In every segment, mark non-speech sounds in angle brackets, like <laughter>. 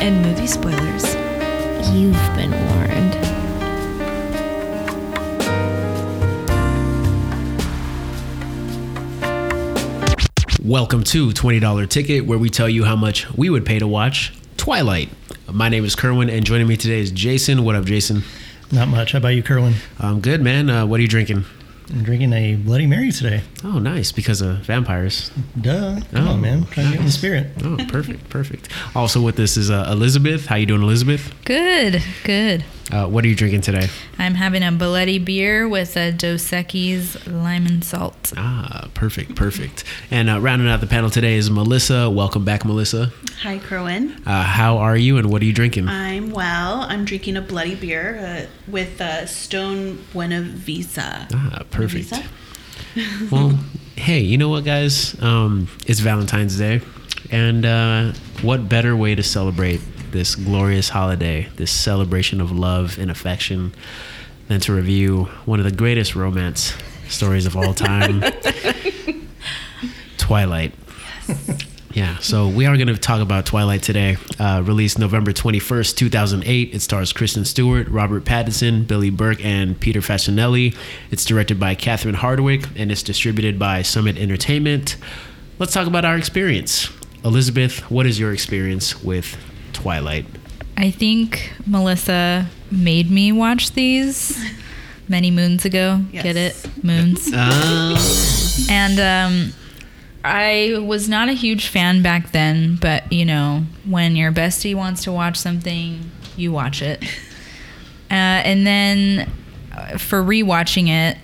language, and movie spoilers. You've been warned. Welcome to $20 Ticket, where we tell you how much we would pay to watch Twilight. My name is Kerwin, and joining me today is Jason. What up, Jason? Not much. How about you, Kerwin? I'm good, man. Uh, what are you drinking? I'm drinking a Bloody Mary today. Oh, nice, because of vampires. Duh. Come Oh, on, man. Trying to get in the spirit. <laughs> Oh, perfect, perfect. Also with this is uh, Elizabeth. How you doing, Elizabeth? Good, good. Uh, what are you drinking today? I'm having a Belletti beer with a Dos Equis lime and salt. Ah, perfect, perfect. And uh, rounding out the panel today is Melissa. Welcome back, Melissa. Hi, Kerwin. Uh, how are you, and what are you drinking? I'm well. I'm drinking a bloody beer uh, with uh, Stone Buenaveza. Ah, perfect. Visa? <laughs> well, hey, you know what, guys? Um, it's Valentine's Day, and uh, what better way to celebrate this glorious holiday, this celebration of love and affection, than to review one of the greatest romance stories of all time, <laughs> Twilight. Yes. Yeah, so we are going to talk about Twilight today. Uh, released November 21st, 2008. It stars Kristen Stewart, Robert Pattinson, Billy Burke, and Peter Facinelli. It's directed by Catherine Hardwicke and it's distributed by Summit Entertainment. Let's talk about our experience. Elizabeth, what is your experience with Twilight? I think Melissa made me watch these many moons ago. Yes. Get it? Moons. Uh, <laughs> and um, I was not a huge fan back then, but you know, when your bestie wants to watch something, you watch it. <laughs> Uh, and then uh, for rewatching it,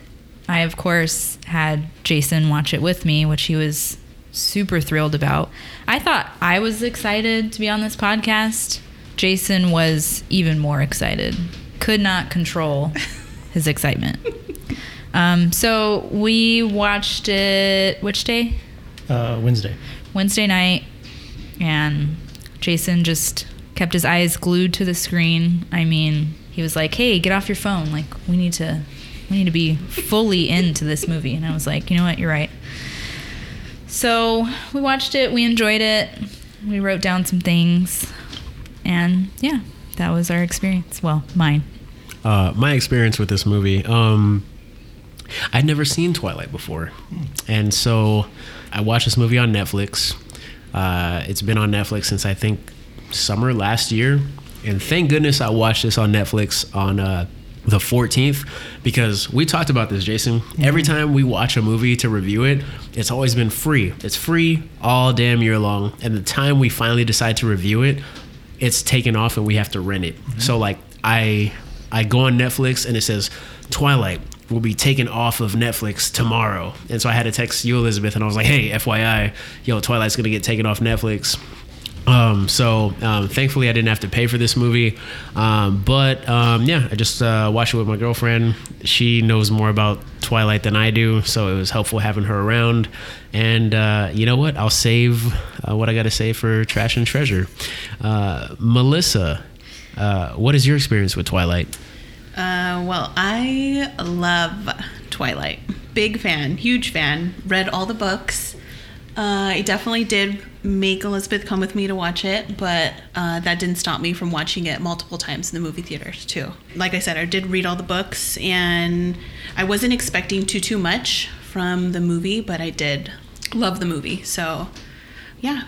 I of course had Jason watch it with me, which he was super thrilled about. I thought I was excited to be on this podcast. Jason was even more excited. Could not control <laughs> his excitement. Um, so we watched it. Which day? Uh, Wednesday. Wednesday night, and Jason just kept his eyes glued to the screen. I mean, he was like, "Hey, get off your phone! Like, we need to, we need to be fully <laughs> into this movie." And I was like, "You know what? You're right." So we watched it. We enjoyed it. We wrote down some things, and yeah, that was our experience. Well, mine. uh, my experience with this movie, um, I'd never seen Twilight before, and so I watched this movie on Netflix. Uh, it's been on Netflix since I think summer last year, and thank goodness I watched this on Netflix on uh, the 14th because we talked about this, Jason. Every mm-hmm. time we watch a movie to review it, it's always been free. It's free all damn year long, and the time we finally decide to review it, it's taken off and we have to rent it. Mm-hmm. So like I I go on Netflix and it says Twilight will be taken off of Netflix tomorrow. And so I had to text you Elizabeth and I was like, "Hey, FYI, yo, Twilight's to get taken off Netflix." Um, so um, thankfully I didn't have to pay for this movie. Um, but um, yeah, I just uh, watched it with my girlfriend. She knows more about Twilight than I do, so it was helpful having her around. And uh, you know what? I'll save uh, what I got to say for Trash and Treasure. Uh, Melissa, uh, what is your experience with Twilight? Uh, well, I love Twilight. Big fan, huge fan. Read all the books. Uh, I definitely did make Elizabeth come with me to watch it, but uh, that didn't stop me from watching it multiple times in the movie theaters too. Like I said, I did read all the books, and I wasn't expecting too too much from the movie, but I did love the movie. So, yeah,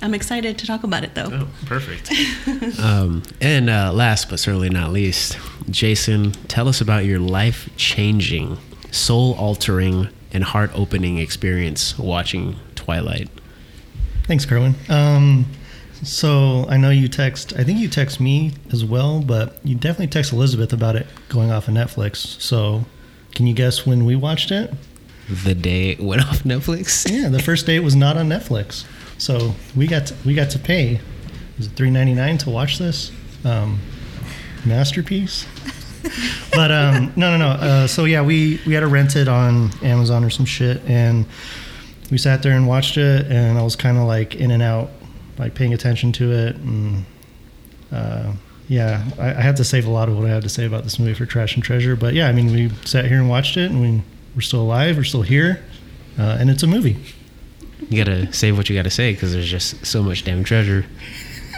I'm excited to talk about it though. Oh, perfect. <laughs> um, and uh, last but certainly not least, Jason, tell us about your life changing, soul altering, and heart opening experience watching Twilight. Thanks, Kerwin. Um, so I know you text. I think you text me as well, but you definitely text Elizabeth about it going off of Netflix. So, can you guess when we watched it? The day it went <laughs> off Netflix. Yeah, the first day it was not on Netflix, so we got to, we got to pay. Was it three ninety nine to watch this um, masterpiece? but um, no, no, no. Uh, so yeah, we we had to rent it on Amazon or some shit, and we sat there and watched it, and I was kind of like in and out, like paying attention to it, and uh, yeah, I, I had to save a lot of what I had to say about this movie for Trash and Treasure. But yeah, I mean, we sat here and watched it, and we we're still alive, we're still here, uh, and it's a movie. You gotta say what you gotta say because there's just so much damn treasure.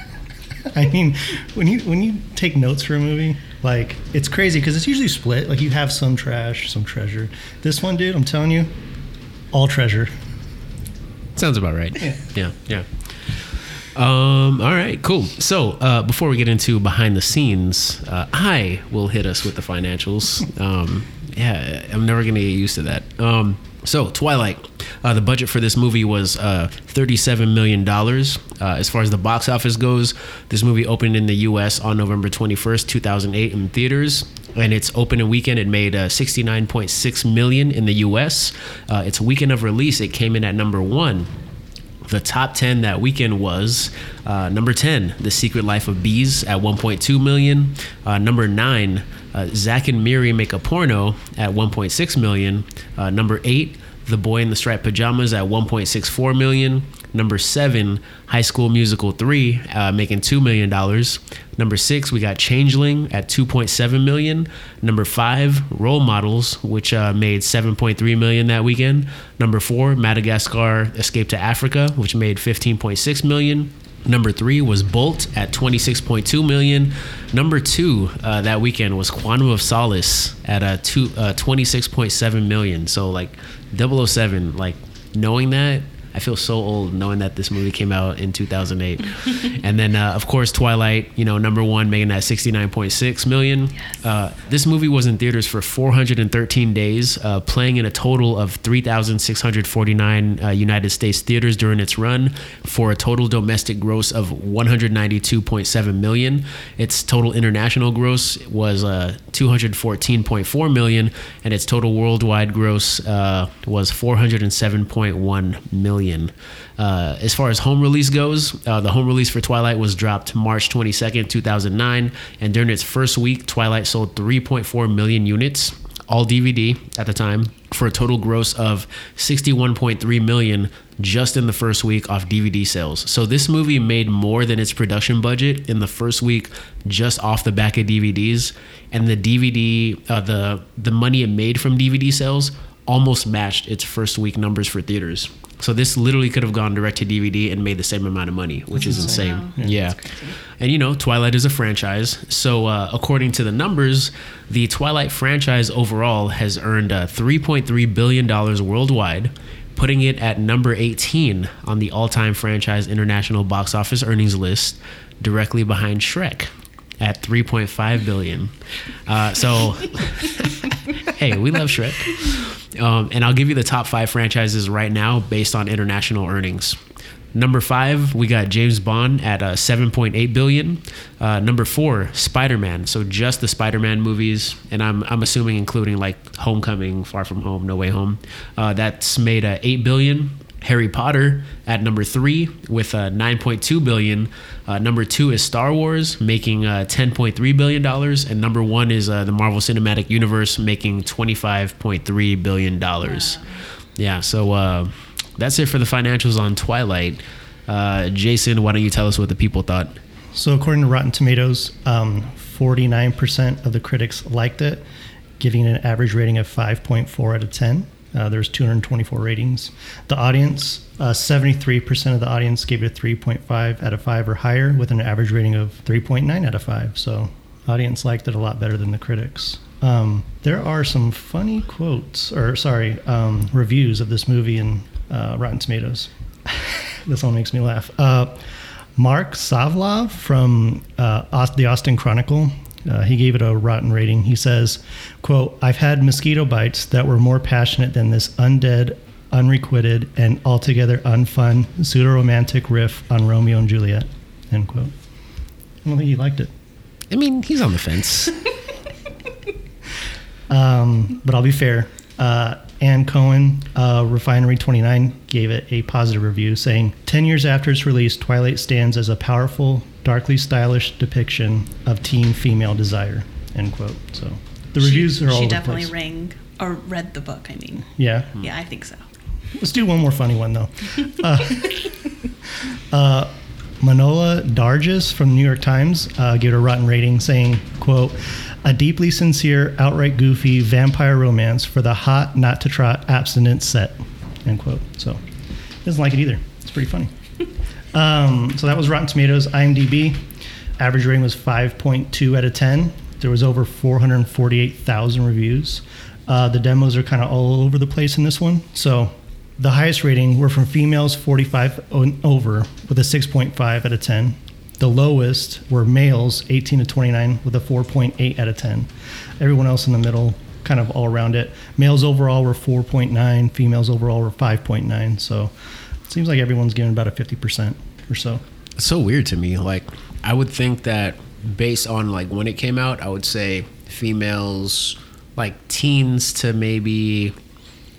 <laughs> I mean, when you when you take notes for a movie, like it's crazy because it's usually split. Like you have some trash, some treasure. This one, dude, I'm telling you, all treasure. Sounds about right. Yeah. Yeah. Yeah. Um, all right, cool. So uh, before we get into behind the scenes, uh, I will hit us with the financials. Um, yeah, I'm never gonna get used to that. Um, so Twilight, uh, the budget for this movie was uh, 37 million dollars. Uh, as far as the box office goes, this movie opened in the U.S. on November 21st, 2008, in theaters. And its opening weekend, it made uh, 69.6 million in the U.S. Uh, its weekend of release, it came in at number one. The top 10 that weekend was uh, number 10 the secret life of bees at 1.2 million. Uh, number 9 uh, zach and miri make a porno at 1.6 million. Uh, number 8 the boy in the striped pajamas at 1.64 million number 7 high school musical 3 uh, making $2 million number 6 we got changeling at 2.7 million number 5 role models which uh, made 7.3 million that weekend number 4 madagascar escape to africa which made 15.6 million Number three was Bolt at 26.2 million. Number two uh, that weekend was Quantum of Solace at a two, uh, 26.7 million. So like 007, like knowing that, I feel so old knowing that this movie came out in 2008. <laughs> and then, uh, of course, Twilight, you know, number one, making that 69.6 million. Uh, this movie was in theaters for 413 days, uh, playing in a total of 3,649 uh, United States theaters during its run for a total domestic gross of 192.7 million. Its total international gross was uh, 214.4 million, and its total worldwide gross uh, was 407.1 million. Uh, as far as home release goes, uh, the home release for Twilight was dropped March 22nd, 2009, and during its first week, Twilight sold 3.4 million units, all DVD at the time, for a total gross of 61.3 million just in the first week off DVD sales. So this movie made more than its production budget in the first week just off the back of DVDs, and the DVD, uh, the the money it made from DVD sales almost matched its first week numbers for theaters. So this literally could have gone direct to DVD and made the same amount of money, which is insane. Yeah. And you know, Twilight is a franchise. So uh, according to the numbers, the Twilight franchise overall has earned uh, 3.3 billion dollars worldwide, putting it at number 18 on the all-time franchise international box office earnings list, directly behind Shrek at 3.5 billion. Uh, so <laughs> hey, we love Shrek. Um, and I'll give you the top five franchises right now based on international earnings. Number five, we got James Bond at uh, 7.8 billion. Uh, number four, Spider Man. So just the Spider Man movies, and I'm, I'm assuming including like Homecoming, Far From Home, No Way Home. Uh, that's made uh, 8 billion. Harry Potter at number three with uh, 9.2 billion. Uh, number two is Star Wars, making uh, 10.3 billion dollars, and number one is uh, the Marvel Cinematic Universe, making 25.3 billion dollars. Yeah, so uh, that's it for the financials on Twilight. Uh, Jason, why don't you tell us what the people thought? So, according to Rotten Tomatoes, um, 49% of the critics liked it, giving it an average rating of 5.4 out of 10. Uh, there's 224 ratings. The audience, uh, 73% of the audience gave it a 3.5 out of 5 or higher, with an average rating of 3.9 out of 5. So, audience liked it a lot better than the critics. Um, there are some funny quotes, or sorry, um, reviews of this movie in uh, Rotten Tomatoes. <laughs> this one makes me laugh. Uh, Marc Savlov from uh, the Austin Chronicle uh, he gave it a rotten rating. He says, "quote I've had mosquito bites that were more passionate than this undead, unrequited, and altogether unfun pseudo-romantic riff on Romeo and Juliet." End quote. I don't think he liked it, I mean, he's on the fence. <laughs> um, but I'll be fair. Uh, Anne Cohen, uh, Refinery 29, gave it a positive review, saying, 10 years after its release, Twilight stands as a powerful, darkly stylish depiction of teen female desire. End quote. So the She- reviews are all She definitely rang or read the book. I mean, Yeah. yeah, I think so. Let's do one more funny one though. Uh, <laughs> uh, Manohla Dargis from the New York Times uh, gave it a rotten rating, saying, "quote A deeply sincere, outright goofy vampire romance for the hot, not to trot abstinent set." End quote. So, doesn't like it either. It's pretty funny. <laughs> Um, so that was Rotten Tomatoes, IMDb. Average rating was 5.2 out of 10. There was over 448,000 reviews. Uh, the demos are kind of all over the place in this one. So the highest rating were from females 45 and over with a 6.5 out of 10. The lowest were males 18 to 29 with a 4.8 out of 10. Everyone else in the middle, kind of all around it. Males overall were 4.9, females overall were 5.9. So it seems like everyone's giving about a 50% or so. It's so weird to me. Like, I would think that based on like when it came out, I would say females, like teens to maybe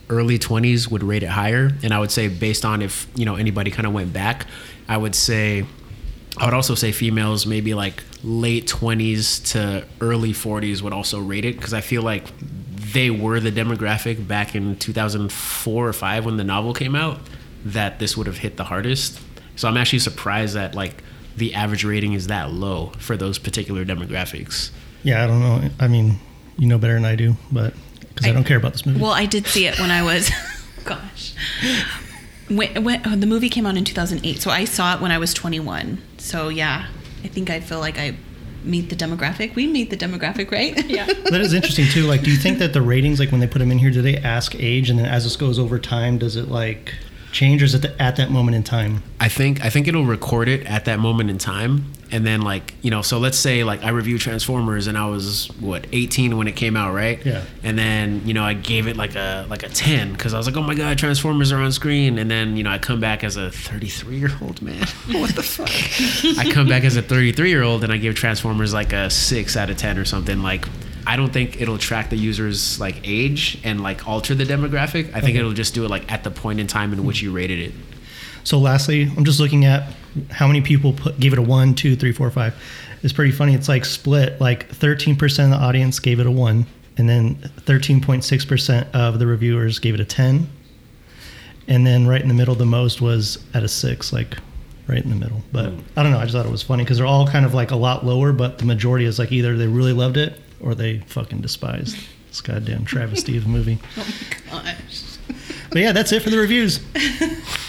early 20s would rate it higher and i would say based on if you know anybody kind of went back i would say i would also say females maybe like late 20s to early 40s would also rate it because i feel like they were the demographic back in 2004 or 5 when the novel came out that this would have hit the hardest so i'm actually surprised that like the average rating is that low for those particular demographics Yeah, I don't know. I mean, you know better than I do, but because I, I- don't care about this movie. Well, I did see it when I was, <laughs> gosh, when, when oh, the movie came out in 2008. So I saw it when I was 21. So yeah, I think I feel like I meet the demographic. We meet the demographic, right? <laughs> Yeah. <laughs> that is interesting too. Like, do you think that the ratings, like when they put them in here, do they ask age, and then as this goes over time, does it like change, or is it the, at that moment in time? I think I think it'll record it at that moment in time, and then like you know, so let's say like I reviewed Transformers and I was what 18 when it came out, right? Yeah. And then you know I gave it like a like a 10 because I was like, oh my god, Transformers are on screen, and then you know I come back as a 33 year old man. <laughs> what the fuck? I come back as a 33 year old and I give Transformers like a six out of 10 or something like. I don't think it'll track the user's like age and like alter the demographic. I think Okay. it'll just do it like at the point in time in which you rated it. So, lastly, I'm just looking at how many people put gave it a one, two, three, four, five. It's pretty funny. It's like split. Like 13% of the audience gave it a one, and then 13.6% of the reviewers gave it a 10. And then right in the middle, the most was at a six, like right in the middle. But hmm. I don't know. I just thought it was funny because they're all kind of like a lot lower, but the majority is like either they really loved it or they fucking despised this goddamn travesty of a movie. <laughs> Oh gosh. But yeah, that's it for the reviews. <laughs>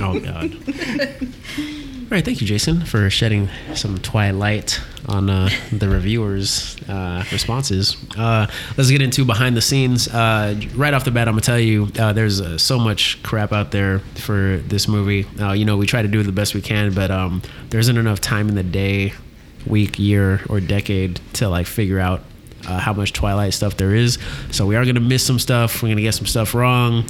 Oh God! <laughs> All right, thank you, Jason, for shedding some twilight on uh, the reviewers' uh, responses. Uh, let's get into behind the scenes. Uh, right off the bat, I'm gonna tell you uh, there's uh, so much crap out there for this movie. You know, we try to do the best we can, but um, there isn't enough time in the day, week, year, or decade to like figure out uh, how much Twilight stuff there is. So we are gonna miss some stuff. We're gonna get some stuff wrong,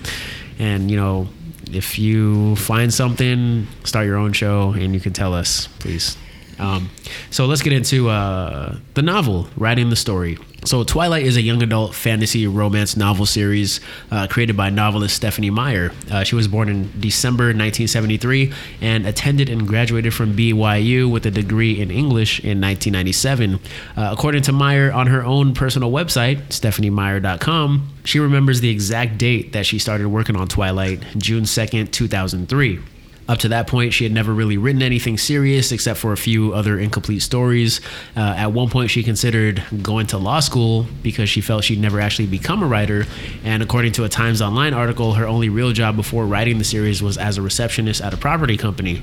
and you know, if you find something, start your own show, and you can tell us, please. Um, so let's get into uh, the novel, writing the story. So Twilight is a young adult fantasy romance novel series uh, created by novelist Stephenie Meyer. Uh, she was born in December 1973 and attended and graduated from BYU with a degree in English in 1997. Uh, according to Meyer, on her own personal website, stepheniemeyer.com, she remembers the exact date that she started working on Twilight, June 2nd, 2003. Up to that point, she had never really written anything serious except for a few other incomplete stories. Uh, at one point, she considered going to law school because she felt she'd never actually become a writer. And according to a Times Online article, her only real job before writing the series was as a receptionist at a property company.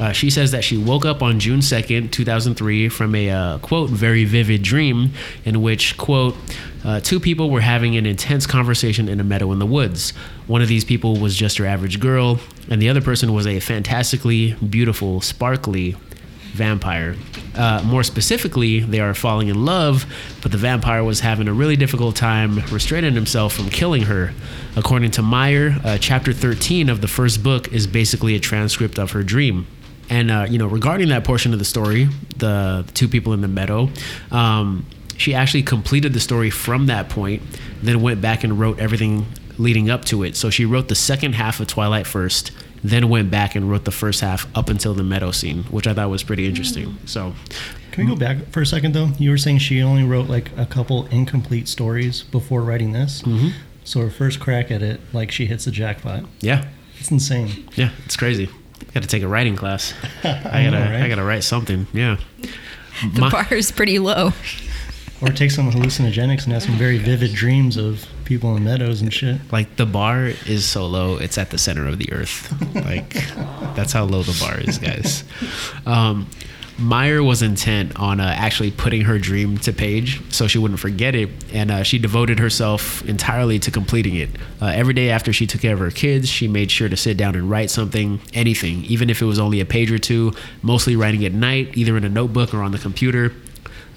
Uh, she says that she woke up on June 2nd, 2003, from a uh, quote, very vivid dream in which, quote, uh, two people were having an intense conversation in a meadow in the woods. One of these people was just your average girl, and the other person was a fantastically beautiful, sparkly vampire. Uh, more specifically, they are falling in love, but the vampire was having a really difficult time restraining himself from killing her. According to Meyer, uh, chapter 13 of the first book is basically a transcript of her dream. And uh, you know, regarding that portion of the story, the two people in the meadow, um, she actually completed the story from that point, then went back and wrote everything leading up to it. So she wrote the second half of Twilight first, then went back and wrote the first half up until the meadow scene, which I thought was pretty interesting. So, Can we go back for a second though? You were saying she only wrote like a couple incomplete stories before writing this. Mm-hmm. So her first crack at it, like she hits the jackpot. yeah, It's insane. yeah, it's crazy. Got to take a writing class. I <laughs> I gotta, know, right? I gotta write something. Yeah. The My- bar is pretty low. Or take some hallucinogenics and have some very vivid dreams of people in meadows and shit. like the bar is so low it's at the center of the earth like that's how low the bar is guys um, Meyer was intent on uh, actually putting her dream to page so she wouldn't forget it, and uh, she devoted herself entirely to completing it. Uh, every day after she took care of her kids, she made sure to sit down and write something, anything, even if it was only a page or two, mostly writing at night, either in a notebook or on the computer.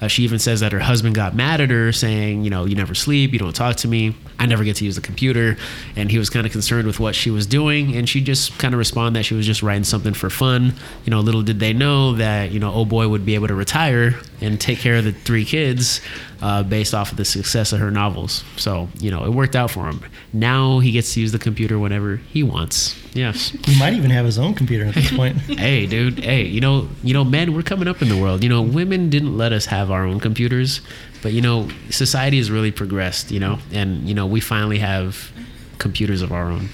Uh, she even says that her husband got mad at her, saying, You know, you never sleep, you don't talk to me, I never get to use the computer. And he was kind of concerned with what she was doing. And she just kind of responded that she was just writing something for fun. You know, little did they know that, you know, oh boy would be able to retire and take care of the three kids uh, based off of the success of her novels. So, you know, it worked out for him. Now he gets to use the computer whenever he wants. Yes. He might even have his own computer at this point. <laughs> hey, dude. Hey, you know, you know, men, we're coming up in the world. You know, women didn't let us have our own computers, but you know, society has really progressed. You know, and you know, we finally have computers of our own.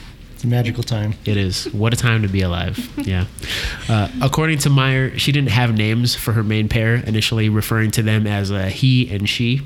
It's a magical time. It is. What a time to be alive. Yeah. Uh, according to Meyer, she didn't have names for her main pair, initially referring to them as uh, he and she.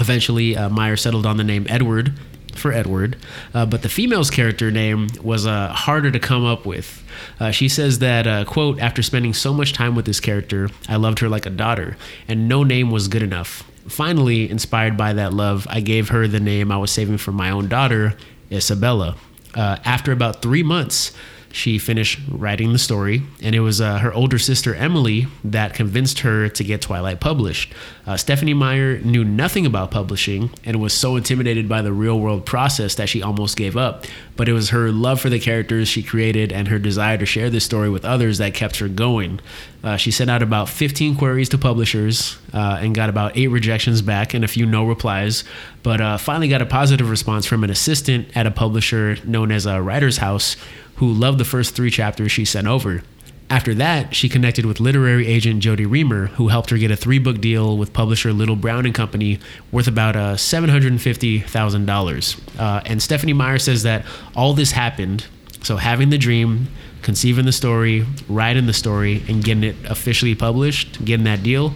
Eventually, uh, Meyer settled on the name Edward for Edward, uh, but the female's character name was uh, harder to come up with. Uh, she says that, uh, quote, after spending so much time with this character, I loved her like a daughter, and no name was good enough. Finally, inspired by that love, I gave her the name I was saving for my own daughter, Isabella. Uh, after about three months, she finished writing the story, and it was uh, her older sister Emily that convinced her to get Twilight published. Uh, Stephenie Meyer knew nothing about publishing and was so intimidated by the real world process that she almost gave up. But it was her love for the characters she created and her desire to share this story with others that kept her going. Uh, she sent out about 15 queries to publishers uh, and got about eight rejections back and a few no replies, but uh, finally got a positive response from an assistant at a publisher known as a Writer's House who loved the first three chapters she sent over. After that, she connected with literary agent Jodi Reamer, who helped her get a three-book deal with publisher Little Brown and Company, worth about uh, seven hundred and fifty thousand uh, dollars. And Stephenie Meyer says that all this happened. So having the dream, conceiving the story, writing the story, and getting it officially published, getting that deal,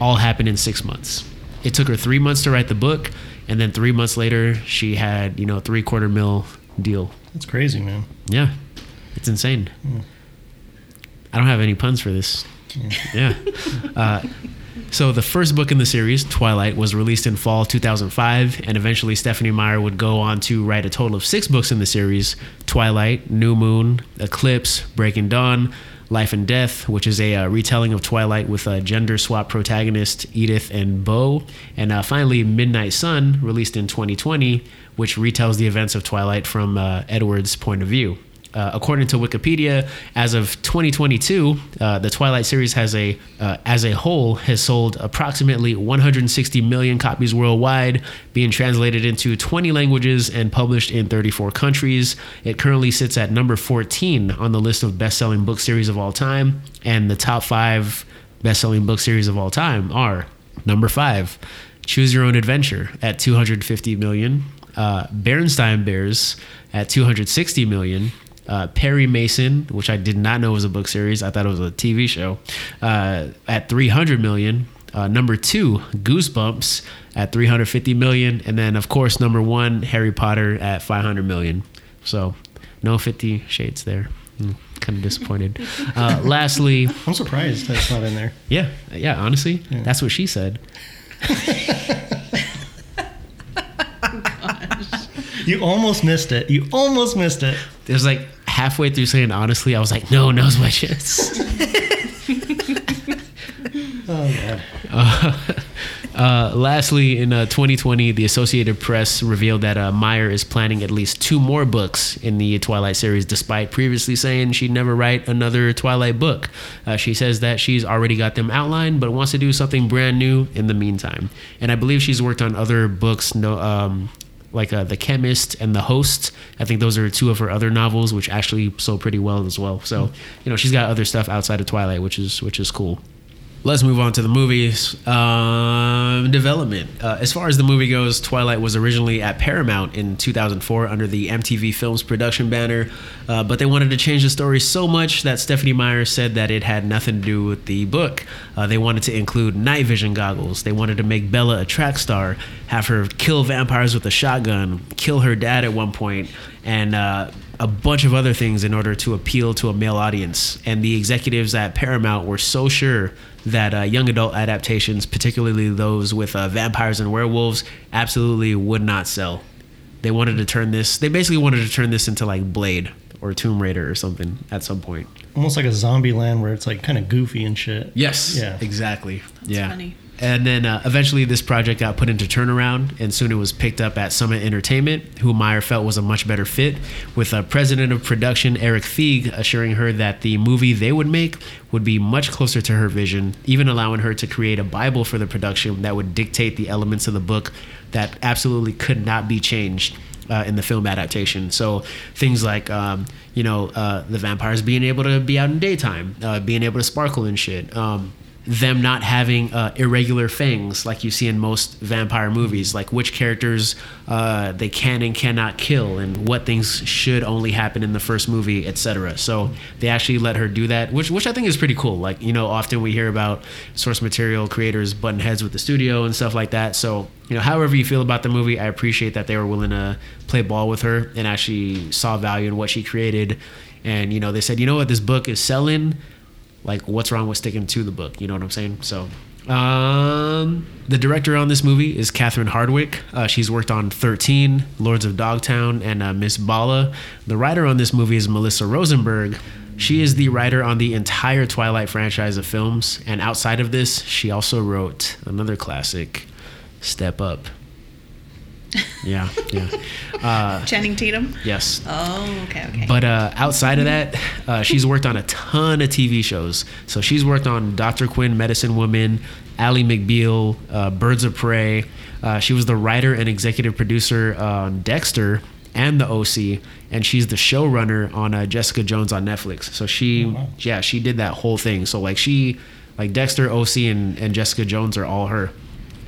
all happened in six months. It took her three months to write the book, and then three months later, she had you know three quarter mil deal. That's crazy, man. Yeah, it's insane. I don't have any puns for this. Yeah. Uh, so the first book in the series, Twilight, was released in fall 2005, and eventually Stephenie Meyer would go on to write a total of six books in the series: Twilight, New Moon, Eclipse, Breaking Dawn, Life and Death, which is a uh, retelling of Twilight with a gender swap protagonist Edith and Bo, and uh, finally Midnight Sun, released in 2020, which retells the events of Twilight from uh, Edward's point of view. Uh, according to Wikipedia, as of 2022, uh, the Twilight series has a, uh, as a whole, has sold approximately 160 million copies worldwide, being translated into 20 languages and published in 34 countries. It currently sits at number 14 on the list of best-selling book series of all time, and the top five best-selling book series of all time are number five, Choose Your Own Adventure at 250 million, uh, Bernstein Bears at 260 million. Uh, Perry Mason, which I did not know was a book series, I thought it was a TV show, uh, at 300 million. Uh, number two, Goosebumps at 350 million, and then of course number one, Harry Potter at 500 million. So, no 50 Shades there. Mm, kind of disappointed. <laughs> Uh, lastly, I'm surprised that's not in there. yeah, yeah. Honestly, that's what she said. <laughs> You almost missed it. You almost missed it. It was like halfway through saying honestly, I was like, no, nose wedges. <laughs> Oh god. <laughs> Uh, lastly, in uh, 2020, the Associated Press revealed that uh, Meyer is planning at least two more books in the Twilight series, despite previously saying she'd never write another Twilight book. Uh, she says that she's already got them outlined, but wants to do something brand new in the meantime. And I believe she's worked on other books, no, um, like uh, The Chemist and The Host. I think those are two of her other novels, which actually sold pretty well as well. So, you know, she's got other stuff outside of Twilight, which is which is cool. Let's move on to the movies. Um, development. Uh, as far as the movie goes, Twilight was originally at Paramount in 2004 under the MTV Films production banner, uh, but they wanted to change the story so much that Stephenie Meyer said that it had nothing to do with the book. Uh, they wanted to include night vision goggles. They wanted to make Bella a track star, have her kill vampires with a shotgun, kill her dad at one point, and uh, a bunch of other things in order to appeal to a male audience. And the executives at Paramount were so sure that uh, young adult adaptations, particularly those with uh, vampires and werewolves, absolutely would not sell. They wanted to turn this. They basically wanted to turn this into like Blade or Tomb Raider or something at some point. Almost like a zombie land where it's like kind of goofy and shit. Yes. Yeah. Exactly. yeah. funny. And then uh, eventually this project got put into turnaround, and soon it was picked up at Summit Entertainment, who Meyer felt was a much better fit, with uh, president of production Erik Feig assuring her that the movie they would make would be much closer to her vision, even allowing her to create a Bible for the production that would dictate the elements of the book that absolutely could not be changed uh, in the film adaptation. So things like, um, you know, uh, the vampires being able to be out in daytime, uh, being able to sparkle and shit. Um, them not having uh, irregular fangs like you see in most vampire movies, like which characters uh, they can and cannot kill, and what things should only happen in the first movie, etc. So they actually let her do that, which which I think is pretty cool. Like you know, often we hear about source material creators button heads with the studio and stuff like that. So you know, however you feel about the movie, I appreciate that they were willing to play ball with her and actually saw value in what she created. And you know, they said, you know what, this book is selling like what's wrong with sticking to the book you know what i'm saying so um, the director on this movie is Catherine Hardwicke. Uh, she's worked on 13, Lords of Dogtown, and uh, Miss Bala. The writer on this movie is Melissa Rosenberg. She is the writer on the entire Twilight franchise of films, and outside of this, she also wrote another classic, Step Up. Yeah, yeah. Uh, Channing Tatum. yes. Oh, okay, okay. But uh, outside of that, uh, she's worked on a ton of TV shows. So she's worked on Dr. Quinn, Medicine Woman, Ally McBeal, uh, Birds of Prey. Uh, she was the writer and executive producer on Dexter and the OC, and she's the showrunner on uh, Jessica Jones on Netflix. So she, yeah, she did that whole thing. So like she, like Dexter, OC, and, and Jessica Jones are all her.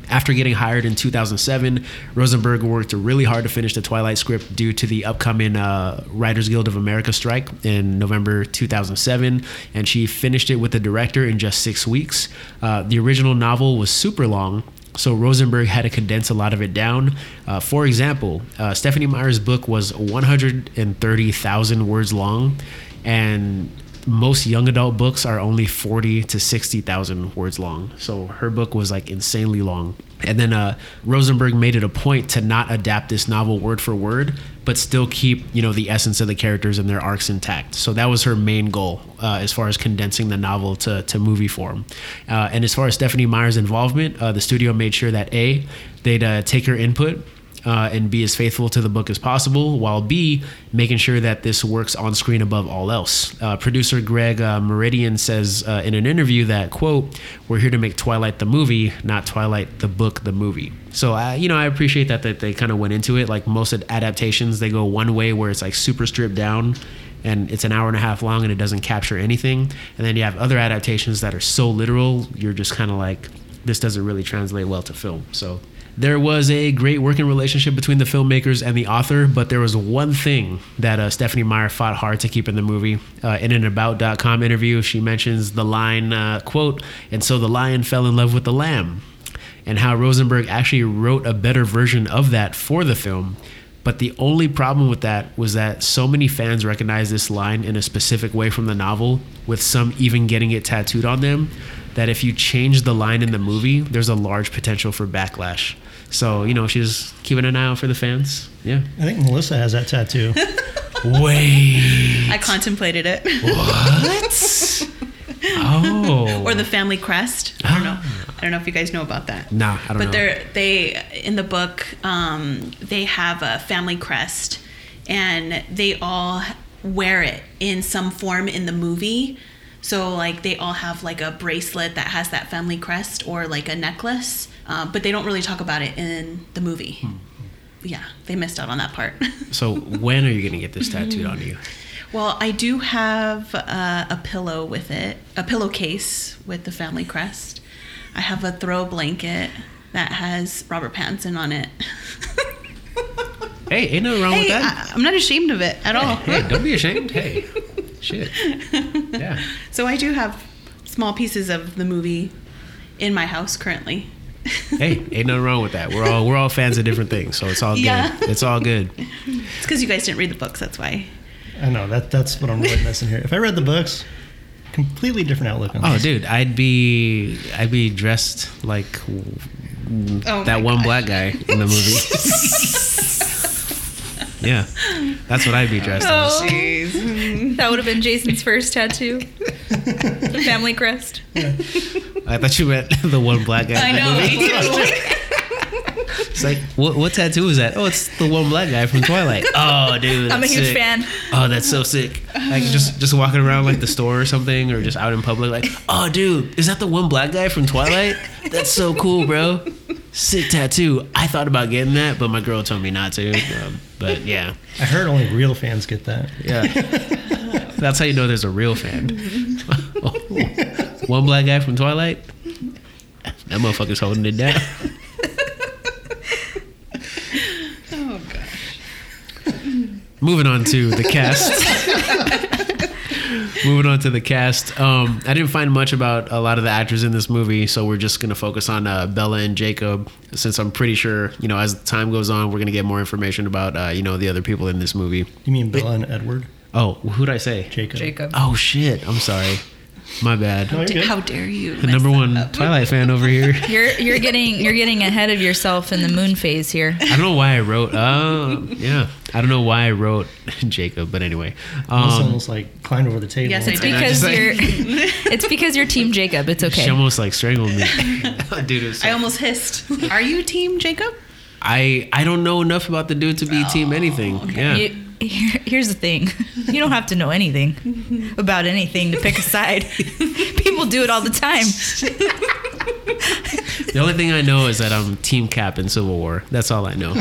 After getting hired in 2007, Rosenberg worked really hard to finish the Twilight script due to the upcoming uh, Writers Guild of America strike in November 2007, and she finished it with the director in just six weeks. Uh, the original novel was super long. So Rosenberg had to condense a lot of it down. Uh, for example, uh, Stephenie Meyer's book was 130,000 words long, and most young adult books are only 40 to 60,000 words long. So her book was like insanely long. And then uh, Rosenberg made it a point to not adapt this novel word for word, but still keep you know the essence of the characters and their arcs intact. So that was her main goal uh, as far as condensing the novel to, to movie form. Uh, and as far as Stephenie Meyer's involvement, uh, the studio made sure that a they'd uh, take her input uh, and be as faithful to the book as possible, while B, making sure that this works on screen above all else. Uh, producer Greg uh, Mooradian says uh, in an interview that, quote, we're here to make Twilight the movie, not Twilight the book the movie. So, uh, you know, I appreciate that, that they kind of went into it. Like most adaptations, they go one way where it's like super stripped down and it's an hour and a half long and it doesn't capture anything. And then you have other adaptations that are so literal, you're just kind of like, this doesn't really translate well to film. So there was a great working relationship between the filmmakers and the author, but there was one thing that uh, Stephenie Meyer fought hard to keep in the movie. Uh, in an About.com interview, she mentions the line, uh, quote, and so the lion fell in love with the lamb, and how Rosenberg actually wrote a better version of that for the film. But the only problem with that was that so many fans recognize this line in a specific way from the novel, with some even getting it tattooed on them, that if you change the line in the movie, there's a large potential for backlash. So, you know, she's keeping an eye out for the fans. Yeah. I think Melissa has that tattoo. <laughs> Wait. I contemplated it. What? oh. or the family crest. I don't know. I don't know if you guys know about that. Nah, I don't but know. they're they in the book um, they have a family crest, and they all wear it in some form in the movie. So like they all have like a bracelet that has that family crest or like a necklace, uh, but they don't really talk about it in the movie. Hmm. Yeah, they missed out on that part. <laughs> So, when are you going to get this tattooed on you? Well, I do have uh, a pillow with it, a pillowcase with the family crest. I have a throw blanket that has Robert Pattinson on it. Hey, ain't nothing wrong with that. I, I'm not ashamed of it at all. Hey, don't be ashamed. Hey, shit. <laughs> Yeah. So I do have small pieces of the movie in my house currently. Hey, ain't nothing wrong with that. We're all we're all fans of different things, so it's all good. Yeah. It's all good. It's because you guys didn't read the books. That's why. I know that that's what I'm really <laughs> missing here. If I read the books, completely different outlook on Oh, this. dude, I'd be I'd be dressed like Oh that one gosh. black guy in the movie. <laughs> yeah, that's what I'd be dressed as. Oh, Jeez. <laughs> that would have been Jason's first tattoo. the <laughs> family crest. I thought you meant the one black guy. I in the know. <laughs> movie. me too. It's like, what, what tattoo is that? Oh, it's the one black guy from Twilight. <laughs> Oh, dude, I'm a huge sick. fan. Oh, that's so sick. Like just just walking around like the store or something, or just out in public, like, oh, dude, is that the one black guy from Twilight? That's so cool, bro. Sick tattoo. I thought about getting that, but my girl told me not to. Um, but yeah, I heard only real fans get that. yeah. That's how you know there's a real fan. <laughs> one black guy from Twilight. That motherfucker's holding it down. Oh gosh. Moving on to the cast. <laughs> Moving on to the cast. Um, I didn't find much about a lot of the actors in this movie, so we're just gonna focus on uh, Bella and Jacob, since I'm pretty sure, you know, as time goes on, we're gonna get more information about, uh, you know, the other people in this movie. You mean Bella and Edward? Oh, who'd I say? Jacob. Jacob. Oh shit! I'm sorry. My bad. No. How dare you? The number one up. Twilight fan over here. <laughs> You're you're getting you're getting ahead of yourself in the moon phase here. I don't know why I wrote. Uh, yeah, I don't know why I wrote <laughs> Jacob, but anyway. Almost, Um, almost like climbed over the table. Yes, It's did. I just because you're <laughs> it's because you're team Jacob. It's okay. She almost like strangled me. Dude, so I almost hissed. Are you Team Jacob? I I don't know enough about the dude to be team anything. Yeah. You, here, here's the thing. You don't have to know anything about anything to pick a side. <laughs> People do it all the time. The only thing I know is that I'm team Cap in Civil War. That's all I know.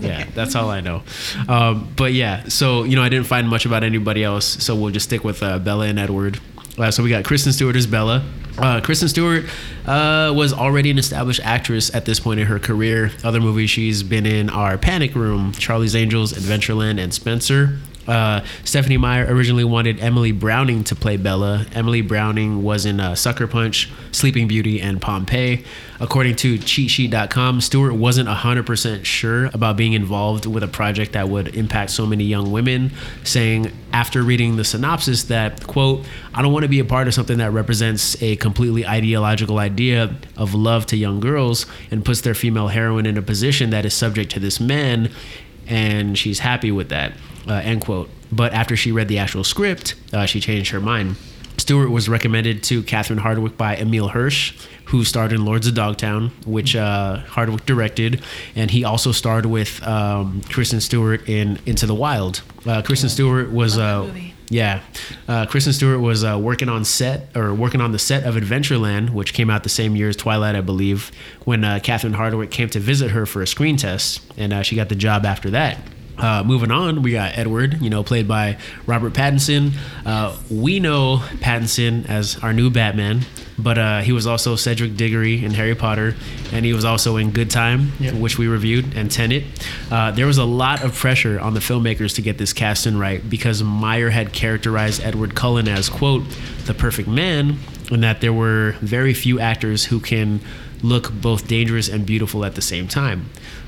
Yeah, that's all I know. Um, but yeah, so you know, I didn't find much about anybody else, so we'll just stick with uh, Bella and Edward. Uh, so we got Kristen Stewart as Bella. Uh, Kristen Stewart uh, was already an established actress at this point in her career. Other movies she's been in are Panic Room, Charlie's Angels, Adventureland, and Spencer. Uh, Stephenie Meyer originally wanted Emily Browning to play Bella. Emily Browning was in uh, Sucker Punch, Sleeping Beauty, and Pompeii. According to CheatSheet.com, Stewart wasn't 100% sure about being involved with a project that would impact so many young women, saying after reading the synopsis that, quote, I don't want to be a part of something that represents a completely ideological idea of love to young girls and puts their female heroine in a position that is subject to this man and she's happy with that uh, end quote. But after she read the actual script uh, she changed her mind. Stewart was recommended to catherine hardwicke by emile hirsch who starred in lords of dogtown which uh, hardwicke directed. And he also starred with um, kristen stewart in into the wild. Uh, kristen stewart was uh, yeah, uh, Kristen Stewart was uh, working on set or working on the set of Adventureland, which came out the same year as Twilight, I believe, when uh, Catherine Hardwicke came to visit her for a screen test, and uh, she got the job after that. Uh, moving on, we got Edward, you know, played by Robert Pattinson. Uh, we know Pattinson as our new Batman, but uh, he was also Cedric Diggory in Harry Potter, and he was also in Good Time, Yep. which we reviewed, and Tenet. Uh, there was a lot of pressure on the filmmakers to get this casting right because Meyer had characterized Edward Cullen as, quote, the perfect man, and that there were very few actors who can look both dangerous and beautiful at the same time.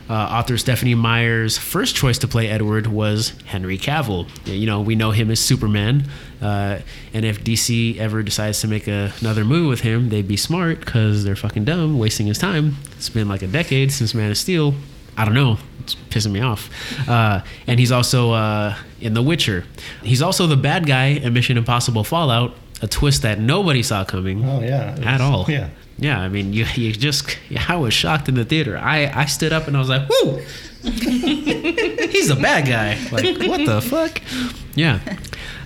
Uh, author Stephenie Meyer's first choice to play Edward was Henry Cavill. You know, we know him as Superman, uh, and if DC ever decides to make a, another movie with him, they'd be smart because they're fucking dumb, wasting his time. It's been like a decade since Man of Steel. I don't know. It's pissing me off. Uh, and he's also uh, in The Witcher. He's also the bad guy in Mission Impossible Fallout, a twist that nobody saw coming Oh yeah. At all. Yeah. Yeah, I mean, you <laughs> you just I was shocked in the theater. I I stood up and I was like, "Woo!" <laughs> He's a bad guy. Like, what the fuck? Yeah.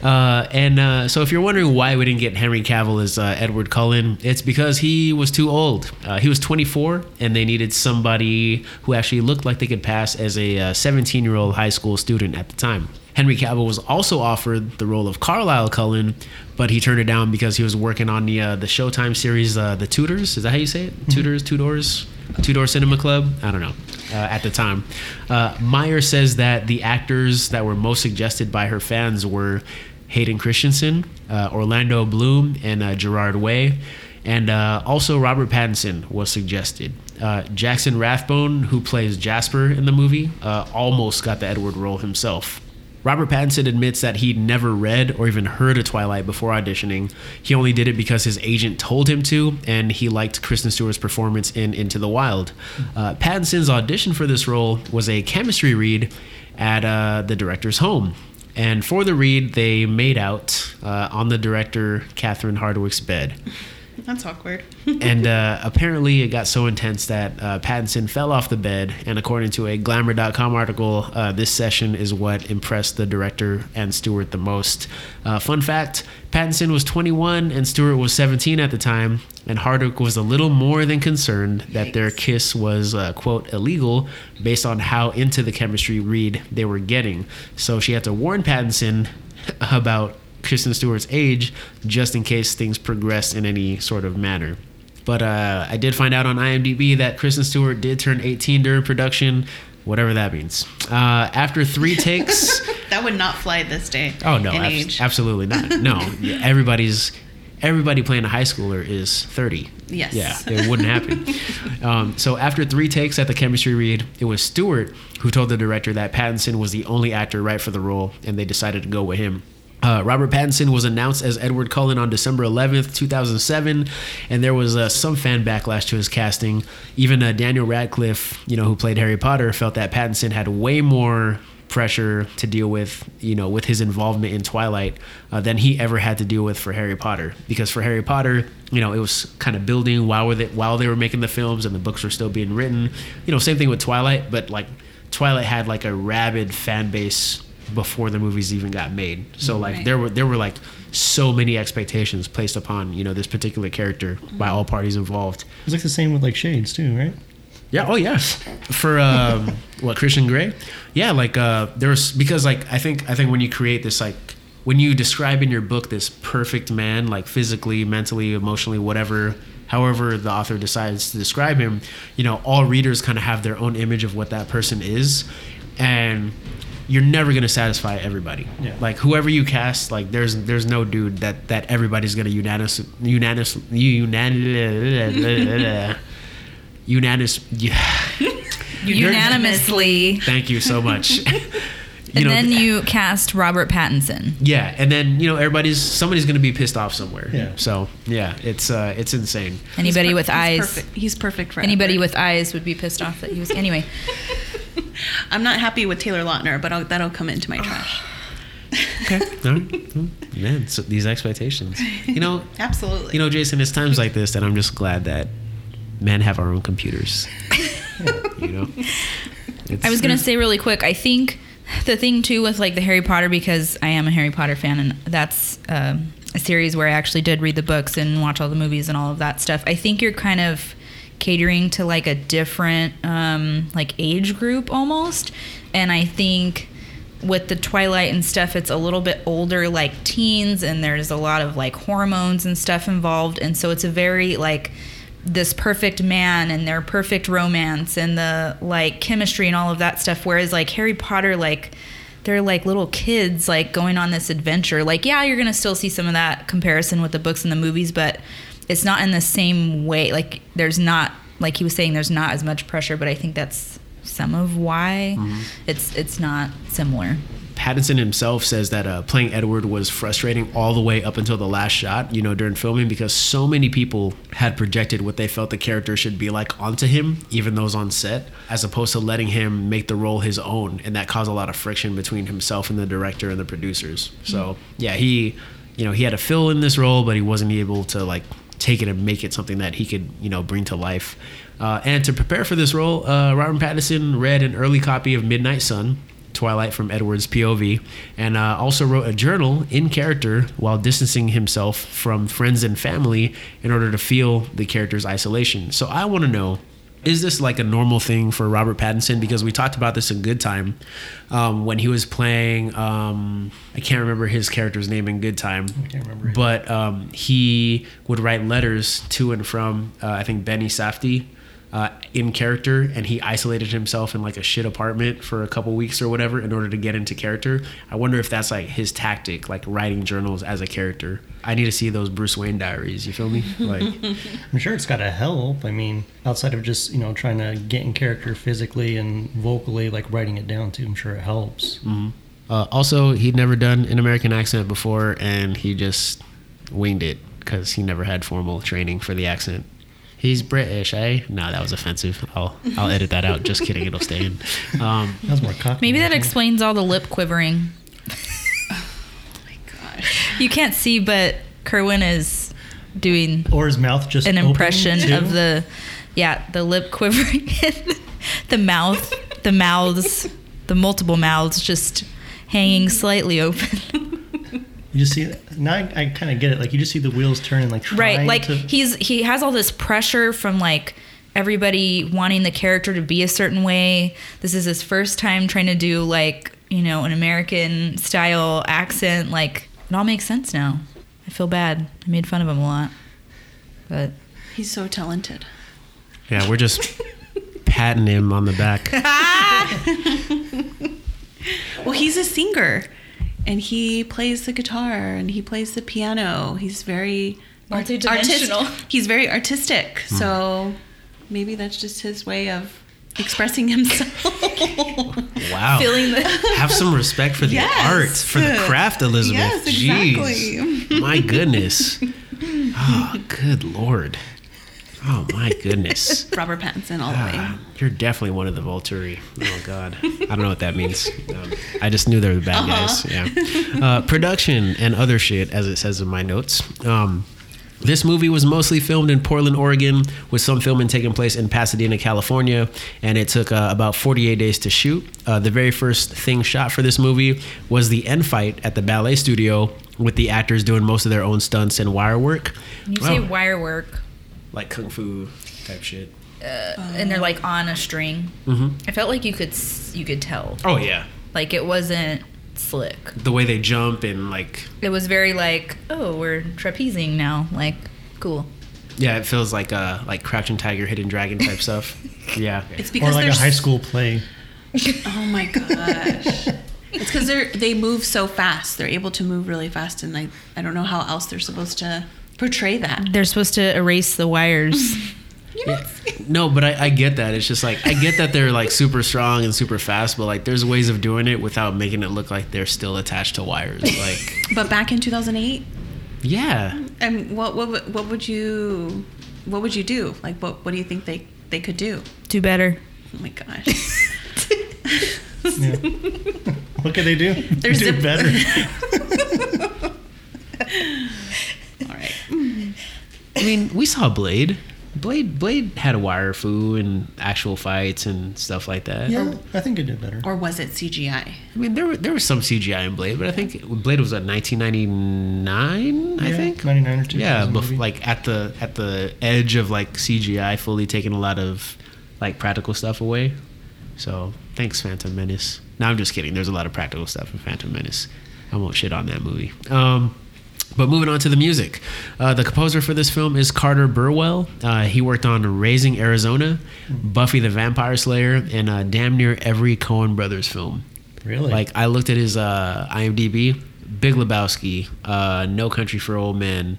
Uh, and uh, so, if you're wondering why we didn't get Henry Cavill as uh, Edward Cullen, it's because he was too old. Uh, he was 24, and they needed somebody who actually looked like they could pass as a 17 year old high school student at the time. Henry Cavill was also offered the role of Carlisle Cullen, but he turned it down because he was working on the uh, the Showtime series, uh, The Tudors. Is that how you say it? Tudors, Two Doors, Two Door Cinema Club. I don't know. Uh, at the time, uh, Meyer says that the actors that were most suggested by her fans were Hayden Christensen, uh, Orlando Bloom, and uh, Gerard Way. And uh, also, Robert Pattinson was suggested. Uh, Jackson Rathbone, who plays Jasper in the movie, uh, almost got the Edward role himself. Robert Pattinson admits that he'd never read or even heard of Twilight before auditioning. He only did it because his agent told him to, and he liked Kristen Stewart's performance in Into the Wild. Uh, Pattinson's audition for this role was a chemistry read at uh, the director's home. And for the read, they made out uh, on the director Catherine Hardwicke's bed. That's awkward. <laughs> and uh, apparently, it got so intense that uh, Pattinson fell off the bed. And according to a Glamour.com article, uh, this session is what impressed the director and Stewart the most. Uh, fun fact Pattinson was 21 and Stewart was 17 at the time. And Hardwicke was a little more than concerned that their kiss was, uh, quote, illegal based on how into the chemistry read they were getting. So she had to warn Pattinson <laughs> about Kristen Stewart's age, just in case things progress in any sort of manner. But uh, I did find out on IMDb that Kristen Stewart did turn 18 during production, whatever that means. Uh, after three takes, <laughs> that would not fly this day. oh no, age. absolutely not. <laughs> No, everybody's everybody playing a high schooler is 30. Yes. Yeah, it wouldn't happen. <laughs> um, so after three takes at the chemistry read, it was Stewart who told the director that Pattinson was the only actor right for the role, and they decided to go with him. Uh, Robert Pattinson was announced as Edward Cullen on December 11th, 2007, and there was uh, some fan backlash to his casting. Even uh, Daniel Radcliffe, you know, who played Harry Potter, felt that Pattinson had way more pressure to deal with, you know, with his involvement in Twilight uh, than he ever had to deal with for Harry Potter. Because for Harry Potter, you know, it was kind of building while with it while they were making the films and the books were still being written. You know, same thing with Twilight, but like Twilight had like a rabid fan base before the movies even got made. So like Right. there were there were like so many expectations placed upon you know this particular character by all parties involved. It's like the same with like Shades too, right? Yeah. Oh, yes. For um, <laughs> what Christian Grey? Yeah. Like uh, there's because like I think I think when you create this like when you describe in your book this perfect man, like physically, mentally, emotionally, whatever, however the author decides to describe him, you know, all readers kind of have their own image of what that person is, and you're never gonna satisfy everybody. Yeah. Like whoever you cast, like there's there's no dude that that everybody's gonna unanimous unanimous unanimous unanimous. Unanimously. Thank you so much. <laughs> <laughs> you and know, then you cast Robert Pattinson. yeah, and then you know everybody's somebody's gonna be pissed off somewhere. Yeah. So yeah, it's uh, it's insane. Anybody He's per- with he's eyes. Perfect. He's perfect for Anybody Edward. with eyes would be pissed off that he was. Anyway, <laughs> <laughs> I'm not happy with Taylor Lautner, but I'll, that'll come into my trash. Okay. <laughs> All right. Man, so these expectations. You know, <laughs> Absolutely. you know, Jason. It's times like this that I'm just glad that men have our own computers. you know. It's, I was gonna say really quick. I think the thing too with like the Harry Potter because I am a Harry Potter fan and that's um, a series where I actually did read the books and watch all the movies and all of that stuff. I think you're kind of catering to like a different um, like age group almost, and I think with the Twilight and stuff, it's a little bit older, like teens, and there's a lot of like hormones and stuff involved, and so it's a very like this perfect man and their perfect romance and the like chemistry and all of that stuff. Whereas like Harry Potter, like they're like little kids like going on this adventure. Like yeah, you're gonna still see some of that comparison with the books and the movies, but it's not in the same way. Like there's not like he was saying, there's not as much pressure, but I think that's some of why it's it's not similar. Pattinson himself says that uh, playing Edward was frustrating all the way up until the last shot, you know, during filming because so many people had projected what they felt the character should be like onto him, even those on set, as opposed to letting him make the role his own. And that caused a lot of friction between himself and the director and the producers. So, yeah, he, you know, he had to fill in this role, but he wasn't able to like take it and make it something that he could, you know, bring to life. Uh, and to prepare for this role, uh, Robert Pattinson read an early copy of Midnight Sun, Twilight from Edward's POV, and uh, also wrote a journal in character while distancing himself from friends and family in order to feel the character's isolation. So I want to know. Is this like a normal thing for Robert Pattinson? Because we talked about this in Good Time um, when he was playing. Um, I can't remember his character's name in Good Time, can't remember but um, he would write letters to and from uh, I think Benny Safdie, uh, in character and he isolated himself in like a shit apartment for a couple weeks or whatever in order to get into character. I wonder if that's like his tactic, like writing journals as a character. I need to see those Bruce Wayne diaries. You feel me? <laughs> Like, I'm sure it's got to help. I mean, outside of just you know trying to get in character physically and vocally, like writing it down too. I'm sure it helps. uh, also, he'd never done an American accent before, and he just winged it because he never had formal training for the accent. He's British, eh? No, that was offensive. I'll I'll edit that out. Just kidding. It'll stay in. Um, That was more cocky. Maybe that explains all the lip quivering. Oh my gosh. You can't see, but Kerwin is doing Or his mouth just an impression too? of the, yeah, the lip quivering, <laughs> the mouth, the mouths, the multiple mouths just hanging slightly open. <laughs> You just see now. I, I kind of get it. Like you just see the wheels turning. Like right, like to, he's he has all this pressure from like everybody wanting the character to be a certain way. This is his first time trying to do like you know an American style accent. Like it all makes sense now. I feel bad. I made fun of him a lot, but He's so talented. yeah, we're just <laughs> patting him on the back. <laughs> Well, he's a singer and he plays the guitar and he plays the piano. He's very art- Multidimensional. artis- He's very artistic. Hmm. So maybe that's just his way of expressing himself. <laughs> <laughs> Wow. feeling the Have some respect for the Yes. art, for the craft, Elizabeth. Yes, Jeez. exactly. My goodness. Oh, <laughs> good lord. Oh my goodness. <laughs> Robert Pattinson all the Ah, way. you're definitely one of the Volturi. Oh God, I don't know what that means. Um, I just knew they were the bad guys. Yeah. Uh, production and other shit, as it says in my notes. Um, this movie was mostly filmed in Portland, Oregon, with some filming taking place in Pasadena, California, and it took uh, about 48 days to shoot. Uh, the very first thing shot for this movie was the end fight at the ballet studio, with the actors doing most of their own stunts and wire work. you say wire work, like kung fu type shit. and they're like on a string. Mm-hmm. I felt like you could s- you could tell, Oh yeah, like it wasn't slick. the way they jump and like It was very like, oh, we're trapezing now. Like, cool. Yeah, it feels like uh like Crouching Tiger, Hidden Dragon type stuff. <laughs> Yeah. It's or like a high school play. <laughs> Oh my gosh. it's because they're they move so fast. They're able to move really fast, and I I don't know how else they're supposed to portray that. They're supposed to erase the wires. <laughs> Yeah. No, but I, I get that. It's just like I get that they're like super strong and super fast, but like there's ways of doing it without making it look like they're still attached to wires. <laughs> Like, But back in 2008, yeah. and what what would- what would you what would you do? Like what what do you think they they could do? Do better. Oh my gosh. <laughs> Yeah. what could they do? There's do zip- better. All right. I mean, we saw Blade. Blade Blade had a wire foo and actual fights and stuff like that. yeah, I think it did better. Or was it CGI? I mean, there were there was some CGI in Blade, but I think Blade was at 1999. I Yeah, think 99 or 2000 Yeah, bef- like at the at the edge of like CGI, fully taking a lot of like practical stuff away. So thanks, Phantom Menace. No, I'm just kidding. There's a lot of practical stuff in Phantom Menace. I won't shit on that movie. Um, but moving on to the music, uh, the composer for this film is Carter Burwell. Uh, he worked on Raising Arizona, Buffy the Vampire Slayer, and uh, damn near every Coen Brothers film. Really? Like I looked at his uh, IMDb, Big Lebowski, uh, No Country for Old Men,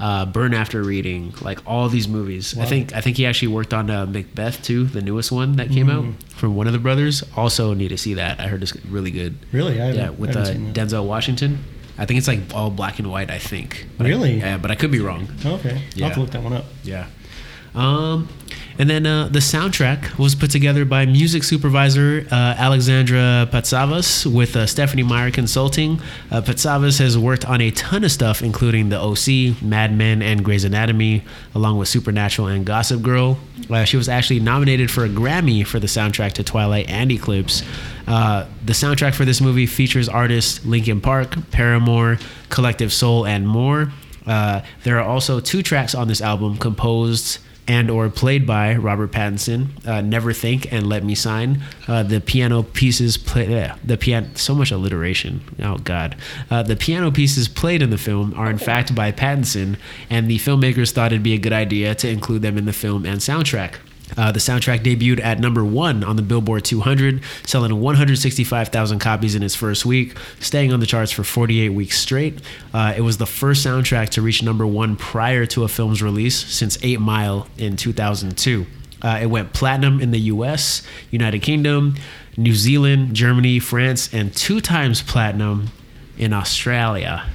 uh, Burn After Reading, like all these movies. I think I think he actually worked on uh, Macbeth too, the newest one that came out from one of the brothers. Also need to see that. I heard it's really good. Really? I yeah, with I uh, seen that. Denzel Washington. I think it's like all black and white. I think. But I- Really? yeah, but I could be wrong. Okay. I'll have to look that one up. Yeah. Um, and then uh, the soundtrack was put together by music supervisor uh, Alexandra Patsavas with uh, Stephenie Meyer Consulting. Uh, Patsavas has worked on a ton of stuff, including The OC, Mad Men, and Grey's Anatomy, along with Supernatural and Gossip Girl. Uh, she was actually nominated for a Grammy for the soundtrack to Twilight and Eclipse. Uh, the soundtrack for this movie features artists Linkin Park, Paramore, Collective Soul, and more. Uh, there are also two tracks on this album composed and or played by Robert Pattinson, uh, "Never Think" and "Let Me Sign." Uh, the piano pieces play yeah, the piano. So much alliteration. Oh God, uh, the piano pieces played in the film are in fact by Pattinson, and the filmmakers thought it'd be a good idea to include them in the film and soundtrack. Uh, the soundtrack debuted at number one on the Billboard 200, selling 165,000 copies in its first week, staying on the charts for 48 weeks straight. Uh, it was the first soundtrack to reach number one prior to a film's release since 8 Mile in 2002. Uh, it went platinum in the US, United Kingdom, New Zealand, Germany, France, and two times platinum in Australia.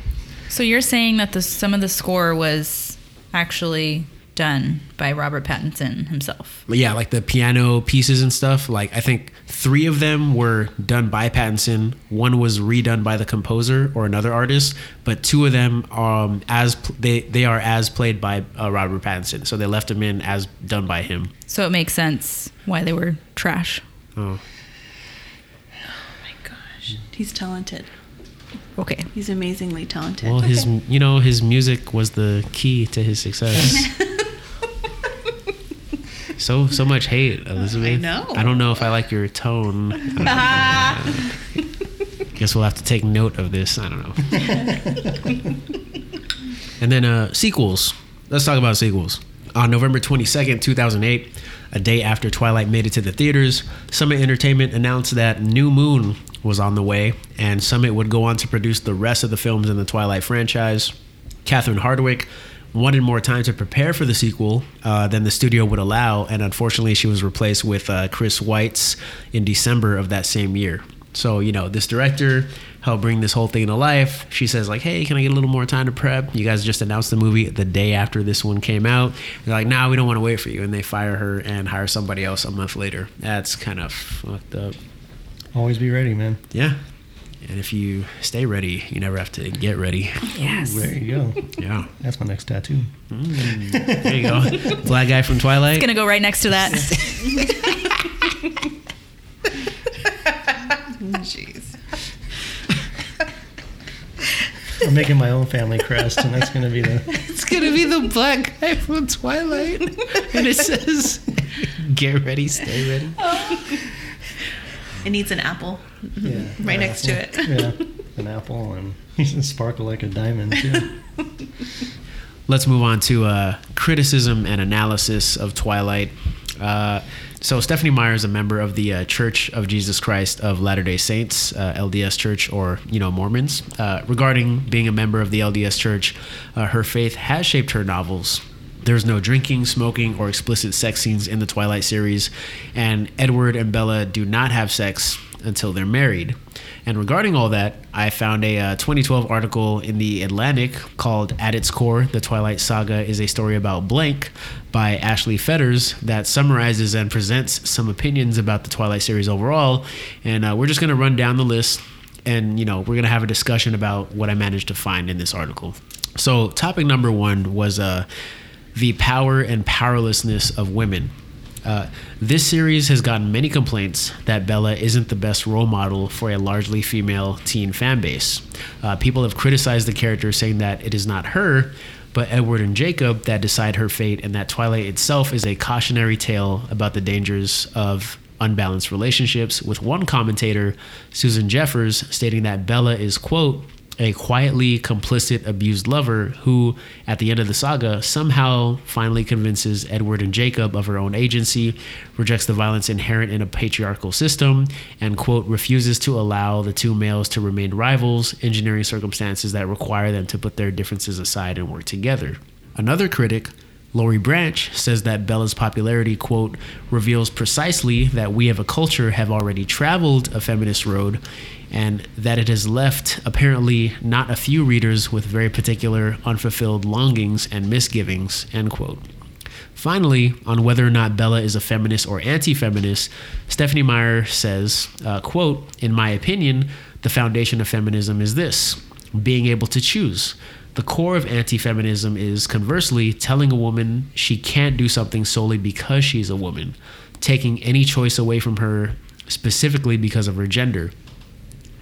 So you're saying that the some of the score was actually done by Robert Pattinson himself. yeah, like the piano pieces and stuff. Like I think three of them were done by Pattinson. One was redone by the composer or another artist, but two of them um as pl- they they are as played by uh, Robert Pattinson. So they left them in as done by him. So it makes sense why they were trash. Oh, my gosh. He's talented. Okay. He's amazingly talented. well, his you know his music was the key to his success. <laughs> so so much hate, Elizabeth. I know. I don't know if I like your tone. I. <laughs> Guess we'll have to take note of this. I don't know. <laughs> and then uh, sequels. Let's talk about sequels. On November 22nd, 2008, a day after Twilight made it to the theaters, Summit Entertainment announced that New Moon was on the way, and Summit would go on to produce the rest of the films in the Twilight franchise. Catherine Hardwicke wanted more time to prepare for the sequel uh, than the studio would allow, and unfortunately, she was replaced with uh, Chris Weitz in December of that same year. So, you know, this director helped bring this whole thing to life. She says, like, hey, can I get a little more time to prep? You guys just announced the movie the day after this one came out. They're like, nah, we don't want to wait for you. And they fire her and hire somebody else a month later. That's kind of fucked up. Always be ready, man. Yeah. And if you stay ready, you never have to get ready. Yes. There you go. Yeah. That's my next tattoo. Mm. There you go. <laughs> Black guy from Twilight. It's Gonna go right next to that. <laughs> Jeez. <laughs> I'm making my own family crest, and that's going to be the. It's gonna be the black guy from Twilight, and it says, "Get ready, stay ready." It needs an apple Yeah, <laughs> right an next to it. Yeah, <laughs> an apple, and <laughs> he's gonna sparkle like a diamond too. Let's move on to uh, criticism and analysis of Twilight. Uh, so Stephenie Meyer is a member of the uh, Church of Jesus Christ of Latter-day Saints, uh, LDS Church, or you know Mormons. Uh, regarding being a member of the LDS Church, uh, her faith has shaped her novels. There's no drinking, smoking, or explicit sex scenes in the Twilight series, and Edward and Bella do not have sex until they're married. And regarding all that, I found a uh, 2012 article in the Atlantic called At Its Core The Twilight Saga is a Story About Blank by Ashley Fetters that summarizes and presents some opinions about the Twilight series overall. And uh, we're just going to run down the list and, you know, we're going to have a discussion about what I managed to find in this article. So, topic number one was uh, the power and powerlessness of women. Uh, this series has gotten many complaints that Bella isn't the best role model for a largely female teen fan base. Uh, people have criticized the character, saying that it is not her, but Edward and Jacob that decide her fate, and that Twilight itself is a cautionary tale about the dangers of unbalanced relationships. With one commentator, Susan Jeffers, stating that Bella is, quote, a quietly complicit, abused lover who, at the end of the saga, somehow finally convinces Edward and Jacob of her own agency, rejects the violence inherent in a patriarchal system, and, quote, refuses to allow the two males to remain rivals, engineering circumstances that require them to put their differences aside and work together. Another critic, Laurie Branch says that Bella's popularity, quote, reveals precisely that we of a culture have already traveled a feminist road and that it has left apparently not a few readers with very particular unfulfilled longings and misgivings, end quote. Finally, on whether or not Bella is a feminist or anti-feminist, Stephenie Meyer says, uh, quote, in my opinion, the foundation of feminism is this, being able to choose. The core of anti feminism is, conversely, telling a woman she can't do something solely because she's a woman, taking any choice away from her specifically because of her gender.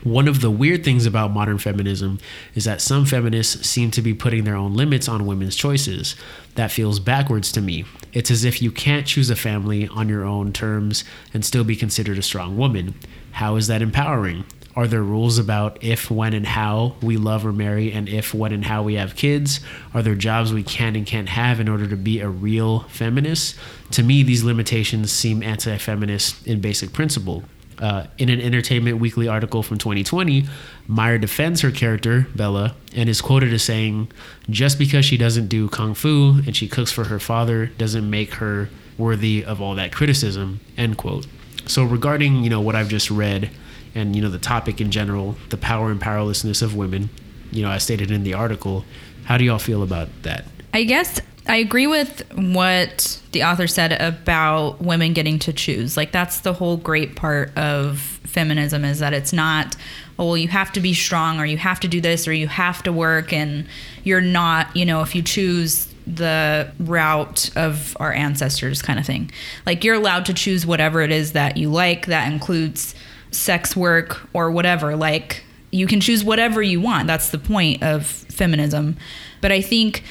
One of the weird things about modern feminism is that some feminists seem to be putting their own limits on women's choices. That feels backwards to me. It's as if you can't choose a family on your own terms and still be considered a strong woman. How is that empowering? Are there rules about if, when, and how we love or marry, and if, when, and how we have kids? Are there jobs we can and can't have in order to be a real feminist? To me, these limitations seem anti feminist in basic principle. Uh, in an Entertainment Weekly article from 2020, Meyer defends her character, Bella, and is quoted as saying, Just because she doesn't do kung fu and she cooks for her father doesn't make her worthy of all that criticism, end quote. So regarding, you know, what I've just read and, you know, the topic in general, the power and powerlessness of women, you know, as stated in the article, how do y'all feel about that? I guess I agree with what the author said about women getting to choose. Like that's the whole great part of feminism is that it's not oh well you have to be strong or you have to do this or you have to work and you're not, you know, if you choose the route of our ancestors kind of thing. Like you're allowed to choose whatever it is that you like that includes sex work or whatever. Like you can choose whatever you want. That's the point of feminism. But I think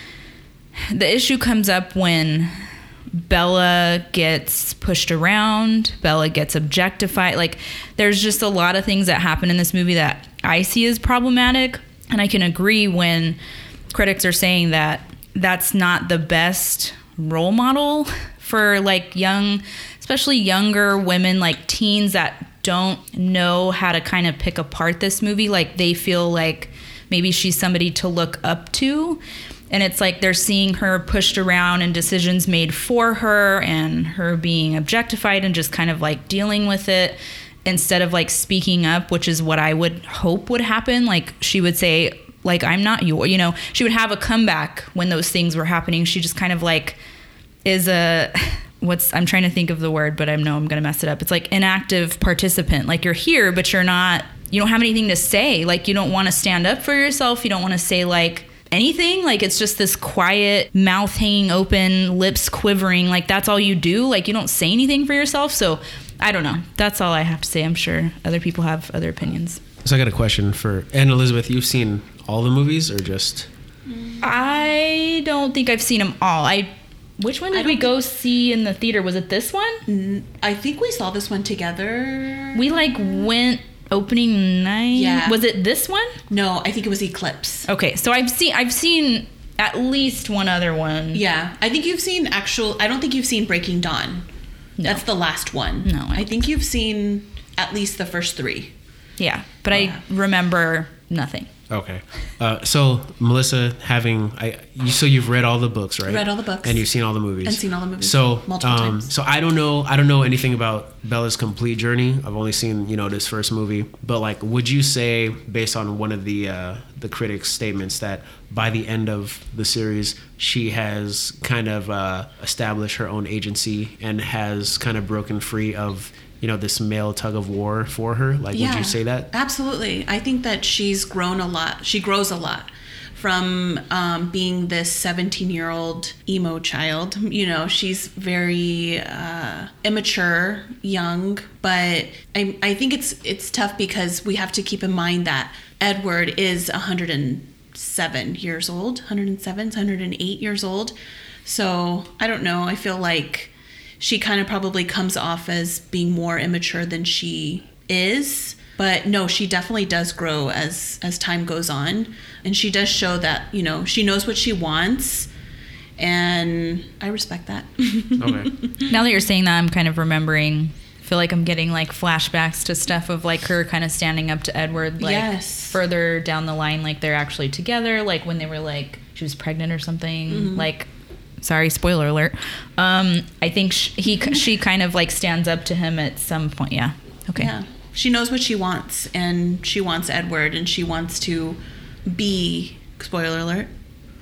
the issue comes up when Bella gets pushed around, Bella gets objectified. Like, there's just a lot of things that happen in this movie that I see as problematic. And I can agree when critics are saying that that's not the best role model for like young, especially younger women, like teens that don't know how to kind of pick apart this movie. Like, they feel like maybe she's somebody to look up to and it's like they're seeing her pushed around and decisions made for her and her being objectified and just kind of like dealing with it instead of like speaking up which is what i would hope would happen. Like she would say like i'm not your you know she would have a comeback when those things were happening. She just kind of like is a <laughs> what's i'm trying to think of the word but i know i'm gonna mess it up. It's like inactive participant. Like you're here but you're not you don't have anything to say. Like you don't want to stand up for yourself. You don't want to say like anything. Like it's just this quiet, mouth hanging open, lips quivering. Like that's all you do. Like you don't say anything for yourself. So I don't know. That's all I have to say. I'm sure other people have other opinions. So I got a question for and Elizabeth. You've seen all the movies or just? I don't think I've seen them all. I which one did we don't go see in the theater? Was it this one? I think we saw this one together. We like went opening night. Yeah. Was it this one? no, I think it was Eclipse. Okay, so I've seen I've seen at least one other one. Yeah, I think you've seen actual. I don't think you've seen Breaking Dawn. No. That's the last one. No, I I think you've seen at least the first three. Yeah, but Yeah. I remember nothing. Okay. Uh, so Melissa, having I, you, so you've read all the books, right? Read all the books. and you've seen all the movies. And seen all the movies So multiple um, times. So I don't know. I don't know anything about Bella's complete journey. I've only seen you know this first movie. But like, would you say, based on one of the uh, the critics' statements, that by the end of the series, she has kind of uh, established her own agency and has kind of broken free of you know this male tug of war for her? Like, would you say that? Absolutely. I think that she's grown a lot. She grows a lot from um, being this 17 year old emo child. You know, she's very uh, immature, young, but I, I think it's it's tough because we have to keep in mind that Edward is 107 years old, 107, 108 years old. So I don't know. I feel like she kind of probably comes off as being more immature than she is but no she definitely does grow as as time goes on and she does show that you know she knows what she wants and i respect that <laughs> Okay. Now that you're saying that, I'm kind of remembering. I feel like I'm getting like flashbacks to stuff of like her kind of standing up to Edward, like Yes. further down the line, like they're actually together, like when they were like she was pregnant or something. Mm-hmm. Like, sorry, spoiler alert. Um, I think sh- he she kind of like stands up to him at some point. Yeah. Okay. yeah she knows what she wants and she wants edward and she wants to be spoiler alert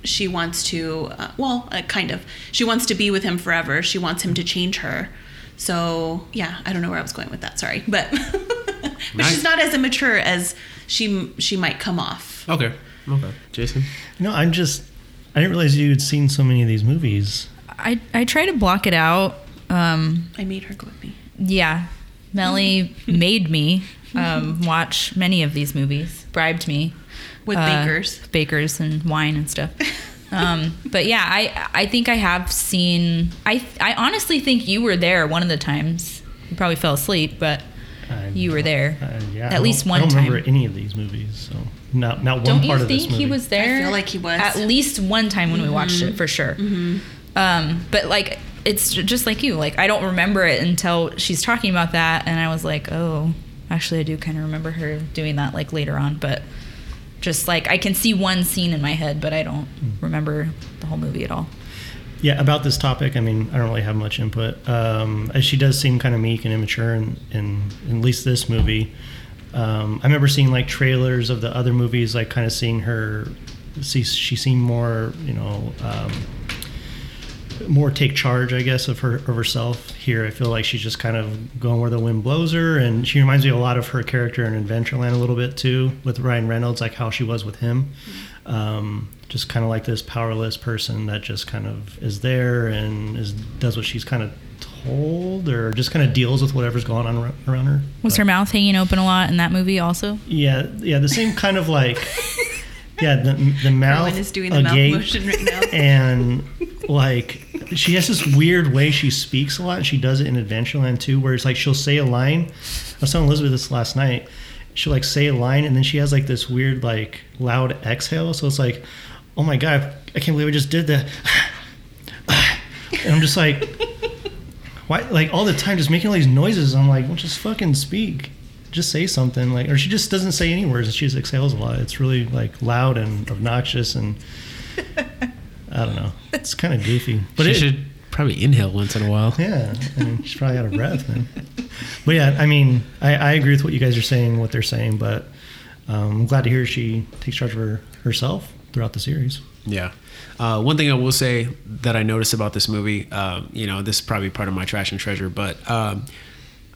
she wants to uh, well uh, kind of she wants to be with him forever she wants him to change her so yeah i don't know where i was going with that sorry but <laughs> but Nice. she's not as immature as she she might come off Okay. Okay. Jason. No, I'm just. I didn't realize you had seen so many of these movies. I I try to block it out. Um, i made her go with me Yeah. Melly <laughs> made me um, watch many of these movies, bribed me. with uh, bakers Bakers and wine and stuff. Um, <laughs> but yeah, I I think I have seen I I honestly think you were there one of the times. You probably fell asleep, but I- you were there. Uh, yeah, At don't- least one I don't time. remember any of these movies, so not not one Don't part you of this think he was there? I feel like he was. At least one time when we watched it, for sure. Um, but like, it's just like you. Like, I don't remember it until she's talking about that, and I was like, oh, actually, I do kind of remember her doing that like later on. But just like I can see one scene in my head, but I don't remember the whole movie at all. Yeah, about this topic, I mean, I don't really have much input. Um, as she does seem kind of meek and immature in, in, in at least this movie. Um, I remember seeing like trailers of the other movies, like kind of seeing her. See, she seemed more, you know, um, more take charge, I guess, of her of herself. Here, I feel like she's just kind of going where the wind blows her, and she reminds me a lot of her character in Adventureland a little bit too, with Ryan Reynolds, like how she was with him. Um, just kind of like this powerless person that just kind of is there and is does what she's kind of told, or just kind of deals with whatever's going on around her. Was But- her mouth hanging open a lot in that movie also? Yeah, yeah, the same kind of like. <laughs> Yeah, the, the mouth Rowan is doing the mouth motion right now. <laughs> and like she has this weird way she speaks a lot. And she does it in Adventureland too, where it's like she'll say a line. I was telling Elizabeth this last night. She'll like say a line, and then she has like this weird like loud exhale. So it's like, oh my god, I can't believe I just did that. <sighs> <sighs> and I'm just like, why? Like all the time, just making all these noises. I'm like, well, just fucking speak. Just say something. Like, or she just doesn't say any words. She just exhales a lot. It's really like loud and obnoxious, and <laughs> I don't know. It's kind of goofy. But But she it, should probably inhale once in a while. yeah, I mean, she's probably out of breath, man. But yeah, I mean, I, I agree with what you guys are saying, what they're saying, but um, I'm glad to hear she takes charge of her herself throughout the series. Yeah. Uh, one thing I will say that I noticed about this movie, um, you know, this is probably part of my trash and treasure, but um,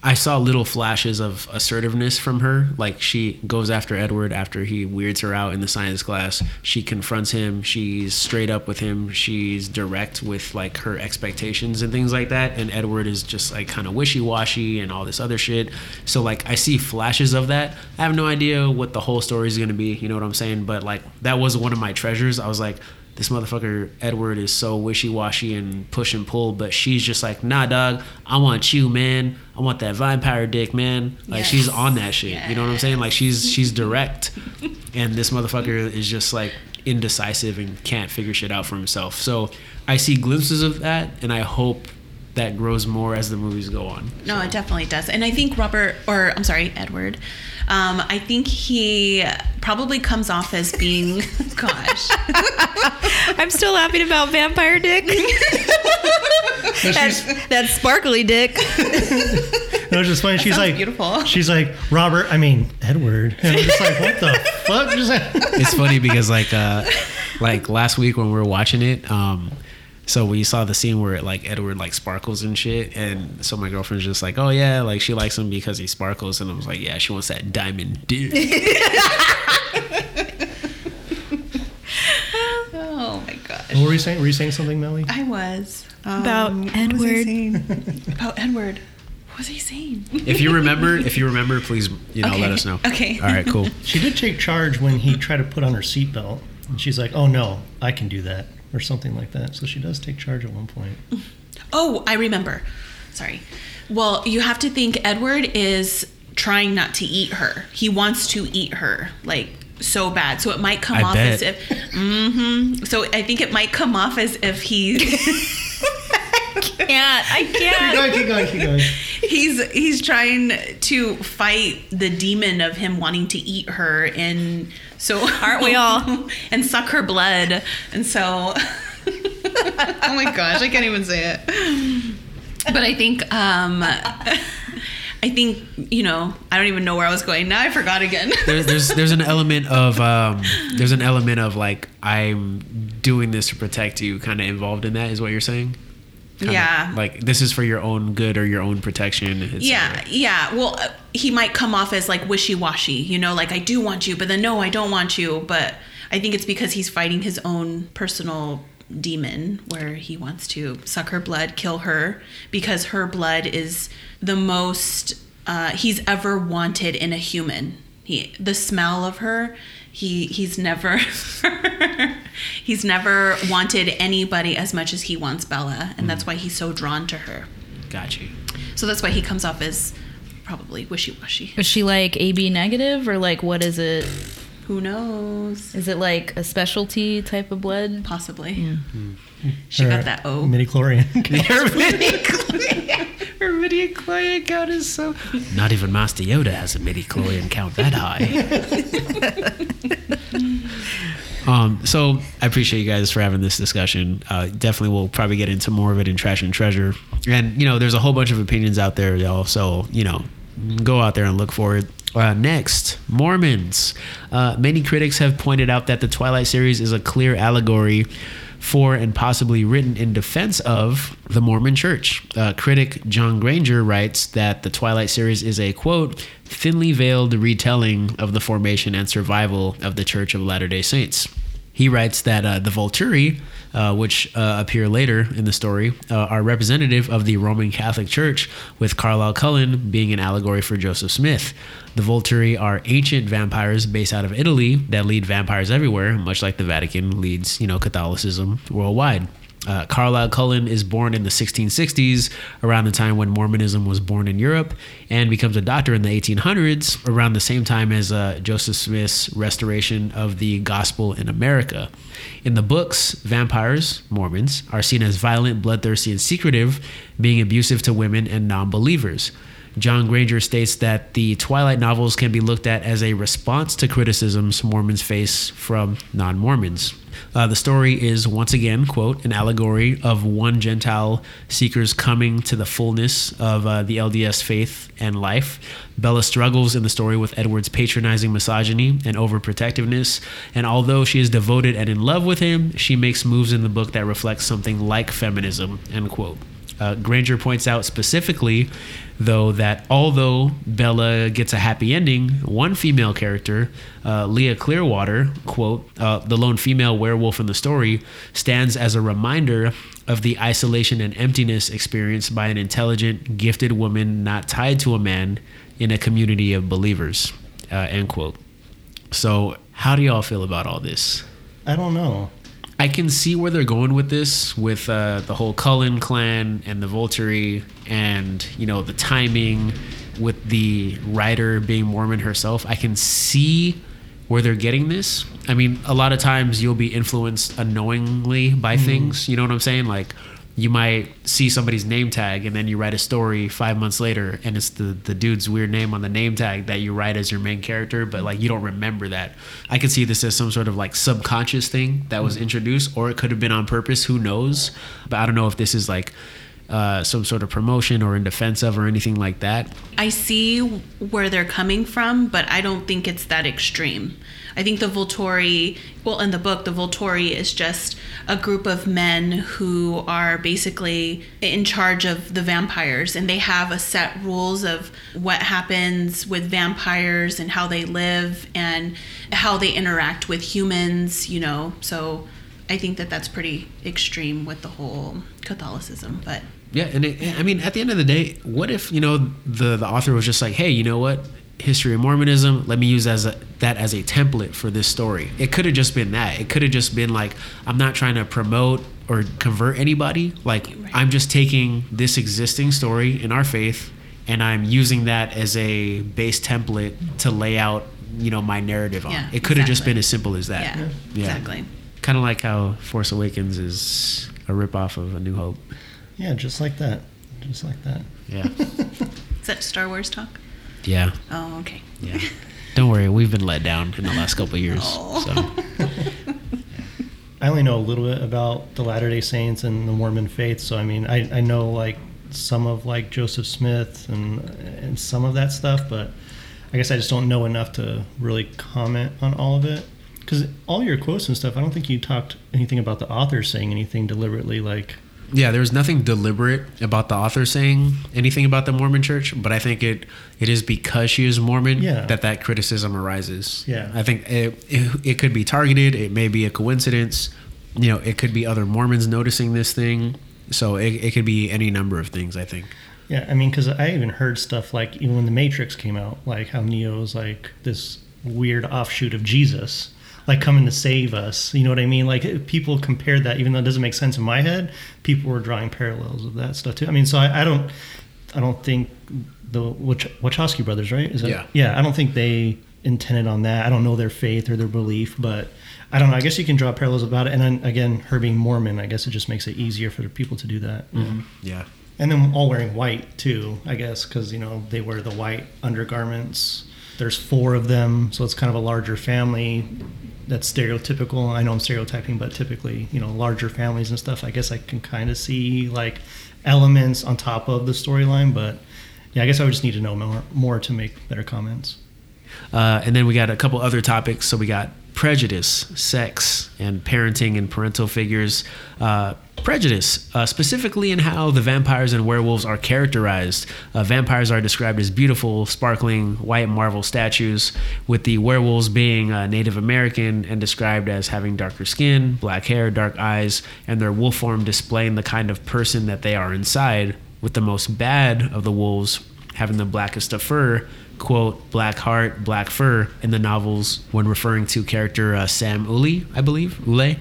I saw little flashes of assertiveness from her. Like she goes after Edward after he weirds her out in the science class. She confronts him. She's straight up with him. She's direct with like her expectations and things like that. And Edward is just like kind of wishy washy and all this other shit. So like I see flashes of that. I have no idea what the whole story is gonna be. You know what I'm saying? But like that was one of my treasures. I was like this motherfucker Edward is so wishy-washy and push and pull, but she's just like, nah, dog, I want you, man. I want that vampire dick, man. Like she's on that shit. You know what I'm saying? Like she's she's direct, and this motherfucker is just like indecisive and can't figure shit out for himself. So I see glimpses of that, and I hope that grows more as the movies go on. No, it definitely does. And I think Robert, or I'm sorry, Edward, um, I think he probably comes off as being, <laughs> gosh. I'm still laughing about vampire dick. <laughs> that, that sparkly dick. It was just funny. She's like, beautiful. She's like, Robert, I mean, Edward. And I'm just like, what the fuck? Like, it's funny because like uh like last week when we were watching it um so we saw the scene where like Edward like sparkles and shit and so my girlfriend's just like oh yeah like she likes him because he sparkles and I was like yeah she wants that diamond dick <laughs> Oh my gosh. what were you saying? Were you saying something, Melly? I was. Um, About what was Edward. <laughs> About Edward. What was he saying? if you remember if you remember please you know Okay, let us know okay. all right cool She did take charge when he tried to put on her seatbelt. And she's like, oh no, I can do that. Or something like that. So she does take charge at one point. <laughs> Oh, I remember. Sorry. Well, you have to think Edward is trying not to eat her. He wants to eat her like so bad. So it might come I off bet. as if hmm So I think it might come off as if he <laughs> Can't. I can't. keep going, keep going, keep going. he's he's trying to fight the demon of him wanting to eat her and so Aren't we all? <laughs> and suck her blood. And so <laughs> Oh my gosh, I can't even say it. But I think um I think, you know, I don't even know where I was going. Now I forgot again. there's there's there's <laughs> an element of um there's an element of like I'm doing this to protect you kind of involved in that is what you're saying Kinda Yeah. like this is for your own good or your own protection Yeah, cetera. yeah. Well, uh, he might come off as like wishy-washy, you know, like I do want you, but then no, I don't want you. But I think it's because he's fighting his own personal demon where he wants to suck her blood, kill her because her blood is the most uh, he's ever wanted in a human. He the smell of her, he he's never <laughs> he's never wanted anybody as much as he wants Bella, and that's mm. why he's so drawn to her. got you So that's why he comes off as probably wishy washy. Is she like AB negative or like what is it? Who knows? Is it like a specialty type of blood? Possibly. Hmm. She Or got that O. Midichlorian. <laughs> <laughs> Her midi chlorian count is so. Not even Master Yoda has a midi chlorian count that high. <laughs> um, so I appreciate you guys for having this discussion. Uh, definitely, we'll probably get into more of it in Trash and Treasure. And you know, there's a whole bunch of opinions out there, y'all. So you know, go out there and look for it. Uh, next, Mormons. Uh, many critics have pointed out that the Twilight series is a clear allegory for and possibly written in defense of the Mormon Church. Uh, critic John Granger writes that the Twilight series is a quote, thinly veiled retelling of the formation and survival of the Church of Latter day Saints. He writes that uh, the Volturi, uh, which uh, appear later in the story, uh, are representative of the Roman Catholic Church, with Carlisle Cullen being an allegory for Joseph Smith. The Volturi are ancient vampires based out of Italy that lead vampires everywhere, much like the Vatican leads, you know, Catholicism worldwide. Uh, Carlisle Cullen is born in the 1660s, around the time when Mormonism was born in Europe, and becomes a doctor in the 1800s, around the same time as uh, Joseph Smith's restoration of the gospel in America. In the books, vampires, Mormons, are seen as violent, bloodthirsty, and secretive, being abusive to women and non believers. John Granger states that the Twilight novels can be looked at as a response to criticisms Mormons face from non Mormons. Uh, the story is once again, quote, an allegory of one Gentile seeker's coming to the fullness of uh, the LDS faith and life. Bella struggles in the story with Edward's patronizing misogyny and overprotectiveness, and although she is devoted and in love with him, she makes moves in the book that reflect something like feminism, end quote. Uh, Granger points out specifically, though, that although Bella gets a happy ending, one female character, uh, Leah Clearwater, quote, uh, the lone female werewolf in the story, stands as a reminder of the isolation and emptiness experienced by an intelligent, gifted woman not tied to a man in a community of believers, uh, end quote. So, how do y'all feel about all this? I don't know. I can see where they're going with this, with uh, the whole Cullen clan and the Volturi, and you know the timing with the writer being Mormon herself. I can see where they're getting this. I mean, a lot of times you'll be influenced unknowingly by things. You know what I'm saying? Like you might see somebody's name tag and then you write a story five months later and it's the, the dude's weird name on the name tag that you write as your main character but like you don't remember that. I could see this as some sort of like subconscious thing that was mm. introduced or it could have been on purpose. Who knows? But i don't know if this is like uh, some sort of promotion or in defense of or anything like that I see where they're coming from, but I don't think it's that extreme. I think the Volturi, well, in the book, the Volturi is just a group of men who are basically in charge of the vampires, and they have a set rules of what happens with vampires and how they live and how they interact with humans, you know. So I think that that's pretty extreme with the whole Catholicism, but Yeah, and it, I mean, at the end of the day, what if you know the the author was just like, hey, you know what, history of Mormonism, let me use as a, that as a template for this story. It could have just been that. It could have just been like, I'm not trying to promote or convert anybody. Like, I'm just taking this existing story in our faith, and I'm using that as a base template to lay out, you know, my narrative on. Yeah, it could have just been as simple as that. yeah, exactly. Kind of like how Force Awakens is a ripoff of A New Hope. Yeah, just like that. Just like that. Yeah. <laughs> Is that Star Wars talk? yeah. Oh, okay. Yeah. Don't worry, we've been let down in the last couple of years. Oh. So <laughs> I only know a little bit about the Latter Day Saints and the Mormon faith, so I mean, I, I know like some of like Joseph Smith and and some of that stuff, but I guess I just don't know enough to really comment on all of it. Because all your quotes and stuff, I don't think you talked anything about the author saying anything deliberately. Like, yeah, there was nothing deliberate about the author saying anything about the Mormon Church, but I think it it is because she is Mormon Yeah. that that criticism arises. Yeah. I think it, it it could be targeted. It may be a coincidence. You know, it could be other Mormons noticing this thing. So it, it could be any number of things. I think. yeah, I mean, because I even heard stuff like even when the Matrix came out, like how Neo is like this weird offshoot of Jesus, like coming to save us. You know what I mean? Like people compared that, even though it doesn't make sense in my head. People were drawing parallels of that stuff too. I mean, so I, I don't. I don't think the Wach- Wachowski brothers, right? Is that, Yeah. Yeah. I don't think they intended on that. I don't know their faith or their belief, but I don't know. I guess you can draw parallels about it. And then again, her being Mormon, I guess it just makes it easier for the people to do that. Mm-hmm. Yeah. And then all wearing white too, I guess, because you know they wear the white undergarments. There's four of them, so it's kind of a larger family. That's stereotypical. I know I'm stereotyping, but typically, you know, larger families and stuff. I guess I can kind of see like elements on top of the storyline, but yeah, I guess I would just need to know more, more to make better comments. Uh, and then we got a couple other topics. So we got prejudice, sex, and parenting and parental figures. Uh, prejudice, uh, specifically in how the vampires and werewolves are characterized. Uh, vampires are described as beautiful, sparkling white marble statues, with the werewolves being uh, Native American and described as having darker skin, black hair, dark eyes, and their wolf form displaying the kind of person that they are inside, with the most bad of the wolves having the blackest of fur, quote, black heart, black fur in the novels when referring to character uh, Sam Uli, I believe, Ule.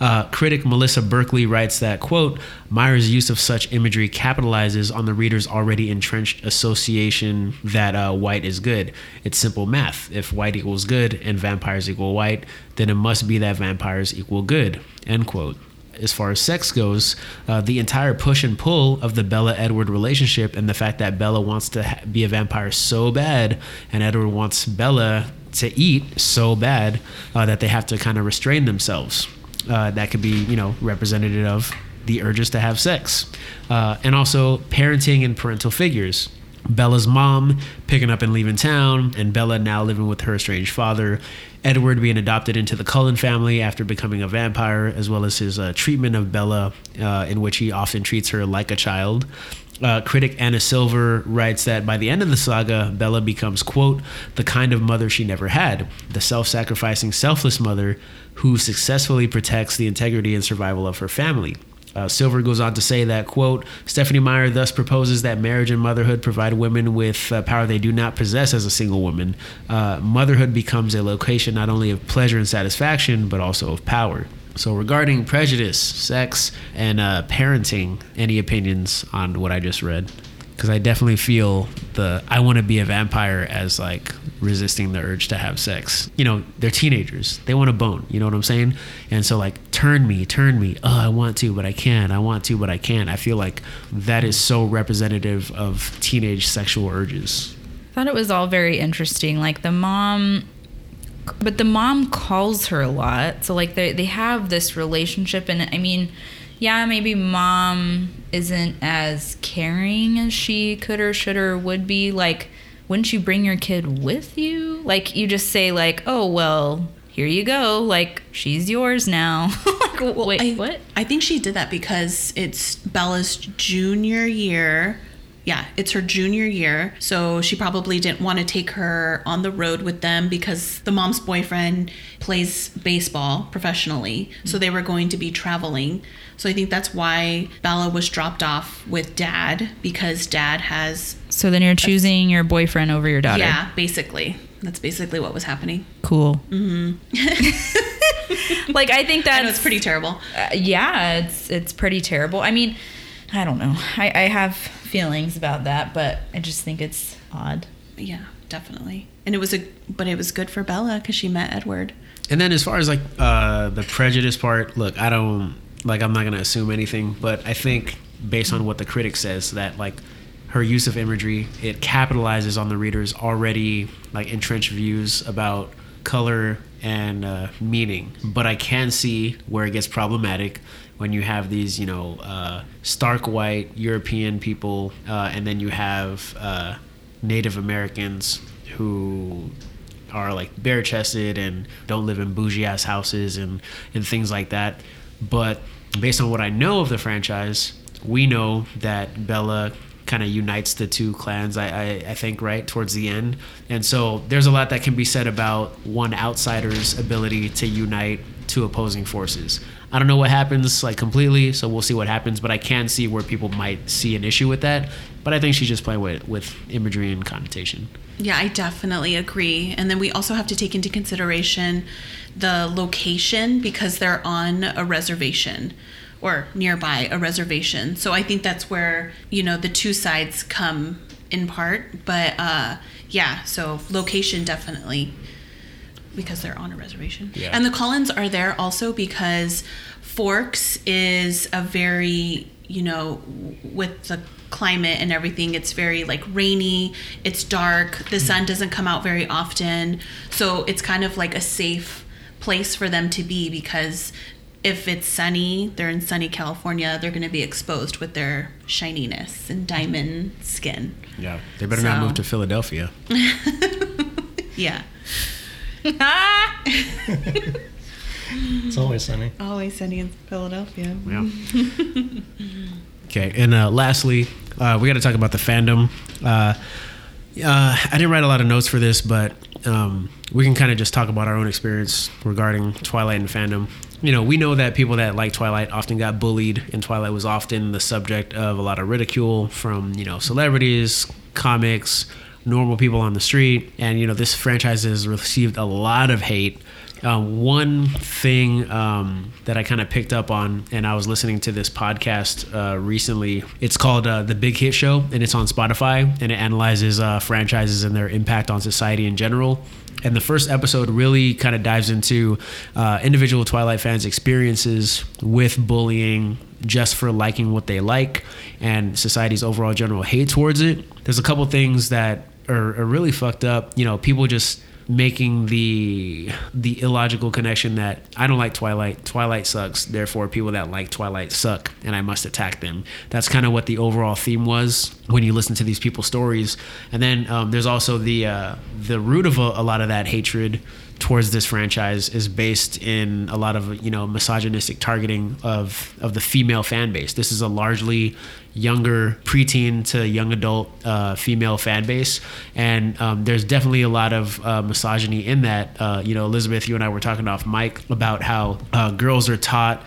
Uh, critic Melissa Berkeley writes that, quote, Meyer's use of such imagery capitalizes on the reader's already entrenched association that uh, white is good. It's simple math. If white equals good and vampires equal white, then it must be that vampires equal good, end quote as far as sex goes, uh, the entire push and pull of the Bella Edward relationship and the fact that Bella wants to ha- be a vampire so bad and Edward wants Bella to eat so bad uh, that they have to kind of restrain themselves. Uh, that could be, you know, representative of the urges to have sex. Uh, and also parenting and parental figures. Bella's mom picking up and leaving town, and Bella now living with her estranged father. Edward being adopted into the Cullen family after becoming a vampire, as well as his uh, treatment of Bella, uh, in which he often treats her like a child. Uh, critic Anna Silver writes that by the end of the saga, Bella becomes, quote, the kind of mother she never had, the self sacrificing, selfless mother who successfully protects the integrity and survival of her family. Uh, Silver goes on to say that, quote, Stephenie Meyer thus proposes that marriage and motherhood provide women with uh, power they do not possess as a single woman. Uh, motherhood becomes a location not only of pleasure and satisfaction, but also of power. So, regarding prejudice, sex, and uh, parenting, any opinions on what I just read? Because I definitely feel the I want to be a vampire as like resisting the urge to have sex. You know, they're teenagers. They want a bone. You know what I'm saying? And so, like, turn me, turn me. Oh, I want to, but I can't. I want to, but I can't. I feel like that is so representative of teenage sexual urges. I thought it was all very interesting. Like the mom, but the mom calls her a lot. So like they they have this relationship, and I mean, yeah, maybe mom isn't as caring as she could or should or would be. Like, wouldn't you bring your kid with you? Like you just say like, oh well. Here you go. Like she's yours now. <laughs> like, wait, I, what? I think she did that because it's Bella's junior year. Yeah, it's her junior year. So she probably didn't want to take her on the road with them because the mom's boyfriend plays baseball professionally. So mm-hmm. they were going to be traveling. So I think that's why Bella was dropped off with dad because dad has, So then you're choosing your boyfriend over your daughter. yeah, basically. That's basically what was happening. Cool. <laughs> like I think <laughs> that it's pretty terrible. Uh, yeah, it's it's pretty terrible. I mean, I don't know. I, I have feelings about that, but I just think it's odd. Yeah, definitely. And it was a, but it was good for Bella because she met Edward. And then as far as like uh, the prejudice part, look, I don't like I'm not gonna assume anything, but I think based on what the critic says that like her use of imagery it capitalizes on the reader's already like entrenched views about color and uh, meaning. But I can see where it gets problematic when you have these, you know, uh, stark white European people, uh, and then you have uh, Native Americans who are like bare chested and don't live in bougie ass houses and, and things like that. But based on what I know of the franchise, we know that Bella kind of unites the two clans, I, I, I think, right towards the end. And so there's a lot that can be said about one outsider's ability to unite two opposing forces. I don't know what happens like completely, so we'll see what happens. But I can see where people might see an issue with that. But I think she's just playing with with imagery and connotation. Yeah, I definitely agree. And then we also have to take into consideration the location because they're on a reservation or nearby a reservation. So I think that's where, you know, the two sides come in part. But uh, yeah, so location definitely because they're on a reservation. Yeah. And the Cullens are there also because Forks is a very, you know, with the climate and everything, it's very like rainy, it's dark, the sun doesn't come out very often. So it's kind of like a safe place for them to be because if it's sunny, they're in sunny California, they're going to be exposed with their shininess and diamond skin. Yeah, they better not move to Philadelphia. <laughs> Yeah. <laughs> It's always sunny. Always sunny in Philadelphia. Yeah. <laughs> okay, and uh, lastly, uh, we got to talk about the fandom. Uh, uh, I didn't write a lot of notes for this, but um, we can kind of just talk about our own experience regarding Twilight and fandom. You know, we know that people that like Twilight often got bullied, and Twilight was often the subject of a lot of ridicule from you know celebrities, comics, normal people on the street, and you know this franchise has received a lot of hate. Um, one thing um, that I kind of picked up on, and I was listening to this podcast uh, recently. It's called uh, The Big Hit Show, and it's on Spotify, and it analyzes uh, franchises and their impact on society in general. And the first episode really kind of dives into uh, individual Twilight fans' experiences with bullying just for liking what they like and society's overall general hate towards it. There's a couple things that are, are really fucked up. You know, people just making the the illogical connection that I don't like Twilight. Twilight sucks. Therefore, people that like Twilight suck, and I must attack them. That's kind of what the overall theme was when you listen to these people's stories. And then um, there's also the uh, the root of a, a lot of that hatred towards this franchise is based in a lot of you know misogynistic targeting of of the female fan base. This is a largely younger preteen to young adult uh, female fan base, and um, there's definitely a lot of uh, misogyny in that. Uh, you know, Elizabeth, you and I were talking off mic about how uh, girls are taught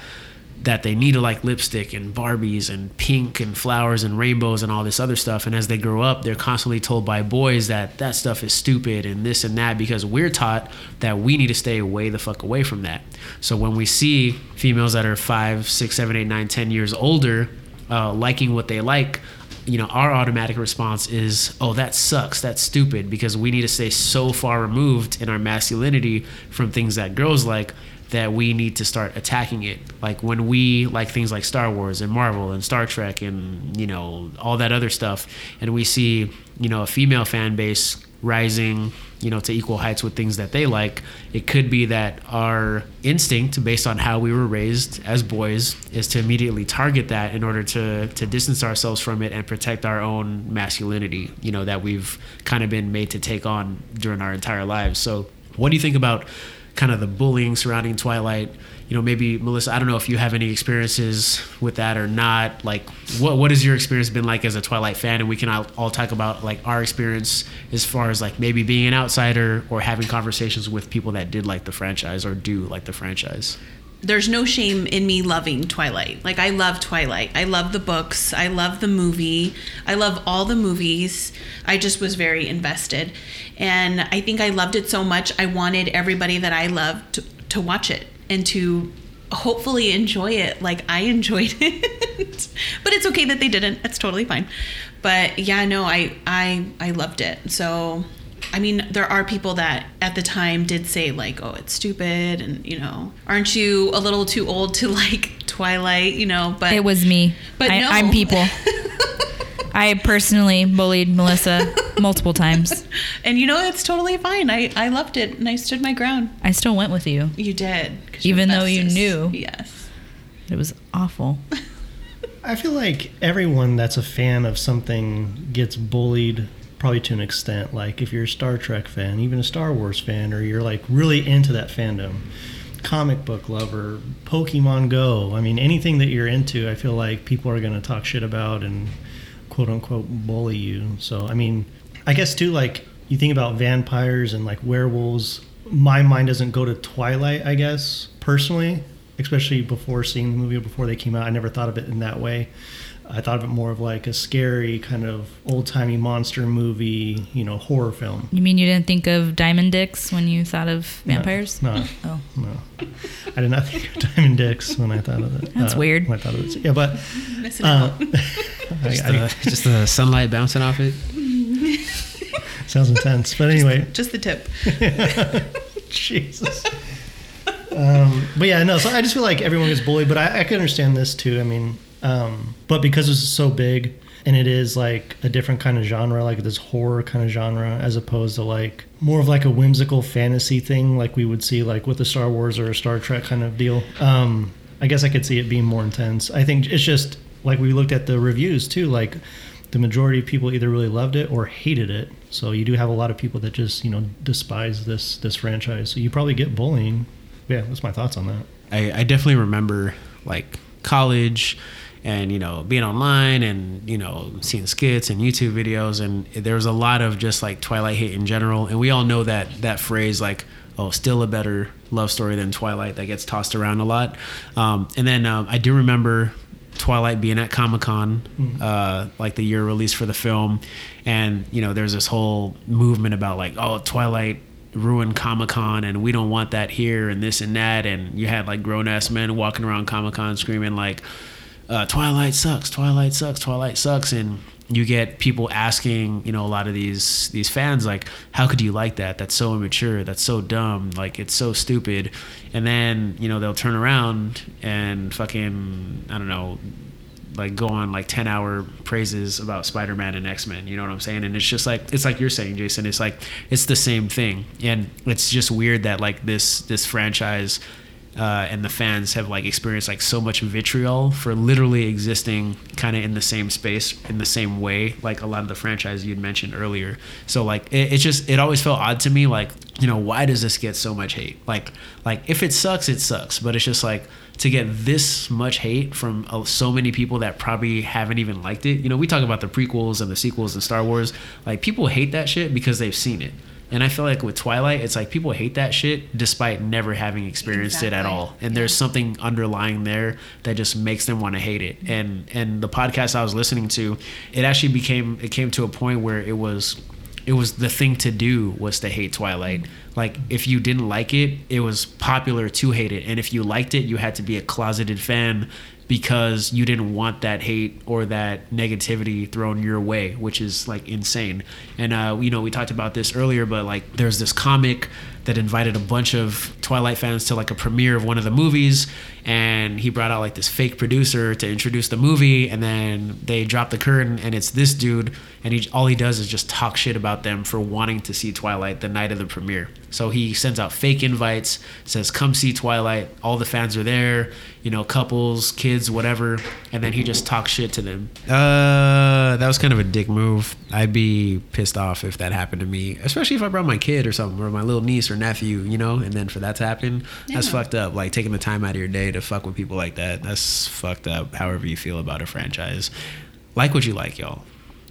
that they need to like lipstick and Barbies and pink and flowers and rainbows and all this other stuff. And as they grow up, they're constantly told by boys that that stuff is stupid and this and that because we're taught that we need to stay way the fuck away from that. So when we see females that are five, six, seven, eight, nine, ten years older uh, liking what they like, you know, our automatic response is, oh, that sucks. That's stupid because we need to stay so far removed in our masculinity from things that girls like that we need to start attacking it. Like when we like things like Star Wars and Marvel and Star Trek and, you know, all that other stuff, and we see, you know, a female fan base rising, you know, to equal heights with things that they like, it could be that our instinct, based on how we were raised as boys, is to immediately target that in order to to distance ourselves from it and protect our own masculinity, you know, that we've kind of been made to take on during our entire lives. So, what do you think about kind of the bullying surrounding Twilight? You know, maybe Melissa, I don't know if you have any experiences with that or not. Like, what what has your experience been like as a Twilight fan? And we can all, all talk about like our experience as far as like maybe being an outsider or having conversations with people that did like the franchise or do like the franchise. There's no shame in me loving Twilight. Like I love Twilight. I love the books. I love the movie. I love all the movies. I just was very invested. And I think I loved it so much I wanted everybody that I loved to, to watch it and to hopefully enjoy it like I <laughs> enjoyed it. but it's okay that they didn't. It's totally fine. But yeah, no, I I I loved it. So I mean, there are people that at the time did say like, "Oh, it's stupid," and you know, aren't you a little too old to like Twilight? You know, but It was me. But I, no. I'm people. <laughs> I personally bullied Melissa multiple times. and you know, it's totally fine. I I loved it, and I stood my ground. I still went with you. You did. Even though you knew. Yes. It was awful. I feel like everyone that's a fan of something gets bullied probably to an extent. Like if you're a Star Trek fan, even a Star Wars fan, or you're like really into that fandom, comic book lover, Pokemon Go. I mean, anything that you're into, I feel like people are going to talk shit about and quote unquote bully you. So, I mean, I guess too, like you think about vampires and like werewolves, my mind doesn't go to Twilight, I guess, personally, especially before seeing the movie or before they came out. I never thought of it in that way. I thought of it more of like a scary kind of old timey monster movie, you know, horror film. You mean you didn't think of Diamond Dicks when you thought of vampires? No, Oh. no, I did not think of Diamond Dicks when I thought of it. That's uh, weird. When I thought of it, yeah, but uh, out. <laughs> I- Just, I- the, just the sunlight bouncing off it. <laughs> sounds intense. But anyway, Just the tip. <laughs> Jesus. Um, but yeah, no. So I just feel like everyone gets bullied, but I, I can understand this too. I mean, um, but because it's so big and it is like a different kind of genre, like this horror kind of genre, as opposed to like more of like a whimsical fantasy thing, like we would see like with a Star Wars or a Star Trek kind of deal. Um, I guess I could see it being more intense. I think it's just like we looked at the reviews too, like the majority of people either really loved it or hated it. So you do have a lot of people that just you know despise this this franchise. So you probably get bullying. Yeah, that's my thoughts on that. I, I definitely remember like college and you know being online and you know seeing skits and youtube videos and there was a lot of just like twilight hate in general and we all know that that phrase like oh still a better love story than twilight that gets tossed around a lot. Um, and then um, i do remember Twilight being at Comic Con, uh, like the year release for the film, and you know, there's this whole movement about like, oh, Twilight ruined Comic Con, and we don't want that here, and this and that, and you had like grown ass men walking around Comic Con screaming like, uh, Twilight sucks, Twilight sucks, Twilight sucks, and you get people asking, you know, a lot of these these fans like, how could you like that? That's so immature. That's so dumb. Like it's so stupid. And then you know they'll turn around and fucking I don't know, like go on like 10 hour praises about spider-man and x-men you know what i'm saying and it's just like it's like you're saying jason it's like it's the same thing and it's just weird that like this this franchise uh, and the fans have like experienced like so much vitriol for literally existing kind of in the same space in the same way like a lot of the franchise you'd mentioned earlier. So like it, it just it always felt odd to me like you know why does this get so much hate? Like like if it sucks it sucks. But it's just like to get this much hate from uh, so many people that probably haven't even liked it you know we talk about the prequels and the sequels and star wars like people hate that shit because they've seen it and I feel like with Twilight, it's like people hate that shit despite never having experienced it at all. And there's something underlying there that just makes them want to hate it. And and the podcast I was listening to, it actually became it came to a point where it was it was the thing to do was to hate Twilight. Like if you didn't like it, it was popular to hate it. And if you liked it, you had to be a closeted fan because you didn't want that hate or that negativity thrown your way, which is like insane. And uh, you know, we talked about this earlier, but like there's this comic that invited a bunch of Twilight fans to like a premiere of one of the movies, and he brought out like this fake producer to introduce the movie, and then they drop the curtain, and it's this dude, and he all he does is just talk shit about them for wanting to see Twilight the night of the premiere. So he sends out fake invites, says come see Twilight. All the fans are there, you know, couples, kids, whatever, and then he just talks shit to them. Uh, that was kind of a dick move. I'd be pissed off if that happened to me, especially if I brought my kid or something, or my little niece or nephew, you know, and then for that to happen, that's fucked up. Like taking the time out of your day to fuck with people like that, that's fucked up. However you feel about a franchise, like what you like, y'all.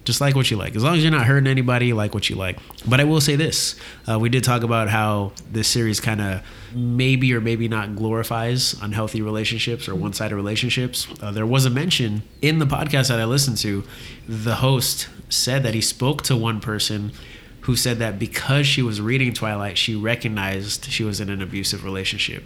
Just like what you like. As long as you're not hurting anybody, like what you like. But I will say this: uh, we did talk about how this series kind of maybe or maybe not glorifies unhealthy relationships or one-sided relationships. Uh, there was a mention in the podcast that I listened to. The host said that he spoke to one person who said that because she was reading Twilight, she recognized she was in an abusive relationship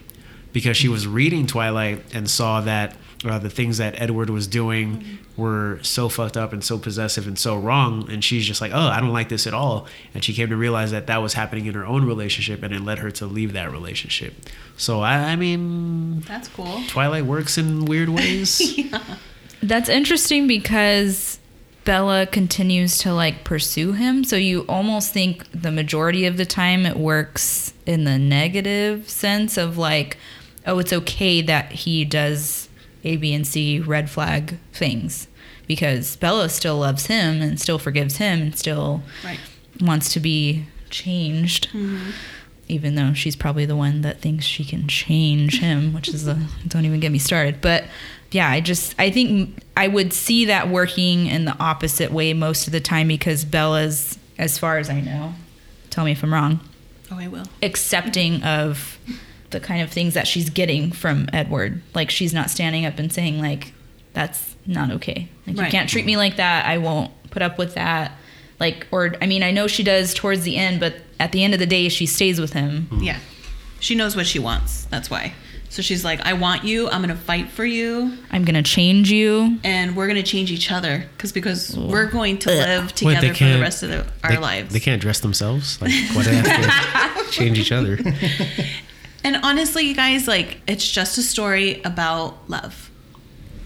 because she was reading Twilight and saw that uh, the things that Edward was doing were so fucked up and so possessive and so wrong. And she's just like, oh, I don't like this at all. And she came to realize that that was happening in her own relationship and it led her to leave that relationship. So, I, I mean, That's cool. Twilight works in weird ways. <laughs> That's interesting because Bella continues to like pursue him. So you almost think the majority of the time it works in the negative sense of like, oh, it's okay that he does A, B, and C red flag things because Bella still loves him and still forgives him and still Right. wants to be changed. Mm-hmm. Even though she's probably the one that thinks she can change him, which is a don't even get me started. But yeah, I just I think I would see that working in the opposite way most of the time because Bella's, as far as I know, tell me if I'm wrong, Oh, I will. accepting of the kind of things that she's getting from Edward. Like she's not standing up and saying like, that's not okay. Like Right. you can't treat me like that. I won't put up with that. Like or I mean, I know she does towards the end, but at the end of the day she stays with him. Mm-hmm. Yeah. She knows what she wants. That's why. So she's like, I want you. I'm going to fight for you. I'm going to change you. And we're going to change each other because because we're going to Ugh. live together they for the rest of the, our they, lives. They can't dress themselves. Like, why do they have to <laughs> change each other? <laughs> And honestly, you guys, like, it's just a story about love.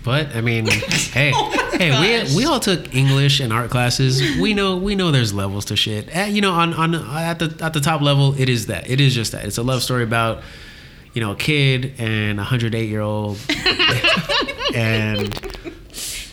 But I mean, <laughs> hey, Oh hey, gosh. we we all took English and art classes. We know we know there's levels to shit. Eh, you know, on on at the at the top level, it is that. It is just that. It's a love story about you know a kid and a hundred eight year old, <laughs> and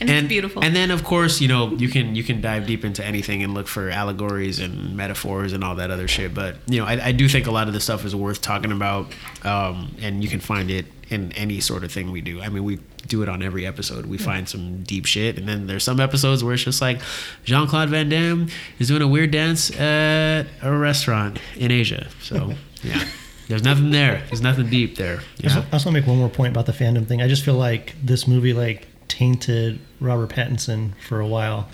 And, it's beautiful. And then of course, you know, you can you can dive deep into anything and look for allegories and metaphors and all that other shit. But you know, I, I do think a lot of this stuff is worth talking about, um, and you can find it in any sort of thing we do. I mean, we do it on every episode. We find some deep shit, and then there's some episodes where it's just like Jean Claude Van Damme is doing a weird dance at a restaurant in Asia. So <laughs> yeah. There's nothing there. There's nothing deep there. I just, Yeah. I just want to make one more point about the fandom thing. I just feel like this movie like tainted Robert Pattinson for a while,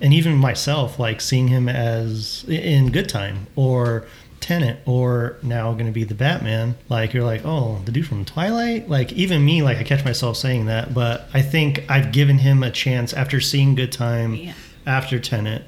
and even myself, like seeing him as in Good Time or Tenet or now going to be the Batman. Like you're like, oh, the dude from Twilight. Like even me, like I catch myself saying that, but I think I've given him a chance after seeing Good Time, Yeah. after Tenet.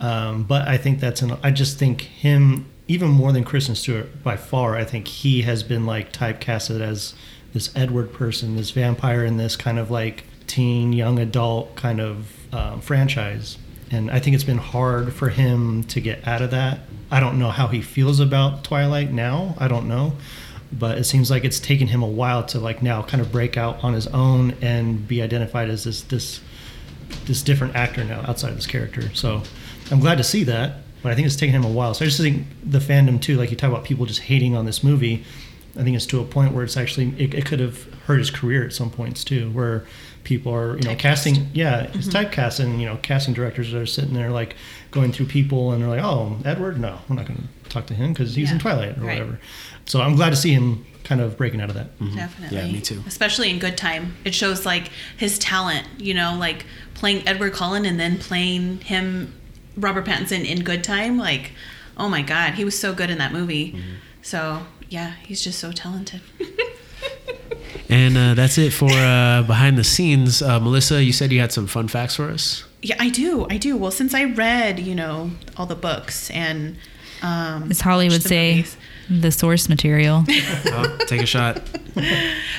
Um, but I think that's an. I just think him even more than Kristen Stewart by far. I think he has been like typecasted as this Edward person, this vampire in this kind of like teen, young adult kind of um, franchise. And I think it's been hard for him to get out of that. I don't know how he feels about Twilight now. I don't know. But it seems like it's taken him a while to like now kind of break out on his own and be identified as this this this different actor now outside of this character. So I'm glad to see that, but I think it's taken him a while. So I just think the fandom too, like you talk about people just hating on this movie. I think it's to a point where it's actually it, it could have hurt his career at some points too, where people are you know Typecast. casting yeah it's typecast and you know casting directors are sitting there like going through people and they're like oh Edward no we're not going to talk to him because he's in Twilight or right. whatever. So I'm glad to see him kind of breaking out of that. Definitely. Yeah, me too. Especially in Good Time. It shows like his talent, you know, like playing Edward Cullen and then playing him, Robert Pattinson, in Good Time. Like, oh my God, he was so good in that movie. Mm-hmm. So, yeah, he's just so talented. <laughs> And uh, that's it for uh, behind the scenes. Uh, Melissa, you said you had some fun facts for us. yeah, I do. I do. Well, since I read, you know, all the books and. Um, As Holly would the say, movies. the source material. <laughs> Oh, take a shot.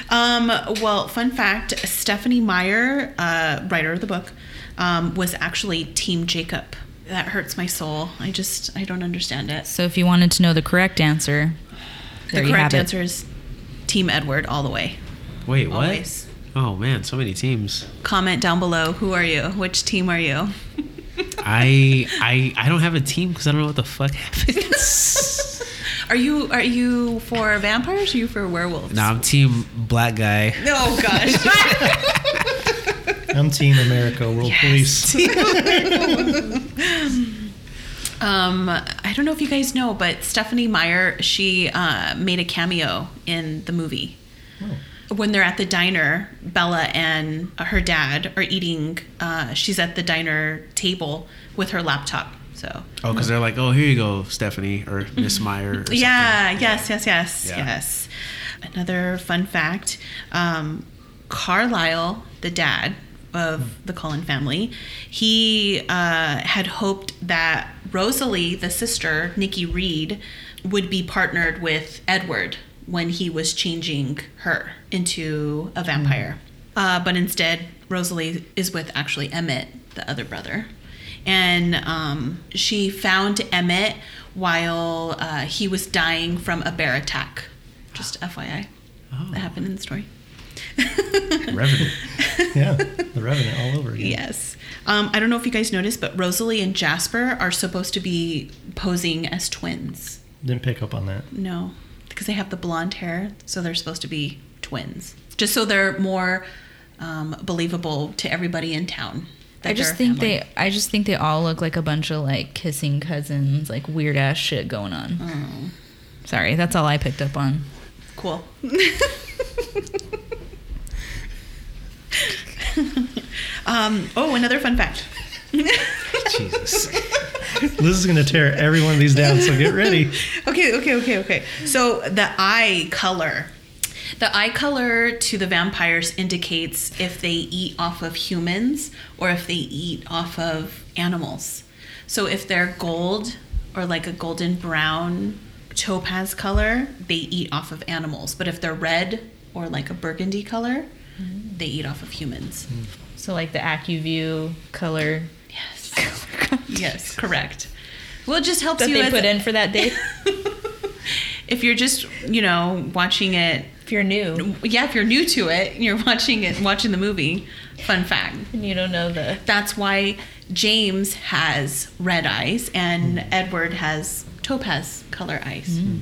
Um, well, fun fact Stephenie Meyer, uh, writer of the book, um, was actually Team Jacob. That hurts my soul. I just, I don't understand it. so if you wanted to know the correct answer, there the you correct have answer is Team Edward all the way. Wait, what? Always. Oh man, so many teams. Comment down below. Who are you? Which team are you? I I I don't have a team because I don't know what the fuck happens. <laughs> Are you are you for vampires or are you for werewolves? nah, I'm team black guy. Oh gosh. <laughs> I'm Team America World Police. <laughs> Um, I don't know if you guys know, but Stephenie Meyer, she uh, made a cameo in the movie. When they're at the diner, Bella and her dad are eating. Uh, she's at the diner table with her laptop. So Oh, because they're like, oh, here you go, Stephenie or Miss Meyer. Or something. yeah, yes, yes, yes, Yeah. yes. Another fun fact: um, Carlisle, the dad of the Cullen family, he uh, had hoped that Rosalie, the sister, Nikki Reed, would be partnered with Edward when he was changing her into a vampire. Uh, but instead, Rosalie is with actually Emmett, the other brother. And um, she found Emmett while uh, he was dying from a bear attack. Just FYI. That happened in the story. <laughs> Revenant. Yeah, the Revenant all over again. Yes. Um, I don't know if you guys noticed, but Rosalie and Jasper are supposed to be posing as twins. Didn't pick up on that. No, because they have the blonde hair, so they're supposed to be twins. Just so they're more um, believable to everybody in town. I just think family. they I just think they all look like a bunch of like kissing cousins, like weird ass shit going on. Oh, Sorry, that's all I picked up on. cool. <laughs> <laughs> um, oh, another fun fact. <laughs> Jesus. Liz is going to tear every one of these down, so get ready. <laughs> okay, okay, okay, okay. So the eye color. The eye color to the vampires indicates if they eat off of humans or if they eat off of animals. So if they're gold or like a golden brown topaz color, they eat off of animals. But if they're red or like a burgundy color, mm-hmm. they eat off of humans. Mm. So like the Acuvue color Yes. yes, correct. Well, it just helps that you they as put in for that day. <laughs> if you're just, you know, watching it if you're new yeah, if you're new to it, you're watching it, watching the movie. Fun fact. and you don't know the That's why James has red eyes and Edward has topaz color eyes. Hmm.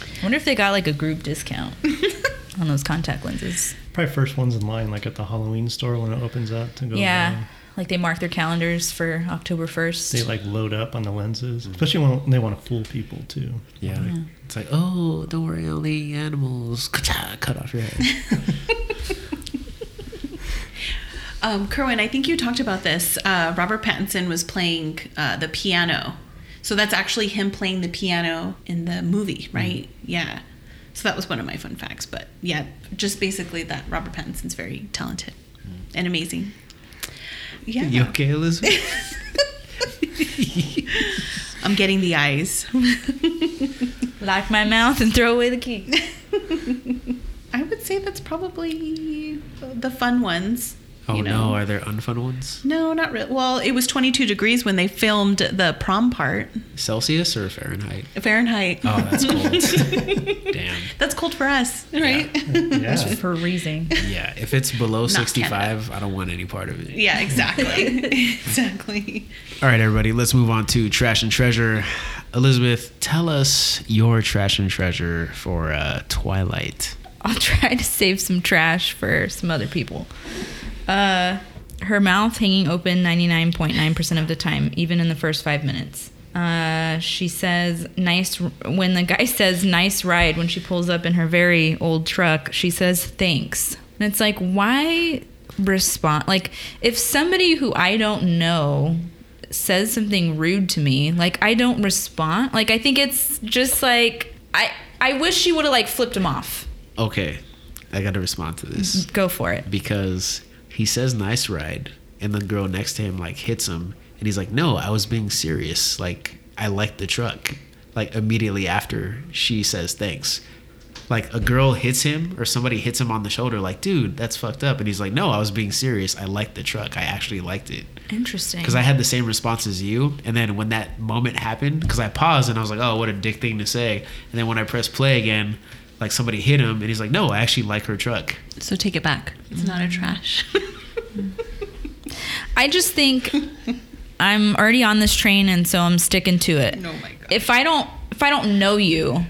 I wonder if they got like a group discount <laughs> on those contact lenses. Probably first ones in line, like at the Halloween store when it opens up to go. Yeah. buy. Like they mark their calendars for October 1st. They like load up on the lenses, especially when they want to fool people too. Yeah. It's like, oh, don't worry, only animals. <laughs> Ka-cha, Cut off your head. <laughs> Um, Kerwin, I think you talked about this. Uh, Robert Pattinson was playing uh, the piano. So that's actually him playing the piano in the movie, right? Yeah. So that was one of my fun facts. But yeah, just basically that Robert Pattinson's very talented and amazing. Yeah. You okay, Elizabeth? <laughs> I'm getting the eyes. <laughs> Lock my mouth and throw away the key. <laughs> I would say that's probably the fun ones. Oh you know? no, are there unfun ones? No, not really. Well, it was 22 degrees when they filmed the prom part. Celsius or Fahrenheit? Fahrenheit. Oh, that's cold. <laughs> Damn. That's cold for us, right? Yeah. For freezing. Yeah, if it's below Not 65, I don't want any part of it. Yeah, exactly. <laughs> exactly. All right, everybody, let's move on to trash and treasure. Elizabeth, tell us your trash and treasure for uh, Twilight. I'll try to save some trash for some other people. Uh, her mouth hanging open 99.9% of the time, even in the first five minutes. Uh, she says, nice. When the guy <laughs> says, nice ride, when she pulls up in her very old truck, she says, thanks. And it's like, why respond? Like, if somebody who I don't know says something rude to me, like, I don't respond. Like, I think it's just like, I, I wish she would have, like, flipped him off. Okay, I got to respond to this Go for it. because he says nice ride, and the girl next to him like hits him, and he's like, "No, I was being serious. Like, I like the truck." Like immediately after she says thanks. Like a girl hits him or somebody hits him on the shoulder, like, dude, that's fucked up. And he's like, no, I was being serious. I liked the truck. I actually liked it. Interesting. because I had the same response as you. And then when that moment happened, because I paused and I was like, "Oh, what a dick thing to say." And then when I pressed play again, like somebody hit him, and he's like, "No, I actually like her truck." So take it back. It's not a mm. trash. <laughs> I just think I'm already on this train, and so I'm sticking to it. Oh my God. If I don't, if I don't know you,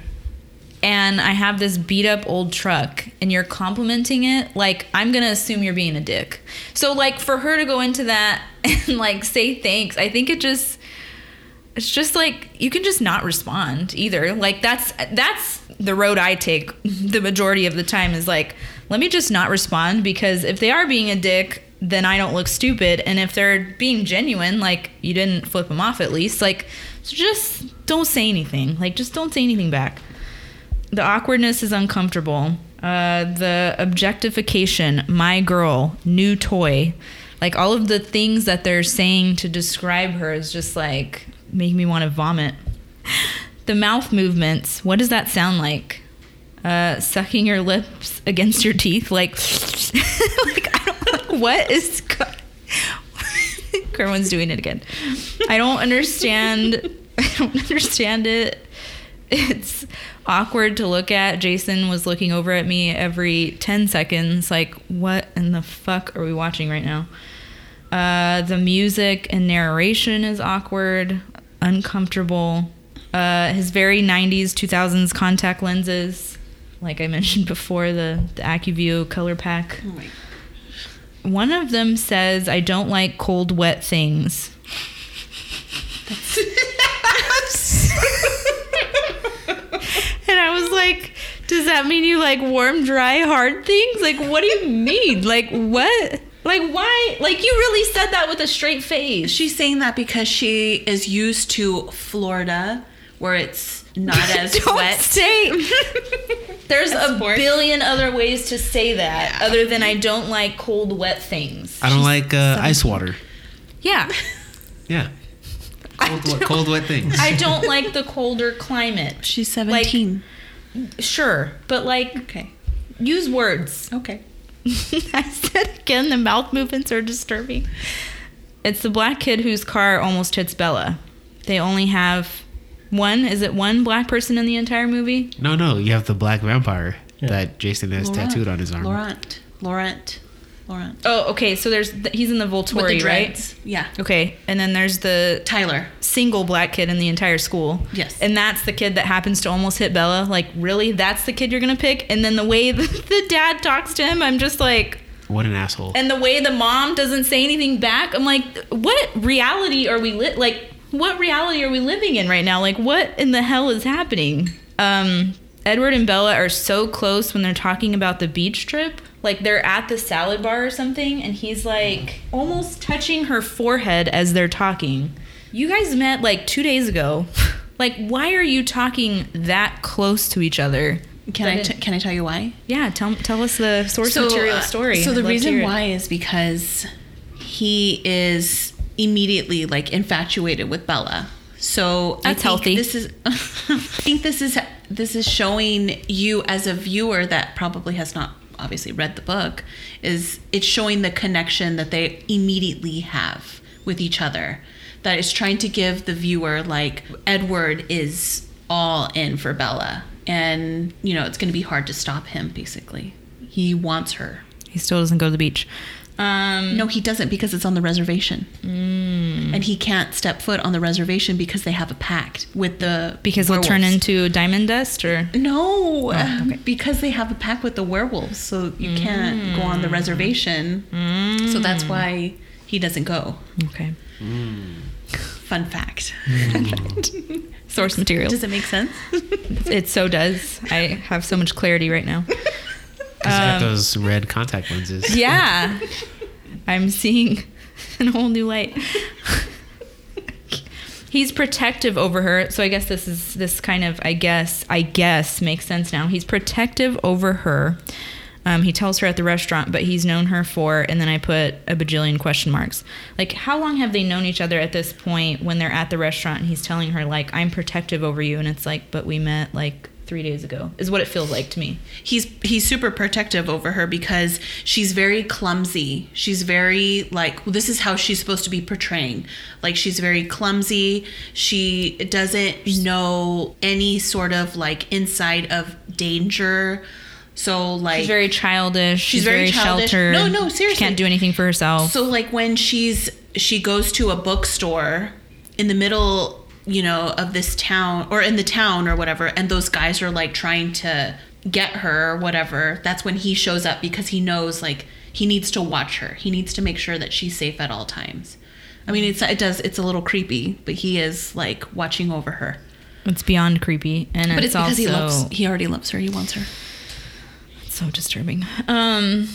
and I have this beat up old truck, and you're complimenting it, like I'm gonna assume you're being a dick. So like for her to go into that <laughs> and like say thanks, I think it just. It's just like you can just not respond either. Like that's that's the road I take the majority of the time is like let me just not respond because if they are being a dick, then I don't look stupid and if they're being genuine, like you didn't flip them off at least, like so just don't say anything. Like just don't say anything back. The awkwardness is uncomfortable. Uh, the objectification, my girl, new toy, like all of the things that they're saying to describe her is just like make me want to vomit. <laughs> The mouth movements, what does that sound like? Uh, sucking your lips against your teeth, like, <laughs> like I don't like what is. <laughs> Kerwin's doing it again. I don't understand. <laughs> I don't understand it. It's awkward to look at. Jason was looking over at me every 10 seconds, like, what in the fuck are we watching right now? Uh, the music and narration is awkward, uncomfortable. Uh, his very 90s, 2000s contact lenses, like I <laughs> mentioned before, the, the Acuvue color pack. Oh One of them says, I don't like cold, wet things. and I was like, does that mean you like warm, dry, hard things? Like, what do you mean? Like, what? Like why? Like you really said that with a straight face. She's saying that because she is used to Florida, where it's not <laughs> as Don't wet. say. <laughs> There's a Sports. billion other ways to say that Yeah. other than I don't like cold, wet things. I don't like uh, ice water. Yeah. <laughs> Yeah. Cold, wet, cold, wet things. I don't like the colder climate. She's 17. Sure, but like okay. use words. Okay. I said again, the mouth movements are disturbing. It's the black kid whose car almost hits Bella. They only have one. Is it one black person in the entire movie? no, no, you have the black vampire Yeah. that Jason has Laurent. tattooed on his arm. Laurent. Laurent. Laurent. Oh, okay. So there's th- he's in the With the Volturi, right? Yeah. Okay, and then there's the Tyler. single black kid in the entire school. Yes. And that's the kid that happens to almost hit Bella. Like, really? That's the kid you're gonna pick? And then the way <laughs> the, the dad talks to him, I'm just like, What an asshole. and the way the mom doesn't say anything back, I'm like, what reality are we lit? Like, what reality are we living in right now? Like, what in the hell is happening? Um, Edward and Bella are so close when they're talking about the beach trip. Like they're at the salad bar or something, and he's like almost touching her forehead as they're talking. You guys met like two days ago. <laughs> like, why are you talking that close to each other? Can That I it- can I tell you why? yeah, tell tell us the source material uh, story. So the I'd love to reason why is because he is immediately like infatuated with Bella. So That's I think healthy. This is <laughs> I think this is this is showing you as a viewer that probably has not obviously read the book is it's showing the connection that they immediately have with each other that is trying to give the viewer like Edward is all in for Bella and you know it's going to be hard to stop him basically he wants her He still doesn't go to the beach. Um, no, he doesn't because it's on the reservation. And he can't step foot on the reservation because they have a pact with the because he'll turn into diamond dust, or No, Oh, okay. because they have a pact with the werewolves, so you can't go on the Mm. reservation. So that's why he doesn't go. okay. Fun fact. <laughs> Source material. Does it make sense? It so does. I have so much clarity right now. <laughs> 'Cause you got Um, those red contact lenses. <laughs> Yeah, I'm seeing in a whole new light. <laughs> He's protective over her, so I guess this is this kind of I guess I guess makes sense now. He's protective over her. Um, he tells her at the restaurant, but he's known her for, and then I put a bajillion question marks. Like, how long have they known each other at this point when they're at the restaurant and he's telling her, like, I'm protective over you? And it's like, but we met like three days ago, is what it feels like to me. he's he's super protective over her because she's very clumsy. She's very like well, this is how she's supposed to be portraying. Like she's very clumsy. She doesn't know any sort of like inside of danger. So like She's very childish. She's, She's very very, childish. sheltered. No, no, She seriously. can't do anything for herself. so like when she's she goes to a bookstore in the middle, you know, of this town or in the town or whatever, and those guys are like trying to get her or whatever. That's when he shows up because he knows like he needs to watch her. He needs to make sure that she's safe at all times. I mean, it's it does it's a little creepy, but he is like watching over her. it's beyond creepy, and But it's, it's, because also he loves he already loves her. He wants her. so disturbing. Um,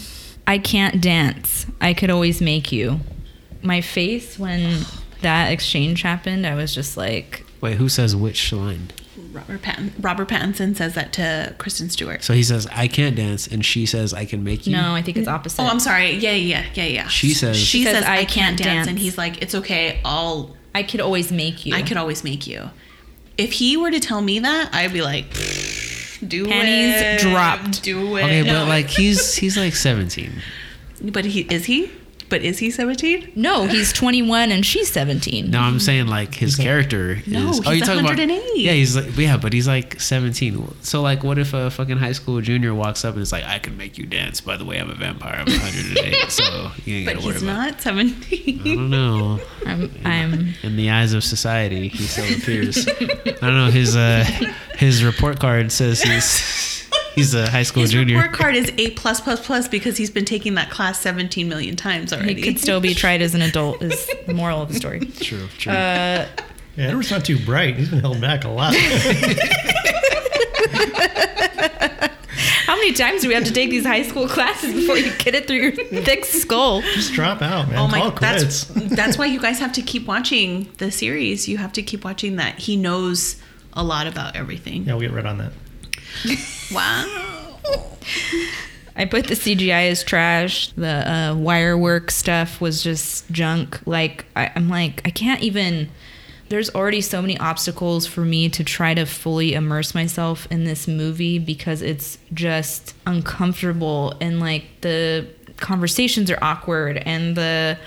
I can't dance. I could always make you. My face when that exchange happened, I was just like, Wait, who says which line? Robert Pattin, Robert Pattinson says that to Kristen Stewart. So he says, I can't dance, and she says, I can make you. no, I think it's opposite. Oh, I'm sorry. Yeah, yeah, yeah, yeah. She says- she She says, says, I, "I can't can't dance. dance. and he's like, it's okay. I'll I could always make you. I could always make you. If he were to tell me that, I'd be like, do Panties it, dropped. Do it. Okay, but like he's he's like 17. but he is he? But is he 17? No, he's 21 and she's 17. No, I'm saying like his character is. No, oh, he's you're talking about. 108. Yeah, he's like yeah, but he's like 17. So like, what if a fucking high school junior walks up and is like, I can make you dance. By the way, I'm a vampire. I'm 108. <laughs> so you ain't But gotta worry about But he's about. not 17. I don't know. <laughs> I'm, I'm In the eyes of society, he still appears. I don't know. His uh, his report card says he's <laughs> he's a high school His junior. report card is A plus plus plus because he's been taking that class 17 million times already. he could still be <laughs> tried as an adult. Is the moral of the story. True, true. Uh, Yeah, Edward's not too bright. He's been held back a lot. <laughs> how many times do we have to take these high school classes before you get it through your thick skull? Just drop out, man. Oh my! Call it That's quits. that's why you guys have to keep watching the series. You have to keep watching that. He knows a lot about everything. Yeah, we'll get right on that. <laughs> Wow. I put the CGI as trash. The uh, wire work stuff was just junk. Like I, I'm like I can't even. There's already so many obstacles for me to try to fully immerse myself in this movie because it's just uncomfortable and like the conversations are awkward and the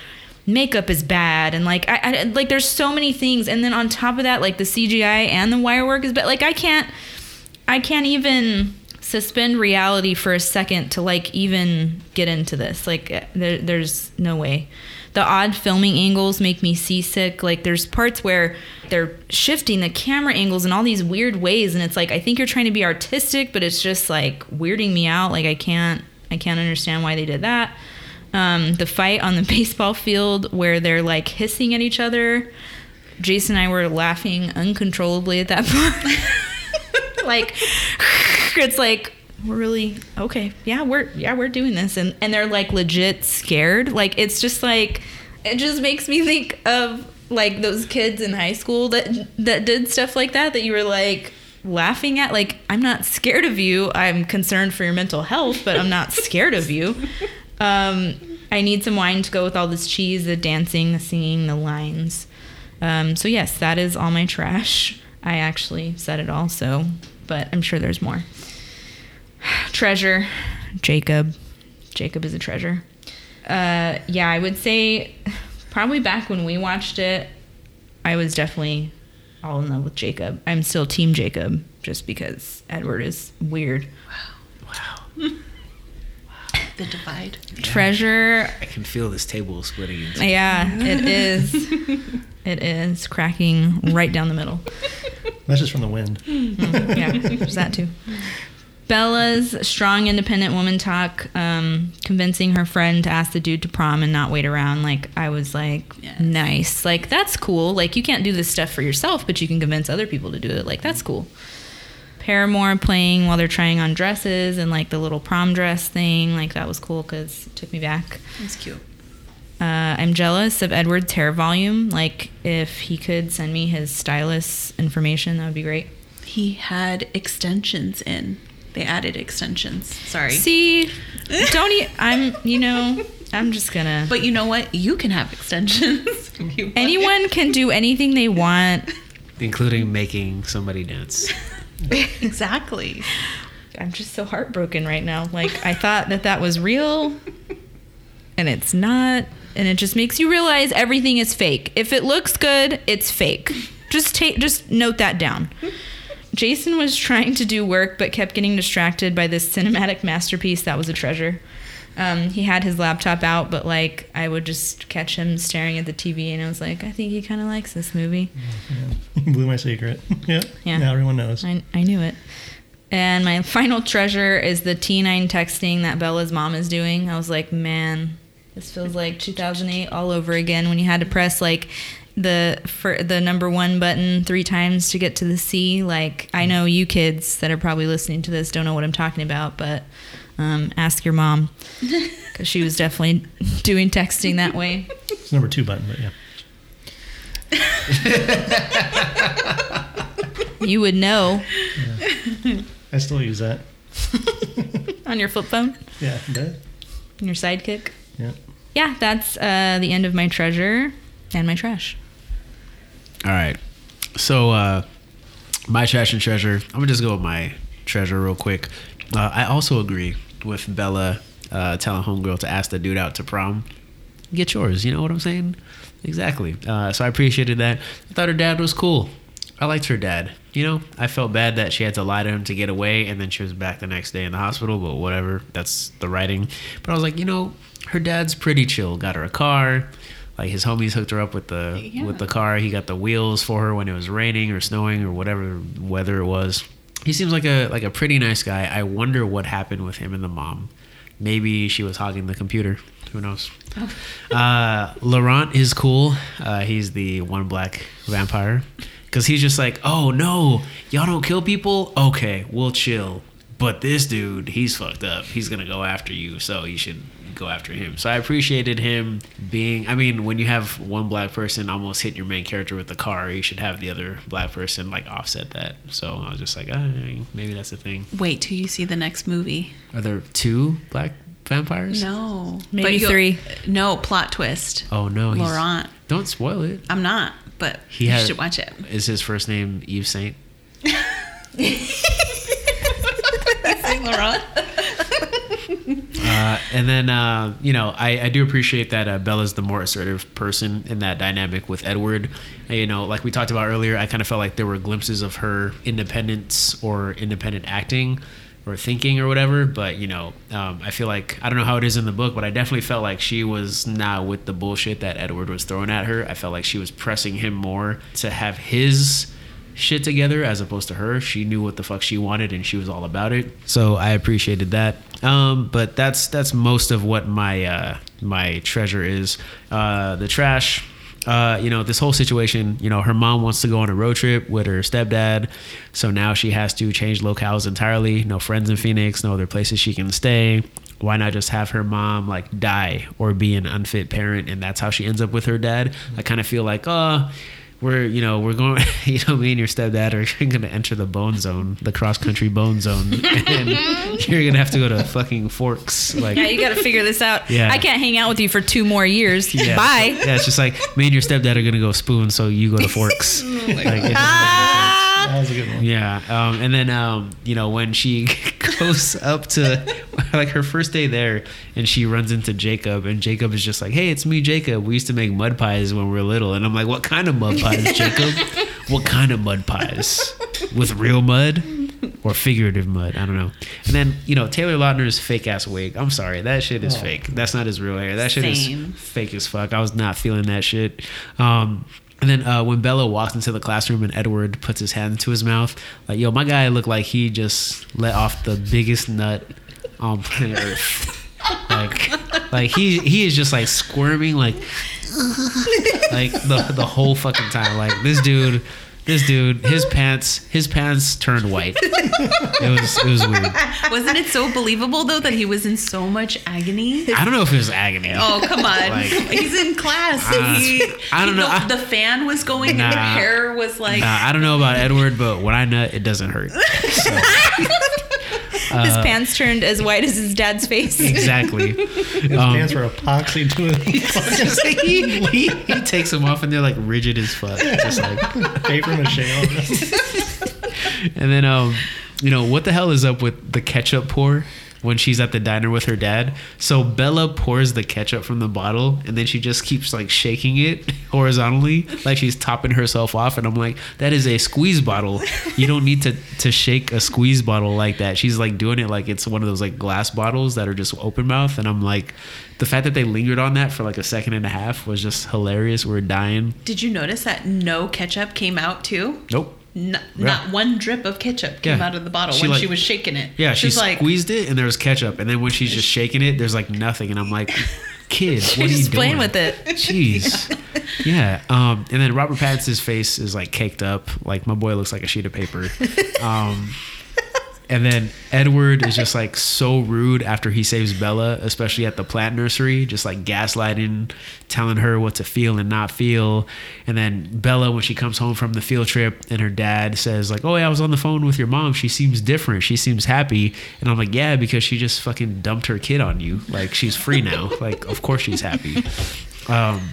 makeup is bad and like I, I like there's so many things and then on top of that like the CGI and the wire work is bad. Like I can't I can't even suspend reality for a second to like even get into this. Like uh, there, there's no way. The odd filming angles make me seasick. Like there's parts where they're shifting the camera angles in all these weird ways and it's like I think you're trying to be artistic but it's just like weirding me out. Like I can't I can't understand why they did that. Um, the fight on the <laughs> baseball field where they're like hissing at each other. Jason and I were laughing uncontrollably at that <laughs> part. Like <laughs> it's like we're really okay yeah we're yeah we're doing this. And and they're like legit scared. Like it's just like it just makes me think of like those kids in high school that that did stuff like that that you were like laughing at. Like i'm not scared of you. I'm concerned for your mental health but i'm not scared of you. <laughs> Um i need some wine to go with all this cheese the dancing the singing the lines. Um so yes that is all my trash i actually said it all so but i'm sure there's more. <sighs> Treasure. Jacob. Jacob is a treasure. Uh yeah i would say probably back when we watched it i was definitely all in love with jacob. I'm still team jacob just because edward is weird <laughs> The divide. treasure I can feel this table splitting. Into yeah it is <laughs> it is cracking right down the middle That's just from the wind. yeah, there's that too. Bella's strong, independent woman talk, um, convincing her friend to ask the dude to prom and not wait around. Like, I was like, Yes. nice. Like, that's cool. Like, you can't do this stuff for yourself, but you can convince other people to do it. Like, that's cool. Paramore playing while they're trying on dresses and like the little prom dress thing. Like, that was cool because it took me back. It's cute. Uh, I'm jealous of Edward's hair volume. Like, if he could send me his stylist information, that would be great. He had extensions in. They added extensions. Sorry. See, don't you? I'm, you know, I'm just gonna. <laughs> But you know what? You can have extensions. <laughs> if you want. Anyone can do anything they want. <laughs> including making somebody dance. <laughs> exactly. I'm just so heartbroken right now. Like, I thought that that was real, and it's not. And it just makes you realize everything is fake. If it looks good, it's fake. Just take, just note that down. Jason was trying to do work, but kept getting distracted by this cinematic masterpiece that was a treasure. Um, he had his laptop out, but like I would just catch him staring at the TV, and I was like, I think he kind of likes this movie. Yeah. <laughs> Blew my secret. <laughs> yeah. Yeah. Now everyone knows. I, I knew it. And my final treasure is the T9 texting that Bella's mom is doing. I was like, man, this feels like 2008 all over again when you had to press like the for the number one button three times to get to the C. Like I know you kids that are probably listening to this don't know what I'm talking about, but um, ask your mom because she was definitely <laughs> doing texting that way. It's number two button, but yeah. You would know I still use that. <laughs> on your flip phone, Yeah. That. your sidekick. Yeah. Yeah, that's uh, the end of my treasure and my trash. All right. So, uh, my trash and treasure. I'm gonna just go with my treasure real quick. Uh, I also agree with Bella uh, telling homegirl to ask the dude out to prom. Get yours. You know what I'm saying? Exactly. Uh, so I appreciated that. I thought her dad was cool. I liked her dad. You know, I felt bad that she had to lie to him to get away, and then she was back the next day in the hospital. But whatever, that's the writing. But I was like, you know, her dad's pretty chill. Got her a car. Like his homies hooked her up with the Yeah. with the car. He got the wheels for her when it was raining or snowing or whatever weather it was. He seems like a like a pretty nice guy. I wonder what happened with him and the mom. Maybe she was hogging the computer. Who knows? <laughs> Uh, Laurent is cool. Uh, he's the one black vampire. Because he's just like, oh no, y'all don't kill people? Okay, we'll chill. but this dude, he's fucked up. He's gonna go after you, so you should go after him. So I appreciated him being. I mean, when you have one black person almost hit your main character with the car, you should have the other black person like offset that. So I was just like, ah, maybe that's the thing. Wait till you see the next movie. Are there two black vampires? No, Maybe you'll- three. No plot twist. Oh no, Laurent. Don't spoil it. I'm not, but He you had- should watch it. Is his first name Yves Saint? <laughs> Laurent. <laughs> Uh, and then, uh, you know, I, I do appreciate that uh, Bella's the more assertive person in that dynamic with Edward. You know, like we talked about earlier, I kind of felt like there were glimpses of her independence or independent acting or thinking or whatever. But, you know, um, I feel like, I don't know how it is in the book, but I definitely felt like she was not with the bullshit that Edward was throwing at her. I felt like she was pressing him more to have his shit together as opposed to her. She knew what the fuck she wanted and she was all about it. So I appreciated that. Um, but that's that's most of what my uh, my treasure is. Uh, the trash. Uh, you know, this whole situation, you know, her mom wants to go on a road trip with her stepdad. So now she has to change locales entirely. No friends in Phoenix, no other places she can stay. Why not just have her mom like die or be an unfit parent and that's how she ends up with her dad? I kind of feel like, oh, we're you know we're going <laughs> you know me and your stepdad are <laughs> going to enter the bone zone the cross country bone zone <laughs> and you're going to have to go to fucking forks like Yeah, you got to figure this out. Yeah. I can't hang out with you for two more years. yeah, Bye. yeah it's just like me and your stepdad are going to go spoon so you go to forks like, it doesn't make Ah. That was a good one. yeah, um, and then um, you know when she goes up to <laughs> like her first day there, and she runs into Jacob, and Jacob is just like, "Hey, it's me, Jacob. We used to make mud pies when we were little." And I'm like, "What kind of mud pies, <laughs> Jacob? what kind of mud pies? With real mud?" Or figurative mud, I don't know. And then you know Taylor Lautner's fake ass wig. I'm sorry, that shit is fake. That's not his real hair. That shit Same. is fake as fuck. I was not feeling that shit. Um, and then uh, when Bella walks into the classroom and Edward puts his hand into his mouth, like, yo, my guy looked like he just let off the biggest nut on planet Earth. Like, like he he is just like squirming, like, like the the whole fucking time. Like this dude, this dude, his pants his pants turned white. It was it was weird. Wasn't it so believable though that he was in so much agony? I don't know if it was agony. Oh come on! Like- He's in class. Uh, he, I don't the, know. I- the fan was going, and Nah. the hair was like. Nah, I don't know about Edward, but when I nut, it doesn't hurt. So, <laughs> His pants turned as white as his dad's face. exactly. <laughs> His Um, pants were epoxy to it. <laughs> he, he, he takes them off and they're like rigid as fuck. Just like, Paper mache on <laughs> and then um, you know what the hell is up with the ketchup pour when she's at the diner with her dad? So Bella pours the ketchup from the bottle and then she just keeps like shaking it <laughs> horizontally, like she's topping herself off. And I'm like, that is a squeeze bottle. You don't need to to shake a squeeze bottle like that. She's like doing it like it's one of those like glass bottles that are just open mouth. And I'm like, the fact that they lingered on that for like a second and a half was just hilarious. We're dying. Did you notice that no ketchup came out too? Nope. N- Yeah. Not one drip of ketchup came Yeah. out of the bottle She, when like- she was shaking it. Yeah, she She's like, squeezed it and there was ketchup, and then when she's just shaking it, there's like nothing, and I'm like, <laughs> kid, what are you Just playing with it. Jeez. <laughs> Yeah. Um, and then Robert Pattinson's face is like caked up, like my boy looks like a sheet of paper. <laughs> Um, and then Edward is just like so rude after he saves Bella, especially at the plant nursery, just like gaslighting, telling her what to feel and not feel. And then Bella, when she comes home from the field trip, and her dad says like, "Oh yeah, I was on the phone with your mom. She seems different. She seems happy." And I'm like, "Yeah, because she just fucking dumped her kid on you. Like she's free now. <laughs> like of course she's happy." Um,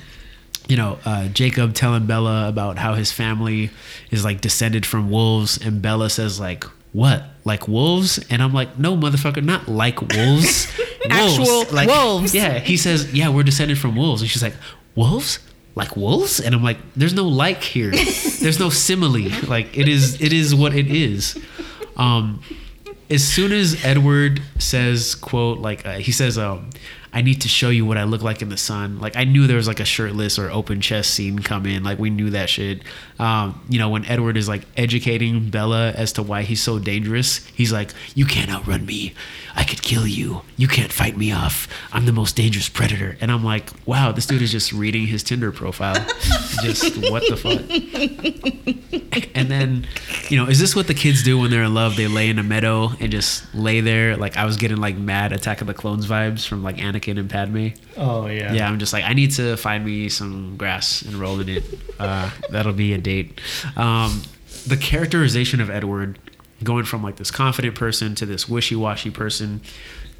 you know, uh, Jacob telling Bella about how his family is like descended from wolves, and Bella says like, "What? Like wolves?" And I'm like, "No, motherfucker, not like <laughs> wolves. Actual like, wolves. Yeah." He says, "Yeah, we're descended from wolves," and she's like, "Wolves? Like wolves?" And I'm like, "There's no like here. <laughs> There's no simile. Like it is. It is what it is." Um, as soon as Edward says, "quote," like uh, he says, um, "I need to show you what I look like in the sun." Like I knew there was like a shirtless or open chest scene come in. Like we knew that shit. Um, you know, when Edward is like educating Bella as to why he's so dangerous, he's like, "You can't outrun me. I could kill you. You can't fight me off. I'm the most dangerous predator." And I'm like, "Wow, this dude is just reading his Tinder profile. <laughs> just what the fuck." <laughs> and then you know, is this what the kids do when they're in love? They lay in a meadow and just lay there. Like I was getting like mad Attack of the Clones vibes from like Anakin and Padme. Oh yeah. Yeah, I'm just like I need to find me some grass and roll in it. Uh, that'll be a date. Um, the characterization of Edward, going from like this confident person to this wishy-washy person,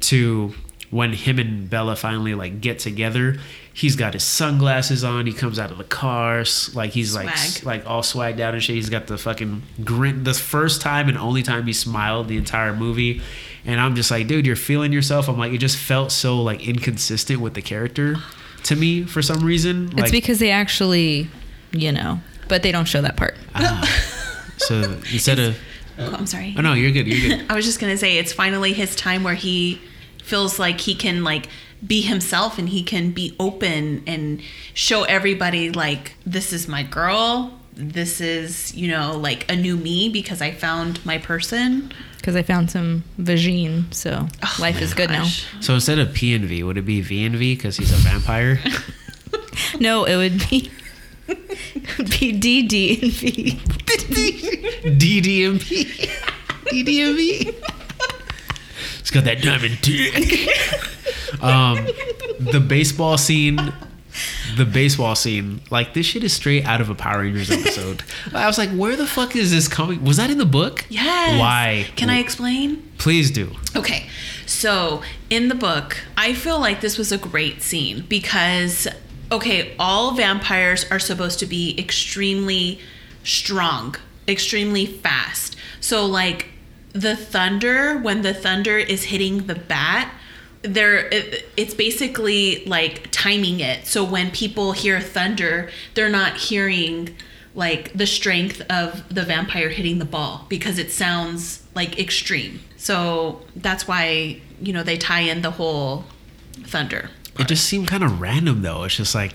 to when him and Bella finally like get together, he's got his sunglasses on. He comes out of the car, like he's like Swag. like all swagged out and shit. He's got the fucking grin. The first time and only time he smiled the entire movie. And I'm just like, dude, you're feeling yourself. I'm like, it just felt so like inconsistent with the character to me for some reason. It's Like, because they actually, you know, but they don't show that part. Ah. so instead <laughs> of, Oh, I'm sorry. oh no, you're good, you're good. <laughs> I was just gonna say it's finally his time where he feels like he can like be himself and he can be open and show everybody like this is my girl. This is you know like a new me because I found my person. Because I found some vagine, so oh life is good Gosh. So instead of P and V, would it be V and V because he's a vampire? <laughs> No, it would be it would be D D and V. <laughs> DDMP. DDMP. <laughs> It's got that diamond dick. <laughs> um, the baseball scene. The baseball scene, like this shit is straight out of a Power Rangers episode. <laughs> I was like, where the fuck is this coming? Was that in the book? Yes. Why? Can I explain? Please do. Okay, so in the book, I feel like this was a great scene because, okay, all vampires are supposed to be extremely strong, extremely fast. So, like, the thunder, when the thunder is hitting the bat, they're it, it's basically like timing it. So when people hear thunder they're not hearing like the strength of the vampire hitting the ball because it sounds like extreme. So that's why you know they tie in the whole thunder. It just seemed kind of random though. It's just like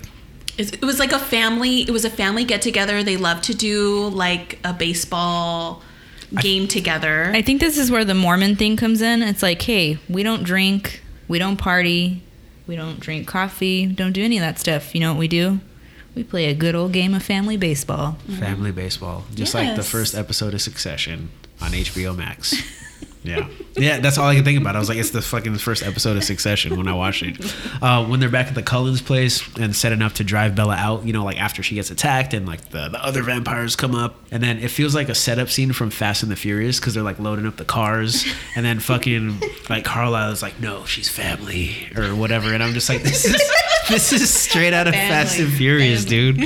it was like a family it was a family get together they love to do like a baseball game together I think this is where the Mormon thing comes in. It's like, hey, we don't drink, we don't party, we don't drink coffee, don't do any of that stuff. You know what we do? We play a good old game of family baseball. family baseball, just like the first episode of Succession on HBO Max. <laughs> Yeah, yeah, that's all I could think about. I was like, it's the fucking first episode of Succession when I watched it. Uh, when they're back at the Cullens place and setting up to drive Bella out, you know, like after she gets attacked and like the, the other vampires come up, and then it feels like a setup scene from Fast and the Furious because they're like loading up the cars, and then fucking like Carlisle is like, no, she's family or whatever, and I'm just like, this is this is straight out of Fast and Family. Furious, dude.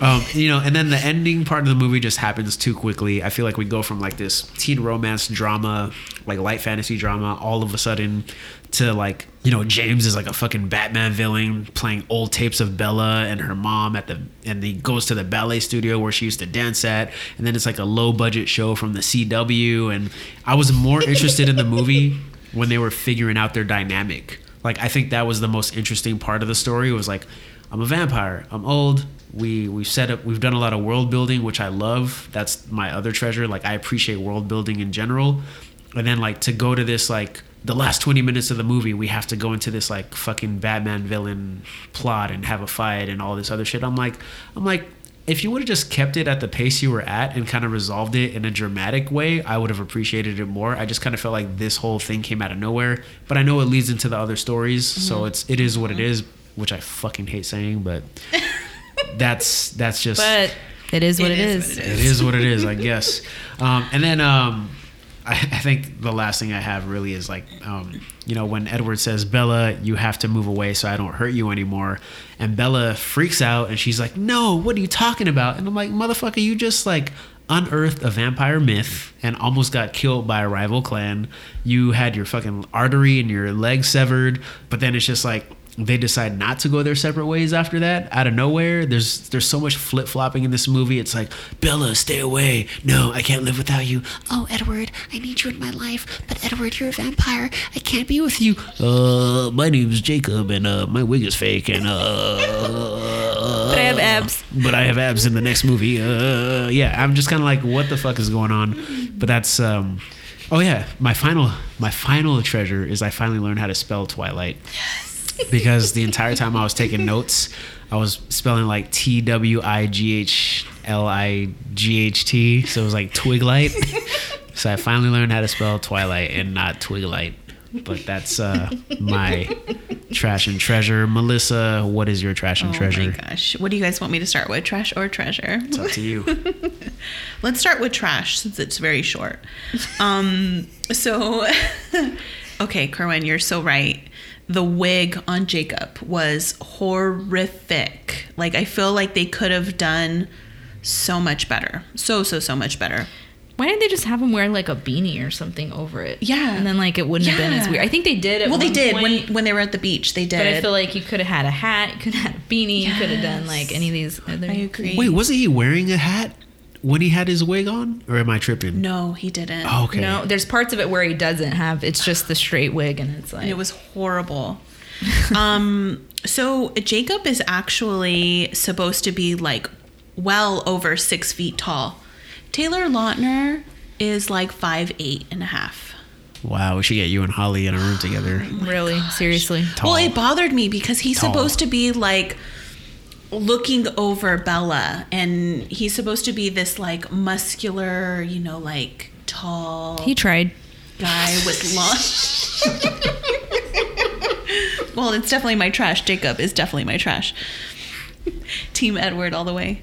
um, you know, and then the ending part of the movie just happens too quickly. I feel like we go from like this teen romance drama, like light fantasy drama, all of a sudden to like you know James is like a fucking Batman villain playing old tapes of Bella and her mom at the and he goes to the ballet studio where she used to dance at, and then it's like a low budget show from the CW, and I was more interested in the movie when they were figuring out their dynamic. Like I think that was the most interesting part of the story was like I'm a vampire. I'm old. We we've set up we've done a lot of world building, which I love. That's my other treasure. Like I appreciate world building in general. And then like to go to this like the last 20 minutes of the movie, we have to go into this like fucking Batman villain plot and have a fight and all this other shit. I'm like I'm like if you would have just kept it at the pace you were at and kind of resolved it in a dramatic way, I would have appreciated it more. I just kind of felt like this whole thing came out of nowhere, but I know it leads into the other stories, so it's it is what it is, which I fucking hate saying, but <laughs> that's that's just But it is what It it is is. what it is what it is, I guess. <laughs> Um, and then um, I, I think the last thing I have really is like, um, you know, when Edward says, Bella, you have to move away so I don't hurt you anymore. And Bella freaks out and she's like, no, what are you talking about? And I'm like, motherfucker, you just like unearthed a vampire myth and almost got killed by a rival clan. You had your fucking artery and your leg severed, but then it's just like, they decide not to go their separate ways after that out of nowhere there's there's so much flip-flopping in this movie. It's like bella stay away. No i can't live without you. Oh, Edward, I need you in my life, but Edward, you're a vampire. I can't be with you. Uh my name's jacob and uh my wig is fake and uh <laughs> But I have abs. but i have abs in the next movie. Uh yeah i'm just kind of like what the fuck is going on? But that's um oh yeah my final my final treasure is i finally learned how to spell twilight because the entire time I was taking notes, I was spelling like T W I G H L I G H T, so it was like Twiglight. <laughs> so I finally learned how to spell Twilight and not Twiglight. But that's uh, my trash and treasure. Melissa, what is your trash and Oh treasure? my gosh. What do you guys want me to start with? Trash or treasure? It's up to you. <laughs> Let's start with trash since it's very short. Um, so, <laughs> okay, Kerwin, you're so right. The wig on Jacob was horrific. Like, I feel like they could have done so much better. So, so, so much better. Why didn't they just have him wear like a beanie or something over it? Yeah. and then like it wouldn't have been as weird. I think they did. At well, they one did point, when when they were at the beach. They did. But I feel like you could have had a hat, you could have had a beanie, you could have done like any of these other. I agree. Wait, wasn't he wearing a hat when he had his wig on? Or am I tripping? no, he didn't. Oh, okay. No, there's parts of it where he doesn't have. It's just the straight wig, and it's like And it was horrible. <laughs> um, so Jacob is actually supposed to be like well over six feet tall. Taylor Lautner is like five eight and a half. Wow, we should get you and Holly in a room together. really seriously. Tall. Well, it bothered me because he's Tall. supposed to be like looking over Bella, and he's supposed to be this like muscular, you know, like tall He tried. guy with long. <laughs> well, it's definitely my trash. Jacob is definitely my trash. <laughs> Team Edward all the way.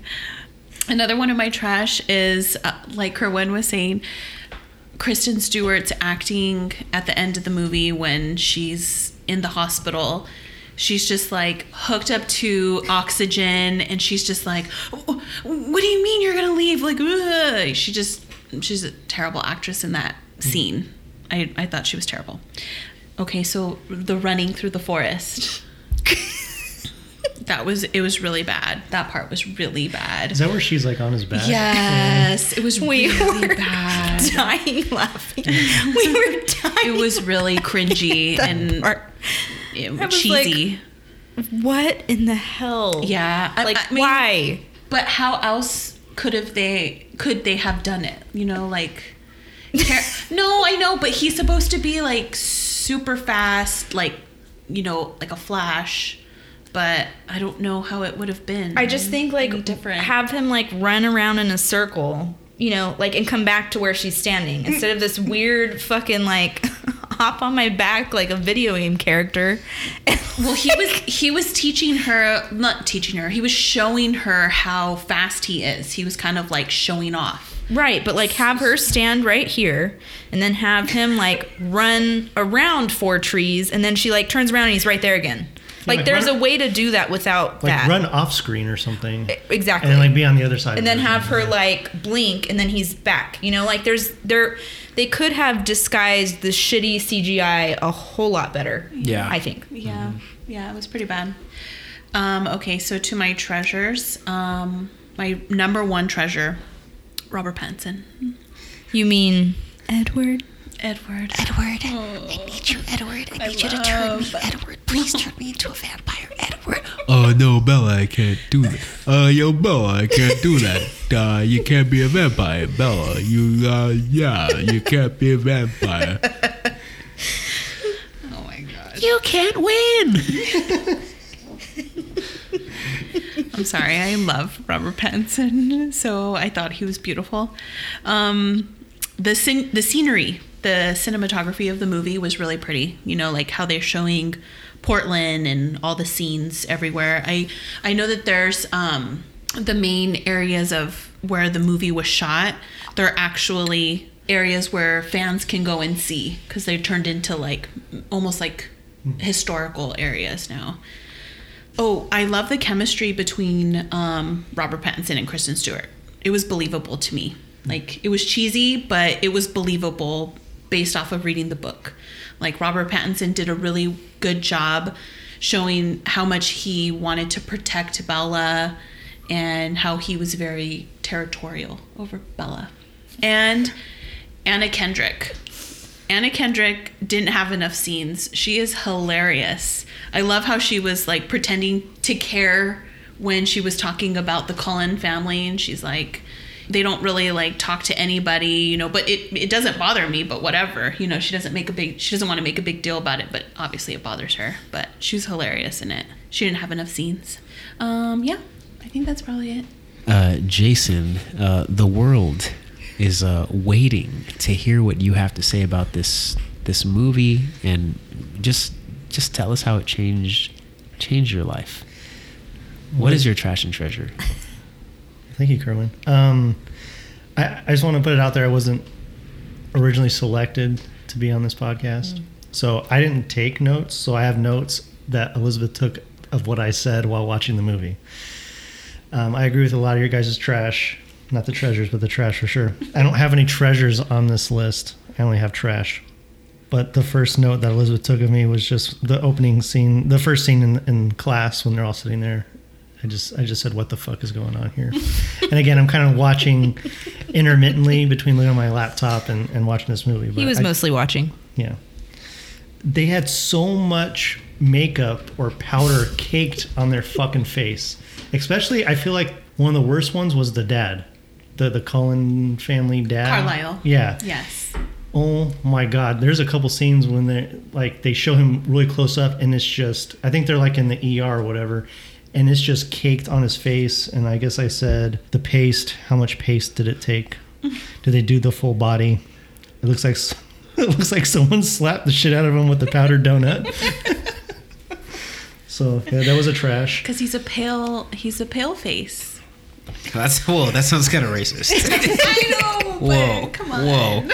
Another one of my trash is, uh, like Kerwin was saying, Kristen Stewart's acting at the end of the movie when she's in the hospital. She's just like hooked up to oxygen, and she's just like, "What do you mean you're gonna leave?" Like, ugh. she just, she's a terrible actress in that mm. scene. I, I thought she was terrible. Okay, so the running through the forest. <laughs> that was it was really bad. That part was really bad. Is that where she's like on his back? Yes, it was <laughs> We really were bad. dying laughing. <laughs> we were dying. It was really cringy and part. I cheesy. What in the hell? yeah, I- Like I mean, why? But how else could have they could they have done it? You know, like <laughs> no, I know, but he's supposed to be like super fast, like you know, like a flash. But I don't know how it would have been. I just think like different. have him like run around in a circle, you know, like and come back to where she's standing mm. instead of this weird fucking like <laughs> hop on my back like a video game character. <laughs> Well, he was he was teaching her, not teaching her. He was showing her how fast he is. He was kind of like showing off. Right, but like have her stand right here and then have him like run around four trees and then she like turns around and he's right there again. Like, like, there's run- a way to do that without Like that. run off screen or something. exactly. And then like be on the other side. and then have her like blink and then he's back. You know, like there's there they could have disguised the shitty CGI a whole lot better. Yeah. I think. Yeah, yeah, it was pretty bad. Um, okay, so to my treasures, um, my number one treasure, Robert Pattinson, You mean Edward? Edward. Edward, I need you, Edward. I need you to turn me, Edward. Please turn me into a vampire, Edward. Oh no, Bella, I can't do that. Uh, yo, Bella, I can't do that. Uh, you can't be a vampire, Bella. You, uh, yeah, you can't be a vampire. Oh my god. You can't win. I'm sorry, I love Robert Pattinson, so I thought he was beautiful. Um, the scen- the scenery, the cinematography of the movie was really pretty. You know, like how they're showing Portland and all the scenes everywhere. I I know that there's um, the main areas of where the movie was shot. They're actually areas where fans can go and see because they're turned into like almost like historical areas now. Oh, I love the chemistry between um, Robert Pattinson and Kristen Stewart. It was believable to me. Like it was cheesy, but it was believable based off of reading the book. Like Robert Pattinson did a really good job showing how much he wanted to protect Bella and how he was very territorial over Bella. And Anna Kendrick. Anna Kendrick didn't have enough scenes. She is hilarious. I love how she was like pretending to care when she was talking about the Cullen family and she's like they don't really like talk to anybody, you know, but it it doesn't bother me, but whatever. You know, she doesn't make a big she doesn't want to make a big deal about it, but obviously it bothers her. But she was hilarious in it. She didn't have enough scenes. Um, yeah, I think that's probably it. Uh, Jason, uh, the world is uh, waiting to hear what you have to say about this this movie, and just just tell us how it changed changed your life. What is your trash and treasure? <laughs> Thank you, Kerwin. Um, I, I just want to put it out there. I wasn't originally selected to be on this podcast, so I didn't take notes. So I have notes that Elizabeth took of what I said while watching the movie. Um, I agree with a lot of your guys' trash, not the treasures, but the trash for sure. I don't have any treasures on this list. I only have trash. But the first note that Elizabeth took of me was just the opening scene, the first scene in, in class when they're all sitting there. I just, I just said, "What the fuck is going on here?" <laughs> and again, I'm kind of watching intermittently between looking at my laptop and, and watching this movie. He was I- mostly watching. yeah. They had so much makeup or powder caked on their fucking face. Especially, I feel like one of the worst ones was the dad, the the Cullen family dad. Carlisle. Yeah. Yes. Oh my God. There's a couple scenes when they like they show him really close up, and it's just I think they're like in the ER or whatever, and it's just caked on his face. And I guess I said the paste. How much paste did it take? <laughs> Did they do the full body? It looks like <laughs> it looks like someone slapped the shit out of him with a powdered <laughs> donut. so yeah, that was a trash. Because he's a pale, he's a pale face. That's whoa. That sounds kind of racist. I know. Whoa, But come on. whoa.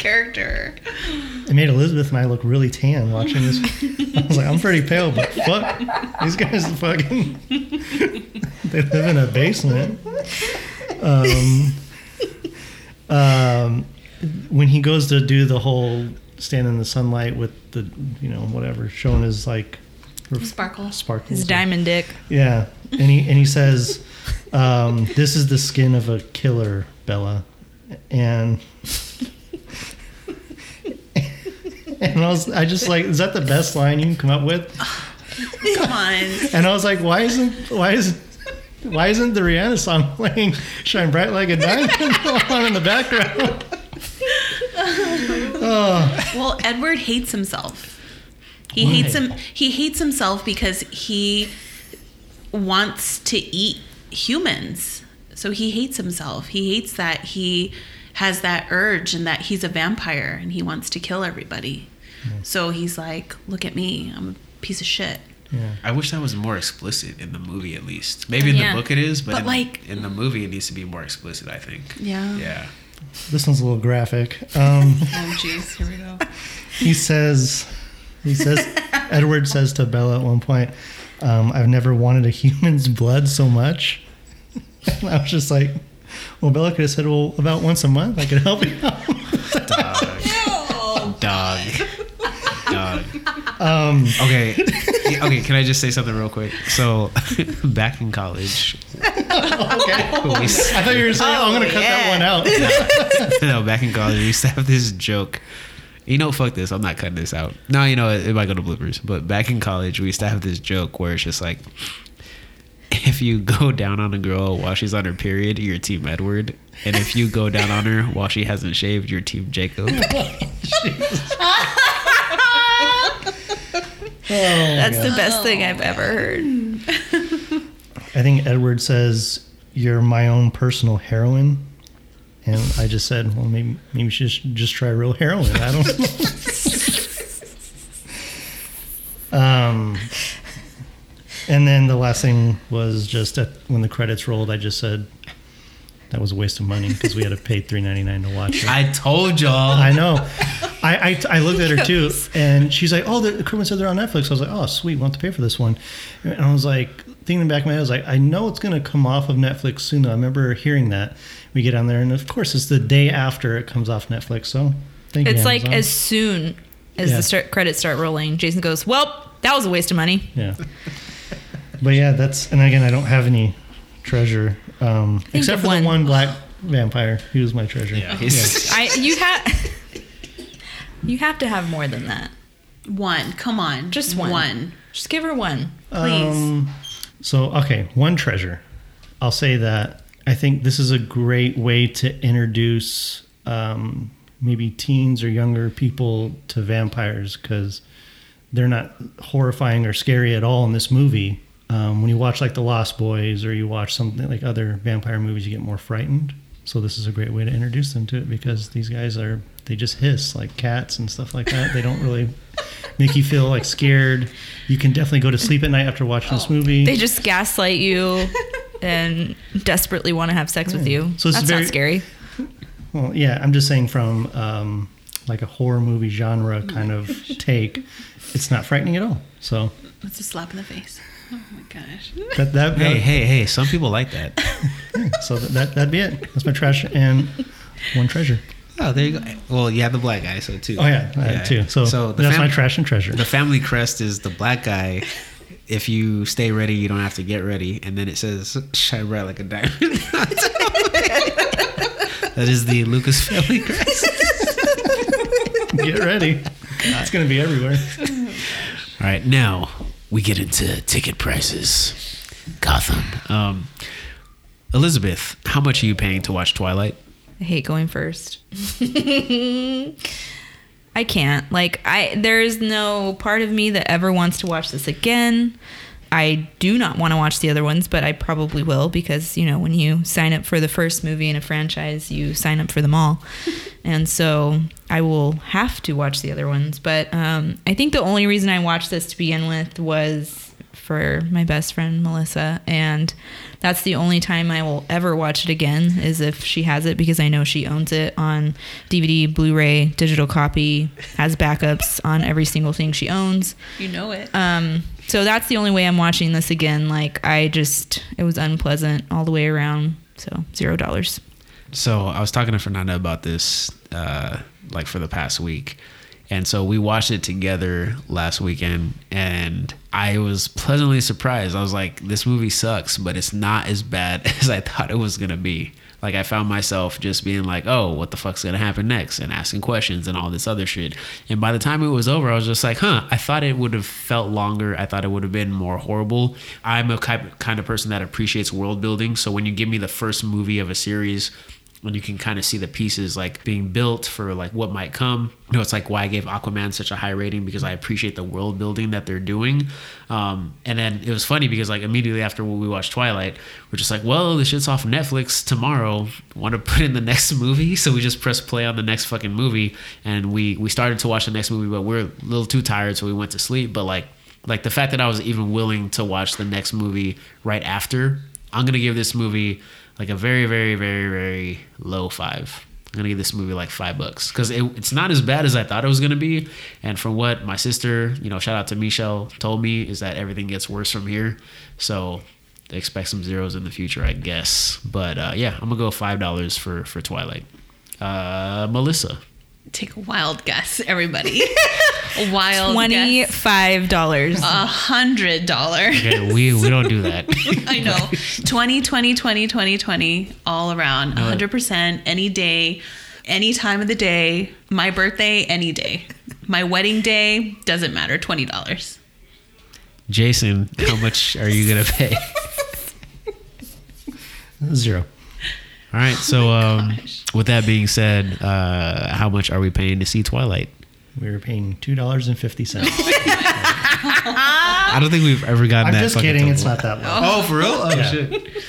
It's a character. It made Elizabeth and I look really tan watching this. <laughs> I was like, I'm pretty pale, but fuck, these guys fucking. <laughs> they live in a basement. Um, um, when he goes to do the whole stand in the sunlight with the, you know, whatever, showing his like Sparkle. sparkles. His diamond dick. Yeah, and he and he says, um, "This is the skin of a killer, Bella," and <laughs> and I was I just like, is that the best line you can come up with? Come on. <laughs> And I was like, why isn't why isn't why isn't the Rihanna song <laughs> playing "Shine Bright Like a Diamond" on in the background? oh, Well, Edward hates himself. He Why? hates him. He hates himself because he wants to eat humans. So he hates himself. He hates that he has that urge and that he's a vampire and he wants to kill everybody. So he's like, "Look at me. I'm a piece of shit." yeah. I wish that was more explicit in the movie, at least. Maybe in Yeah. the book it is, but, But, in, like- in the movie it needs to be more explicit. I think. Yeah. Yeah. This one's a little graphic. Um, <laughs> Oh, jeez. Here we go. <laughs> he says he says <laughs> edward says to bella at one point um, i've never wanted a human's blood so much and i was just like well bella could have said well about once a month i could help you out Dog. Dog. um, Okay. Yeah, okay. Can I just say something real quick? So, <laughs> back in college, okay we, i thought you were saying oh, i'm gonna cut that one out <laughs> no, back in college, we used to have this joke. You know, fuck this. I'm not cutting this out. No, you know, it, it might go to bloopers. But back in college, we used to have this joke where it's just like, <laughs> if you go down on a girl while she's on her period, you're Team Edward, and if you go down on her while she hasn't shaved, you're Team Jacob. <laughs> That's the best thing I've ever heard. <laughs> i think edward says you're my own personal heroine. And i just said well maybe maybe you should just, just try real heroin. I don't know. Um And then the last thing was just at, when the credits rolled, I just said that was a waste of money because we had to pay three ninety nine to watch it. I told y'all. I know. I, I, I looked at her too, and she's like, "Oh, the Kerwin said they're on Netflix." I was like, "Oh, sweet, we'll have to pay for this one." And I was like, thinking in the back of my head, I was like, "I know it's going to come off of Netflix soon." Though. I remember hearing that. We get on there, and of course, it's the day after it comes off Netflix. So, thank you. It's like Amazon. as soon as Yeah. the start, credits start rolling, Jason goes, "Well, that was a waste of money." Yeah. But yeah, that's and again, I don't have any treasure um, except for one. the one black vampire. He was my treasure. yeah, he's, I you have <laughs> you have to have more than that. One. Come on. Just one. One. Just give her one. Please. Um, so okay, one treasure. I'll say that I think this is a great way to introduce um, maybe teens or younger people to vampires because they're not horrifying or scary at all in this movie. Um, when you watch like The Lost Boys or you watch something like other vampire movies, you get more frightened. So this is a great way to introduce them to it because these guys are they just hiss like cats and stuff like that. They don't really <laughs> make you feel like scared. You can definitely go to sleep at night after watching this movie. They just gaslight you <laughs> and desperately want to have sex with you. So it's That's very- not scary. Well, yeah, I'm just saying from um, like a horror movie genre kind of <laughs> take, it's not frightening at all. So That's a slap in the face. Oh my gosh. that that, Hey, hey, hey! Some people like that. <laughs> so that, that that'd be it. That's my trash and one treasure. Oh, there you go. Well, you have the black guy, so too. Oh yeah, I had two. So, the that's fam- my trash and treasure. The family crest is the black guy. If you stay ready, you don't have to get ready, and then it says "shine bright like a diamond." <laughs> that is the Lucas family crest. Get ready. It's gonna be everywhere. All right, now we get into ticket prices. Gotham. Um, Elizabeth, how much are you paying to watch Twilight? I hate going first. <laughs> I can't. Like I there's no part of me that ever wants to watch this again. I do not want to watch the other ones, but I probably will because, you know, when you sign up for the first movie in a franchise, you sign up for them all. <laughs> and so I will have to watch the other ones. But um, I think the only reason I watched this to begin with was for my best friend Melissa. And that's the only time I will ever watch it again is if she has it because I know she owns it on DVD, Blu ray, digital copy, has backups on every single thing she owns. You know it. Um, so that's the only way I'm watching this again. Like I just, it was unpleasant all the way around. So zero dollars. So I was talking to Fernanda about this, uh, like for the past week, and so we watched it together last weekend, and I was pleasantly surprised. I was like, "This movie sucks, but it's not as bad <laughs> as I thought it was gonna be." Like I found myself just being like, "Oh, what the fuck's gonna happen next?" and asking questions and all this other shit. And by the time it was over, I was just like, "Huh." I thought it would have felt longer. I thought it would have been more horrible. I'm a kind of person that appreciates world building, so when you give me the first movie of a series and you can kind of see the pieces like being built for like what might come. You know, it's like why I gave Aquaman such a high rating because I appreciate the world building that they're doing. Um, and then it was funny because like immediately after we watched Twilight, we're just like, well, this shit's off Netflix tomorrow. Want to put in the <laughs> next movie? So we just pressed play on the next fucking movie, and we we started to watch the next movie, but we're a little too tired, so we went to sleep. But like like the fact that I was even willing to watch the next movie right after, I'm gonna give this movie like a very, very, very, very low five. I'm gonna give this movie like five bucks because it, it's not as bad as I thought it was gonna be. And from what my sister, you know, shout out to Michelle, told me is that everything gets worse from here. So expect some zeros in the future, I guess. But uh, yeah, I'm gonna go five dollars for for Twilight. Uh, Melissa, Take a wild guess, everybody. <laughs> a wild twenty-five dollars. A hundred dollar. okay, we we don't do that. <laughs> I know. 20, 20, 20, 20, 20, all around. No. 100% any day, any time of the day. My birthday, any day. My wedding day, doesn't matter. $20. Jason, how much are you gonna pay? <laughs> Zero. All right. So, um, with that being said, uh, how much are we paying to see Twilight? We were paying two dollars and fifty cents. <laughs> I don't think we've ever gotten I'm that. just kidding. low. It's not that low. Oh, for real? Oh Yeah. shit.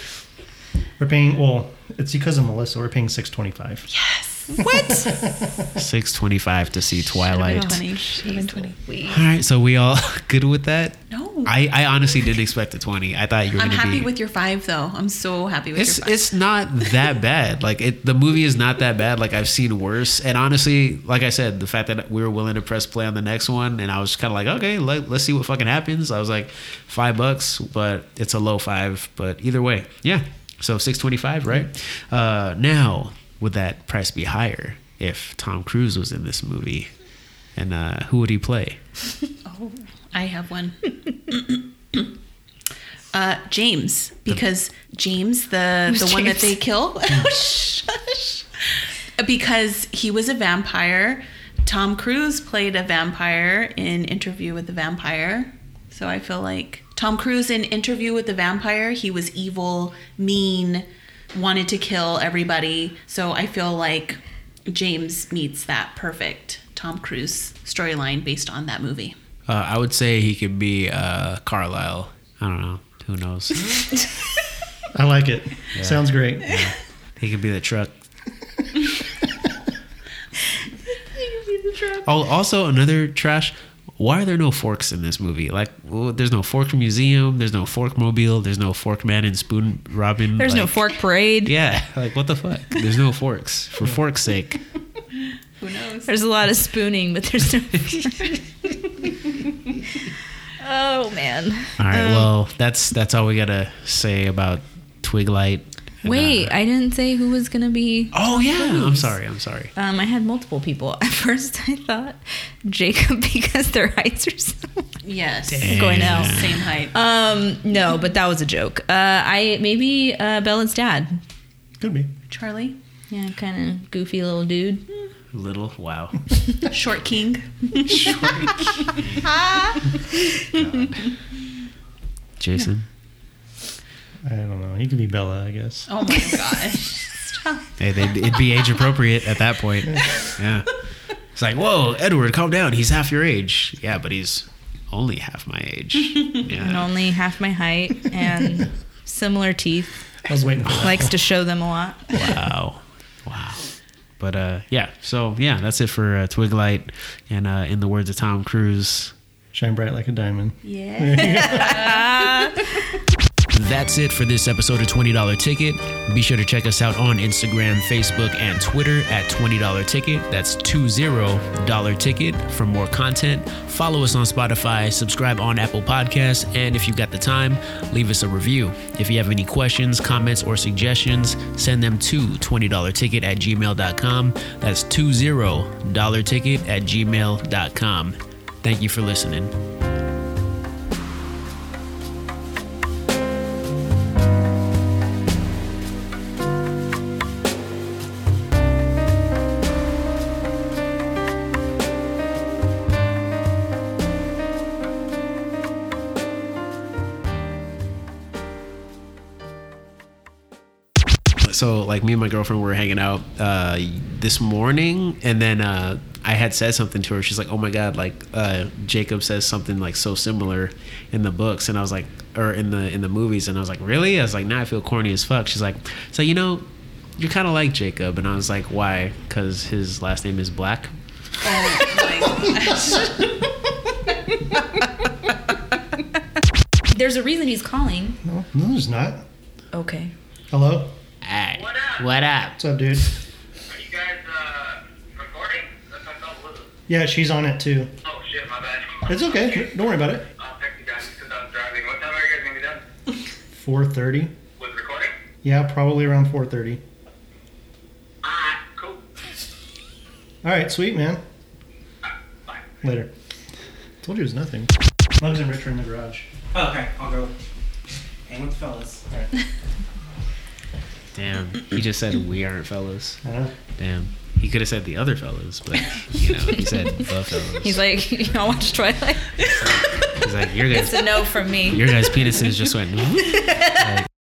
We're paying. Well, it's because of Melissa. We're paying six twenty-five. Yes. What? <laughs> six twenty-five to see Twilight. 20. Should've been 20. All right. So we all <laughs> good with that? No. I, I honestly didn't expect a twenty. I thought you were I'm happy be. with your five, though. I'm so happy with it's your five. it's not that bad. Like it, the movie is not that bad. Like I've seen worse. And honestly, like I said, the fact that we were willing to press play on the next one, and I was kind of like, okay, let, let's see what fucking happens. I was like, five bucks, but it's a low five. But either way, yeah. So six twenty five, right? Uh, now would that price be higher if Tom Cruise was in this movie? And uh, who would he play? <laughs> I have one. uh, James, because James, the the one that they kill, <laughs> Shush. because he was a vampire. Tom Cruise played a vampire in Interview with the Vampire, so I feel like Tom Cruise in Interview with the Vampire, he was evil, mean, wanted to kill everybody. So I feel like James meets that perfect Tom Cruise storyline based on that movie. Uh, I would say he could be uh, Carlisle. I don't know. Who knows? <laughs> I like it. Sounds great. He could be the truck. Oh, also another trash. Why are there no forks in this movie? Like, well, there's no fork museum. There's no fork mobile. There's no fork man and spoon robin. There's no fork parade. Yeah, like what the fuck? There's no forks for fork's sake. Who knows? There's a lot of spooning, but there's no. <laughs> oh man. All right, Um, well, that's that's all we gotta say about Twiglight. And, Wait, uh, I didn't say who was gonna be. oh yeah, I'm sorry. I'm sorry. Um, I had multiple people. <laughs> At first, I thought Jacob <laughs> because their heights are so. Yes. Going out. Same height. Um, no, but that was a joke. Uh, I maybe uh, Bella's dad. Could be. Charlie. Yeah, kind of goofy little dude. Little wow. <laughs> Short King. short <laughs> Jason. I don't know. He could be Bella, I guess. Oh my gosh. Stop. Hey, it'd be age appropriate at that point. Yeah. It's like, whoa, Edward, calm down. He's half your age. Yeah, but he's only half my age. <laughs> And only half my height and similar teeth. I was waiting for that. Likes to show them a lot. Wow. Wow. But uh, yeah, so yeah, that's it for uh, Twiglight. And uh, in the words of Tom Cruise, Shine bright like a diamond. Yeah. <laughs> <laughs> That's it for this episode of $20 Ticket. Be sure to check us out on Instagram, Facebook, and Twitter at $20 Ticket. That's $20 Ticket for more content. Follow us on Spotify, subscribe on Apple Podcasts, and if you've got the time, leave us a review. If you have any questions, comments, or suggestions, send them to $20ticket at gmail.com. That's $20 ticket at gmail.com. Thank you for listening. So like me and my girlfriend were hanging out uh, this morning and then uh, i had said something to her she's like oh my god like uh, jacob says something like so similar in the books and i was like or in the in the movies and i was like really i was like now i feel corny as fuck she's like so you know you're kind of like jacob and i was like why because his last name is black Oh my gosh. <laughs> There's a reason he's calling. No, no, there's not. Okay. Hello? Hey What up? what up What's up, dude? Are you guys uh, recording? That's my phone Bluetooth. Yeah, she's on it too. Oh shit, my bad. It's okay. Don't worry about it. I'll text you guys because I'm driving. What time are you guys gonna be done 4:30. with recording? Yeah, probably around 4:30. Alright, cool. All right, sweet man. Bye. Later. Told you it was nothing. Mugs and Rich are in the garage. Oh, okay, I'll go hang with the fellas. <laughs> damn he just said we aren't fellas I know. damn he could have said the other fellas but you know he said the fellas <laughs> He's like, y'all watch Twilight? he's like your guys. It's guys a no from me. your guys penises just went <laughs>